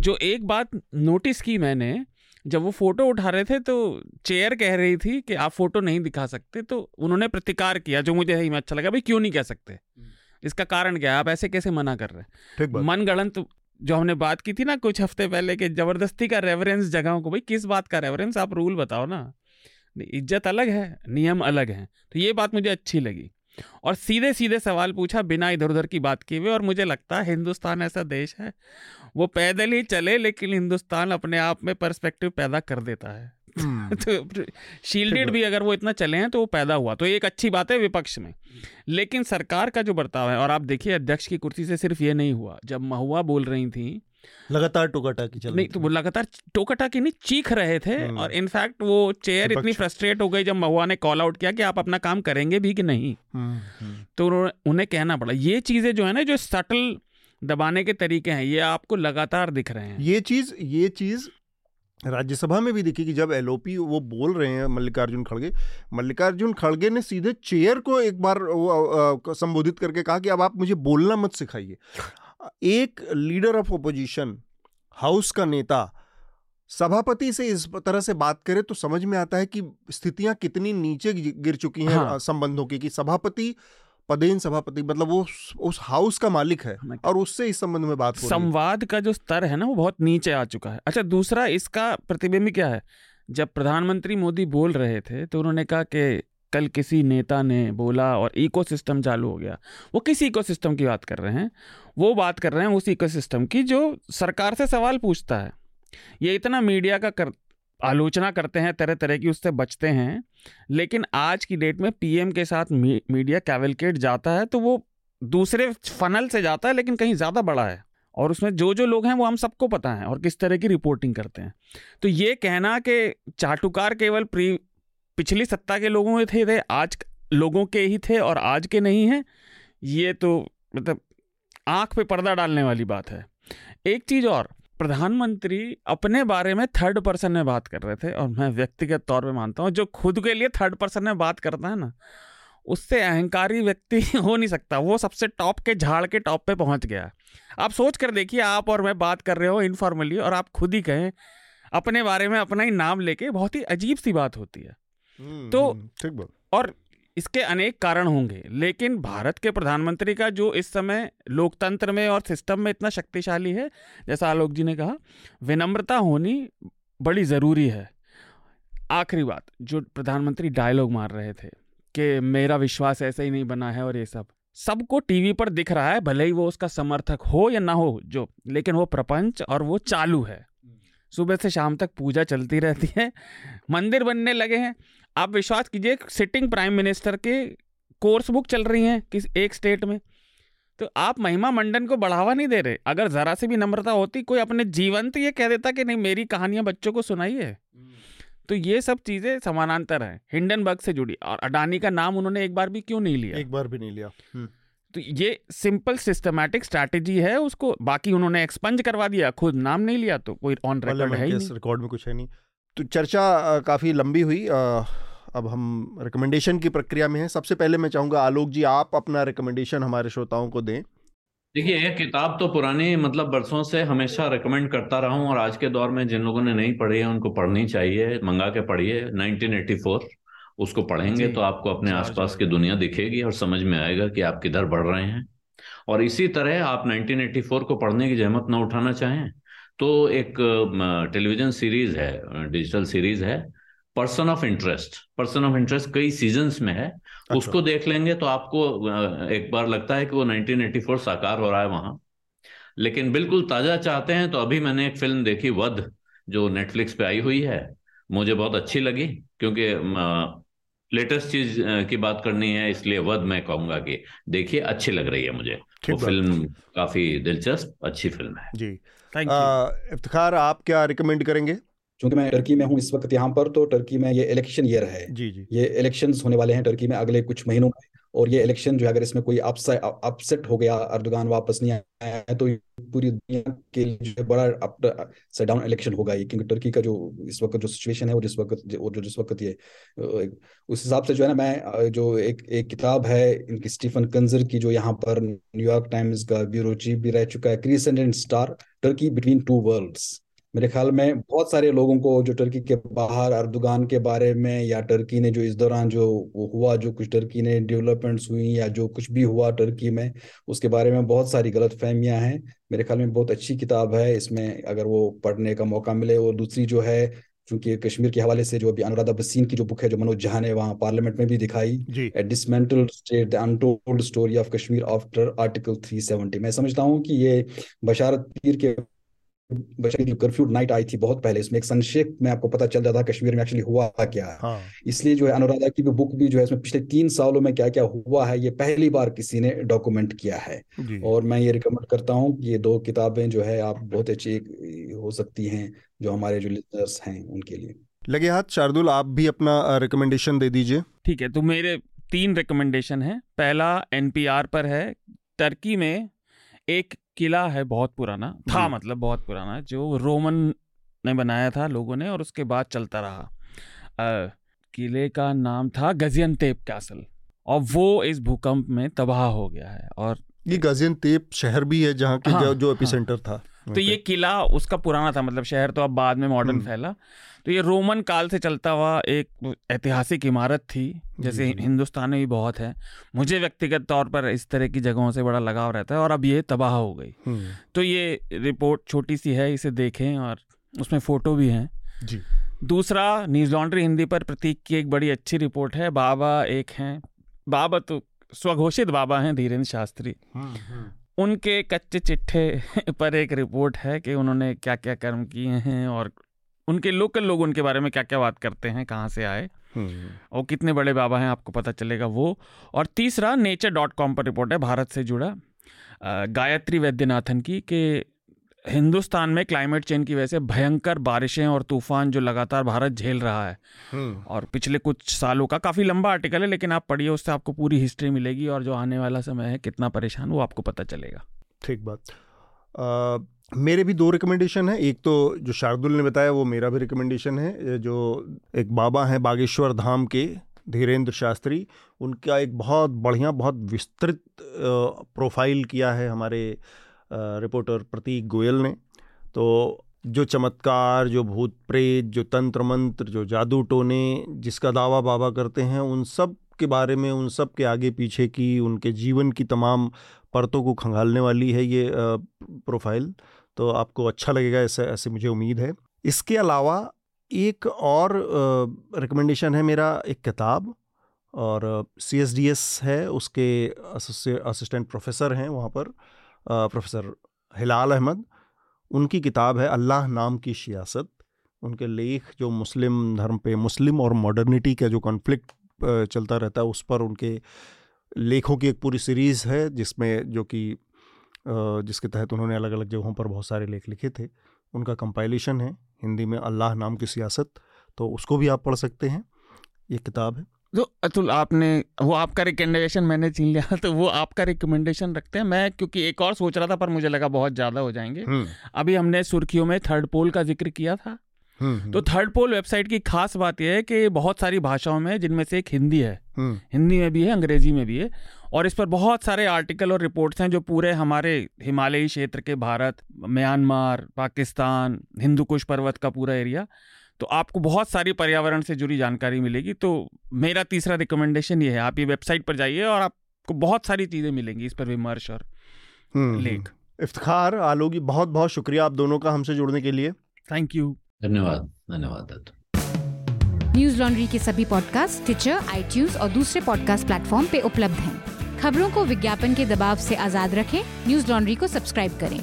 Speaker 3: जो एक बात नोटिस की मैंने जब वो फ़ोटो उठा रहे थे तो चेयर कह रही थी कि आप फ़ोटो नहीं दिखा सकते तो उन्होंने प्रतिकार किया जो मुझे में अच्छा लगा भाई क्यों नहीं कह सकते? हम्म। इसका कारण क्या है? आप ऐसे कैसे मना कर रहे हैं? मन गणत जो हमने बात की थी ना कुछ हफ़्ते पहले कि ज़बरदस्ती का रेफरेंस जगहों को भाई किस बात का रेफरेंस आप रूल बताओ ना। इज़्ज़त अलग है नियम अलग है। तो ये बात मुझे अच्छी लगी। और सीधे सीधे सवाल पूछा बिना इधर उधर की बात किए हुए और मुझे लगता है हिंदुस्तान ऐसा देश है। वो पैदल ही चले लेकिन हिंदुस्तान अपने आप में पर्सपेक्टिव पैदा कर देता है। हम्म। तो शील्डेड भी अगर वो इतना चले हैं तो वो पैदा हुआ। तो एक अच्छी बात है विपक्ष में। लेकिन सरकार का जो बर्ताव है और आप देखिए अध्यक्ष की कुर्सी से सिर्फ़ ये नहीं हुआ। जब महुआ बोल रही थी
Speaker 2: लगातार टोकाटाकी चल
Speaker 3: नहीं तो वो लगातार टोकाटाकी नहीं चीख रहे थे हम्म। और इनफैक्ट वो चेयर इतनी फ्रस्ट्रेट हो गई जब महुआ ने कॉल आउट किया कि आप अपना काम करेंगे भी कि नहीं। हम्म, तो उन्हें कहना पड़ा ये चीज़ें जो है ना जो सटल दबाने के तरीके हैं ये आपको लगातार दिख रहे हैं।
Speaker 2: ये चीज़ ये चीज़ राज्यसभा में भी देखी कि जब एलओपी वो बोल रहे हैं मल्लिकार्जुन खड़गे मल्लिकार्जुन खड़गे ने सीधे चेयर को एक बार संबोधित करके कहा कि अब आप मुझे बोलना मत सिखाइए। एक लीडर ऑफ़ ओपोजिशन हाउस का नेता सभापति से इस तरह से बात करे तो समझ में आता है कि स्थितियाँ कितनी नीचे गिर चुकी हैं हाँ। संबंधों की कि सभापति पदेन सभापति मतलब वो उस हाउस का मालिक है और उससे इस संबंध में बात हो।
Speaker 3: संवाद का जो स्तर है ना वो बहुत नीचे आ चुका है। अच्छा दूसरा इसका प्रतिबिंब क्या है? जब प्रधानमंत्री मोदी बोल रहे थे तो उन्होंने कहा कि कल किसी नेता ने बोला और इकोसिस्टम चालू हो गया। वो किस इकोसिस्टम की बात कर रहे हैं? वो बात कर रहे हैं उस इकोसिस्टम की जो सरकार से सवाल पूछता है। ये इतना मीडिया का कर आलोचना करते हैं तरह तरह की उससे बचते हैं लेकिन आज की डेट में पीएम के साथ मी, मीडिया कैवलकेट जाता है तो वो दूसरे फनल से जाता है लेकिन कहीं ज़्यादा बड़ा है। और उसमें जो जो लोग हैं वो हम सबको पता है और किस तरह की रिपोर्टिंग करते हैं। तो ये कहना कि चाटुकार केवल प्री पिछली सत्ता के लोगों के थे, थे आज लोगों के ही थे और आज के नहीं हैं ये तो मतलब आँख पे पर्दा डालने वाली बात है। एक चीज़ और प्रधानमंत्री अपने बारे में थर्ड पर्सन में बात कर रहे थे और मैं व्यक्तिगत तौर पे मानता हूँ जो खुद के लिए थर्ड पर्सन में बात करता है ना उससे अहंकारी व्यक्ति हो नहीं सकता वो सबसे टॉप के झाड़ के टॉप पे पहुँच गया आप सोच कर देखिए आप और मैं बात कर रहे हो इनफॉर्मली और आप खुद ही कहें अपने बारे में अपना ही नाम लेके बहुत ही अजीब सी बात होती है। तो हम्म, ठीक और इसके अनेक कारण होंगे लेकिन भारत के प्रधानमंत्री का जो इस समय लोकतंत्र में और सिस्टम में इतना शक्तिशाली है जैसा आलोक जी ने कहा विनम्रता होनी बड़ी ज़रूरी है। आखिरी बात जो प्रधानमंत्री डायलॉग मार रहे थे कि मेरा विश्वास ऐसे ही नहीं बना है और ये सब सबको टीवी पर दिख रहा है भले ही वो उसका समर्थक हो या ना हो जो लेकिन वो प्रपंच और वो चालू है। सुबह से शाम तक पूजा चलती रहती है मंदिर बनने लगे हैं आप विश्वास कीजिए सिटिंग प्राइम मिनिस्टर के कोर्स बुक चल रही हैं किस एक स्टेट में। तो आप महिमा मंडन को बढ़ावा नहीं दे रहे। अगर ज़रा से भी नम्रता होती कोई अपने जीवन तो ये कह देता कि नहीं मेरी कहानियाँ बच्चों को सुनाइए तो ये सब चीज़ें समानांतर हैं हिंडनबर्ग से जुड़ी। और अडानी का नाम उन्होंने एक बार भी क्यों नहीं लिया?
Speaker 2: एक बार भी नहीं लिया। हम्म।
Speaker 3: तो ये सिंपल सिस्टमेटिक स्ट्रैटेजी है उसको बाकी उन्होंने एक्सपंज करवा दिया। खुद नाम नहीं लिया तो कोई ऑन रिकॉर्ड है ही
Speaker 2: रिकॉर्ड में कुछ है नहीं। तो चर्चा काफ़ी लंबी हुई। अब हम रिकमेंडेशन की प्रक्रिया में हैं। सबसे पहले मैं चाहूँगा आलोक जी आप अपना रिकमेंडेशन हमारे श्रोताओं को दें।
Speaker 5: देखिए ये किताब तो पुरानी मतलब बरसों से हमेशा रिकमेंड करता रहा हूँ और आज के दौर में जिन लोगों ने नहीं पढ़ी है उनको पढ़नी चाहिए। मंगा के पढ़िए 1984 उसको पढ़ेंगे तो आपको अपने आसपास की दुनिया दिखेगी और समझ में आएगा कि आप किधर बढ़ रहे हैं। और इसी तरह आप 1984 को पढ़ने की जहमत ना उठाना चाहें। तो एक टेलीविज़न सीरीज़ है डिजिटल सीरीज़ है person of interest person of interest कई सीजन्स में है अच्छा। उसको देख लेंगे तो आपको एक बार लगता है कि वो 1984 साकार हो रहा है वहाँ। लेकिन बिल्कुल ताज़ा चाहते हैं तो अभी मैंने एक फ़िल्म देखी वध जो नेटफ्लिक्स पे आई हुई है। मुझे बहुत अच्छी लगी क्योंकि लेटेस्ट चीज़ की बात करनी है इसलिए वध मैं कहूँगा कि देखिए अच्छी लग रही है मुझे। वो फ़िल्म काफ़ी दिलचस्प अच्छी फ़िल्म है।
Speaker 2: जी। इफ्तार आप क्या रिकमेंड करेंगे?
Speaker 4: चूँकि मैं टर्की में हूँ इस वक्त यहाँ पर तो टर्की में ये इलेक्शन ईयर है।
Speaker 2: जी जी।
Speaker 4: ये इलेक्शन होने वाले हैं टर्की में अगले कुछ महीनों में। और ये इलेक्शन जो है, अगर इसमें कोई अपसेट हो गया, अर्दगान वापस नहीं आया है तो पूरी दुनिया के लिए जो बड़ा से डाउन इलेक्शन होगा ये, क्योंकि टर्की का जो, इस वक्त जो सिचुएशन है वो जिस वक्त वो जो जिस वक्त ये उस हिसाब से जो है ना, मैं जो एक एक किताब है, इनकी स्टीफन कंजर की, जो यहाँ पर न्यूयॉर्क टाइम्स का ब्यूरो चीफ भी रह चुका है crescent and star Turkey between two worlds मेरे ख्याल में बहुत सारे लोगों को जो टर्की के बाहर अर्दुगान के बारे में या टर्की ने जो इस दौरान जो वो हुआ जो कुछ टर्की ने डेवलपमेंट्स हुई या जो कुछ भी हुआ टर्की में उसके बारे में बहुत सारी गलत फहमियाँ हैं। मेरे ख्याल में बहुत अच्छी किताब है। इसमें अगर वो पढ़ने का मौका मिले और दूसरी जो है क्योंकि कश्मीर के हवाले से जो अभी अनुराधा बसीन की जो बुक है जो मनोज झा ने वहाँ पार्लियामेंट में भी दिखाई dismantled state the untold story of Kashmir after article 370 मैं समझता हूँ कि ये बशारत पीर के जो कर्फ्यू नाइट आई थी बहुत पहले इसमें एक संक्षेप में आपको पता चल जाता कश्मीर में एक्चुअली हुआ क्या। है। हाँ। इसलिए जो है अनुराधा की भी बुक भी जो है इसमें पिछले तीन सालों में क्या क्या हुआ है ये पहली बार किसी ने डॉक्यूमेंट किया है। और मैं ये रिकमेंड करता हूँ ये दो किताबें जो है आप बहुत अच्छी हो सकती हैं जो हमारे जो लिसनर्स हैं उनके लिए।
Speaker 2: लगे हाथ शार्दुल आप भी अपना रिकमेंडेशन दे दीजिए।
Speaker 3: ठीक है तो मेरे तीन रिकमेंडेशन है। पहला एनपीआर पर है टर्की में एक किला है बहुत पुराना था मतलब बहुत पुराना जो रोमन ने बनाया था लोगों ने और उसके बाद चलता रहा। किले का नाम था गजियन गजियनतेप कैसल और वो इस भूकंप में तबाह हो गया है और
Speaker 2: ये गजियन गजियनतेप शहर भी है जहाँ के हाँ, जो एपिसेंटर हाँ,
Speaker 3: था। तो ये किला उसका पुराना था मतलब शहर तो अब बाद में मॉडर्न हम्म। फैला। तो ये रोमन काल से चलता हुआ एक ऐतिहासिक इमारत थी जैसे हिंदुस्तान में भी बहुत है। मुझे व्यक्तिगत तौर पर इस तरह की जगहों से बड़ा लगाव रहता है और अब ये तबाह हो गई। हम्म। तो ये रिपोर्ट छोटी सी है इसे देखें और उसमें फ़ोटो भी हैं। जी। दूसरा न्यूज़ लॉन्ड्री हिंदी पर प्रतीक की एक बड़ी अच्छी रिपोर्ट है बाबा एक हैं बाबा तो स्वघोषित बाबा हैं धीरेन्द्र शास्त्री। हम्म, हम्म। उनके कच्चे चिट्ठे पर एक रिपोर्ट है कि उन्होंने क्या क्या कर्म किए हैं और उनके लोकल लोग उनके बारे में क्या क्या बात करते हैं कहाँ से आए। हम्म। और कितने बड़े बाबा हैं आपको पता चलेगा वो। और तीसरा नेचर डॉट कॉम पर रिपोर्ट है भारत से जुड़ा। गायत्री वैद्यनाथन की कि हिंदुस्तान में क्लाइमेट चेंज की वजह से भयंकर बारिशें और तूफ़ान जो लगातार भारत झेल रहा है। हम्म। और पिछले कुछ सालों का काफ़ी लंबा आर्टिकल है लेकिन आप पढ़िए उससे आपको पूरी हिस्ट्री मिलेगी और जो आने वाला समय है कितना परेशान वो आपको पता चलेगा।
Speaker 2: ठीक बात। मेरे भी दो रिकमेंडेशन है। एक तो जो शार्दुल ने बताया वो मेरा भी रिकमेंडेशन है। जो एक बाबा हैं बागेश्वर धाम के धीरेन्द्र शास्त्री उनका एक बहुत बढ़िया बहुत विस्तृत प्रोफ़ाइल किया है हमारे रिपोर्टर प्रतीक गोयल ने। तो जो चमत्कार, जो भूत प्रेत जो तंत्र मंत्र जो जादू टोने जिसका दावा बाबा करते हैं, उन सब के बारे में, उन सब के आगे पीछे की, उनके जीवन की तमाम परतों को खंगालने वाली है ये प्रोफ़ाइल। तो आपको अच्छा लगेगा ऐसे ऐसे मुझे उम्मीद है। इसके अलावा एक और रिकमेंडेशन है मेरा, एक किताब, और सी एस डी एस है, उसके असिस्टेंट प्रोफेसर हैं वहाँ पर। प्रोफेसर हिलाल अहमद। उनकी किताब है अल्लाह नाम की सियासत। उनके लेख जो मुस्लिम धर्म पे, मुस्लिम और मॉडर्निटी का जो कॉन्फ्लिक्ट चलता रहता है, उस पर उनके लेखों की एक पूरी सीरीज़ है, जिसमें जो कि जिसके तहत उन्होंने अलग अलग जगहों पर बहुत सारे लेख लिखे थे। उनका कंपाइलेशन है, हिंदी में अल्लाह नाम की सियासत। तो उसको भी आप पढ़ सकते हैं। ये किताब है।
Speaker 3: तो अतुल आपने वो आपका रिकमेंडेशन मैंने छीन लिया तो वो आपका रिकमेंडेशन रखते हैं। मैं क्योंकि एक और सोच रहा था पर मुझे लगा बहुत ज़्यादा हो जाएँगे। हम्म। अभी हमने सुर्खियों में थर्ड पोल का ज़िक्र किया था। हम्म, तो थर्ड पोल वेबसाइट की खास बात यह है कि बहुत सारी भाषाओं में जिनमें से एक हिंदी है। हम्म। हिंदी में भी है अंग्रेज़ी में भी है। और इस पर बहुत सारे आर्टिकल और रिपोर्ट्स हैं जो पूरे हमारे हिमालयी क्षेत्र के भारत म्यांमार पाकिस्तान हिंदू कुश पर्वत का पूरा एरिया तो आपको बहुत सारी पर्यावरण से जुड़ी जानकारी मिलेगी। तो मेरा तीसरा रिकमेंडेशन ये है आप ये वेबसाइट पर जाइए और आपको बहुत सारी चीज़ें मिलेंगी इस पर विमर्श और हम्म, लेख।
Speaker 2: इफ्तार आलोगी बहुत बहुत शुक्रिया आप दोनों का हमसे जुड़ने के लिए।
Speaker 3: थैंक यू
Speaker 5: धन्यवाद धन्यवाद
Speaker 1: न्यूज़ लॉन्ड्री के सभी पॉडकास्ट ट्विटर आई और दूसरे पॉडकास्ट प्लेटफॉर्म पे उपलब्ध हैं। खबरों को विज्ञापन के दबाव से आज़ाद रखें न्यूज़ लॉन्ड्री को सब्सक्राइब करें।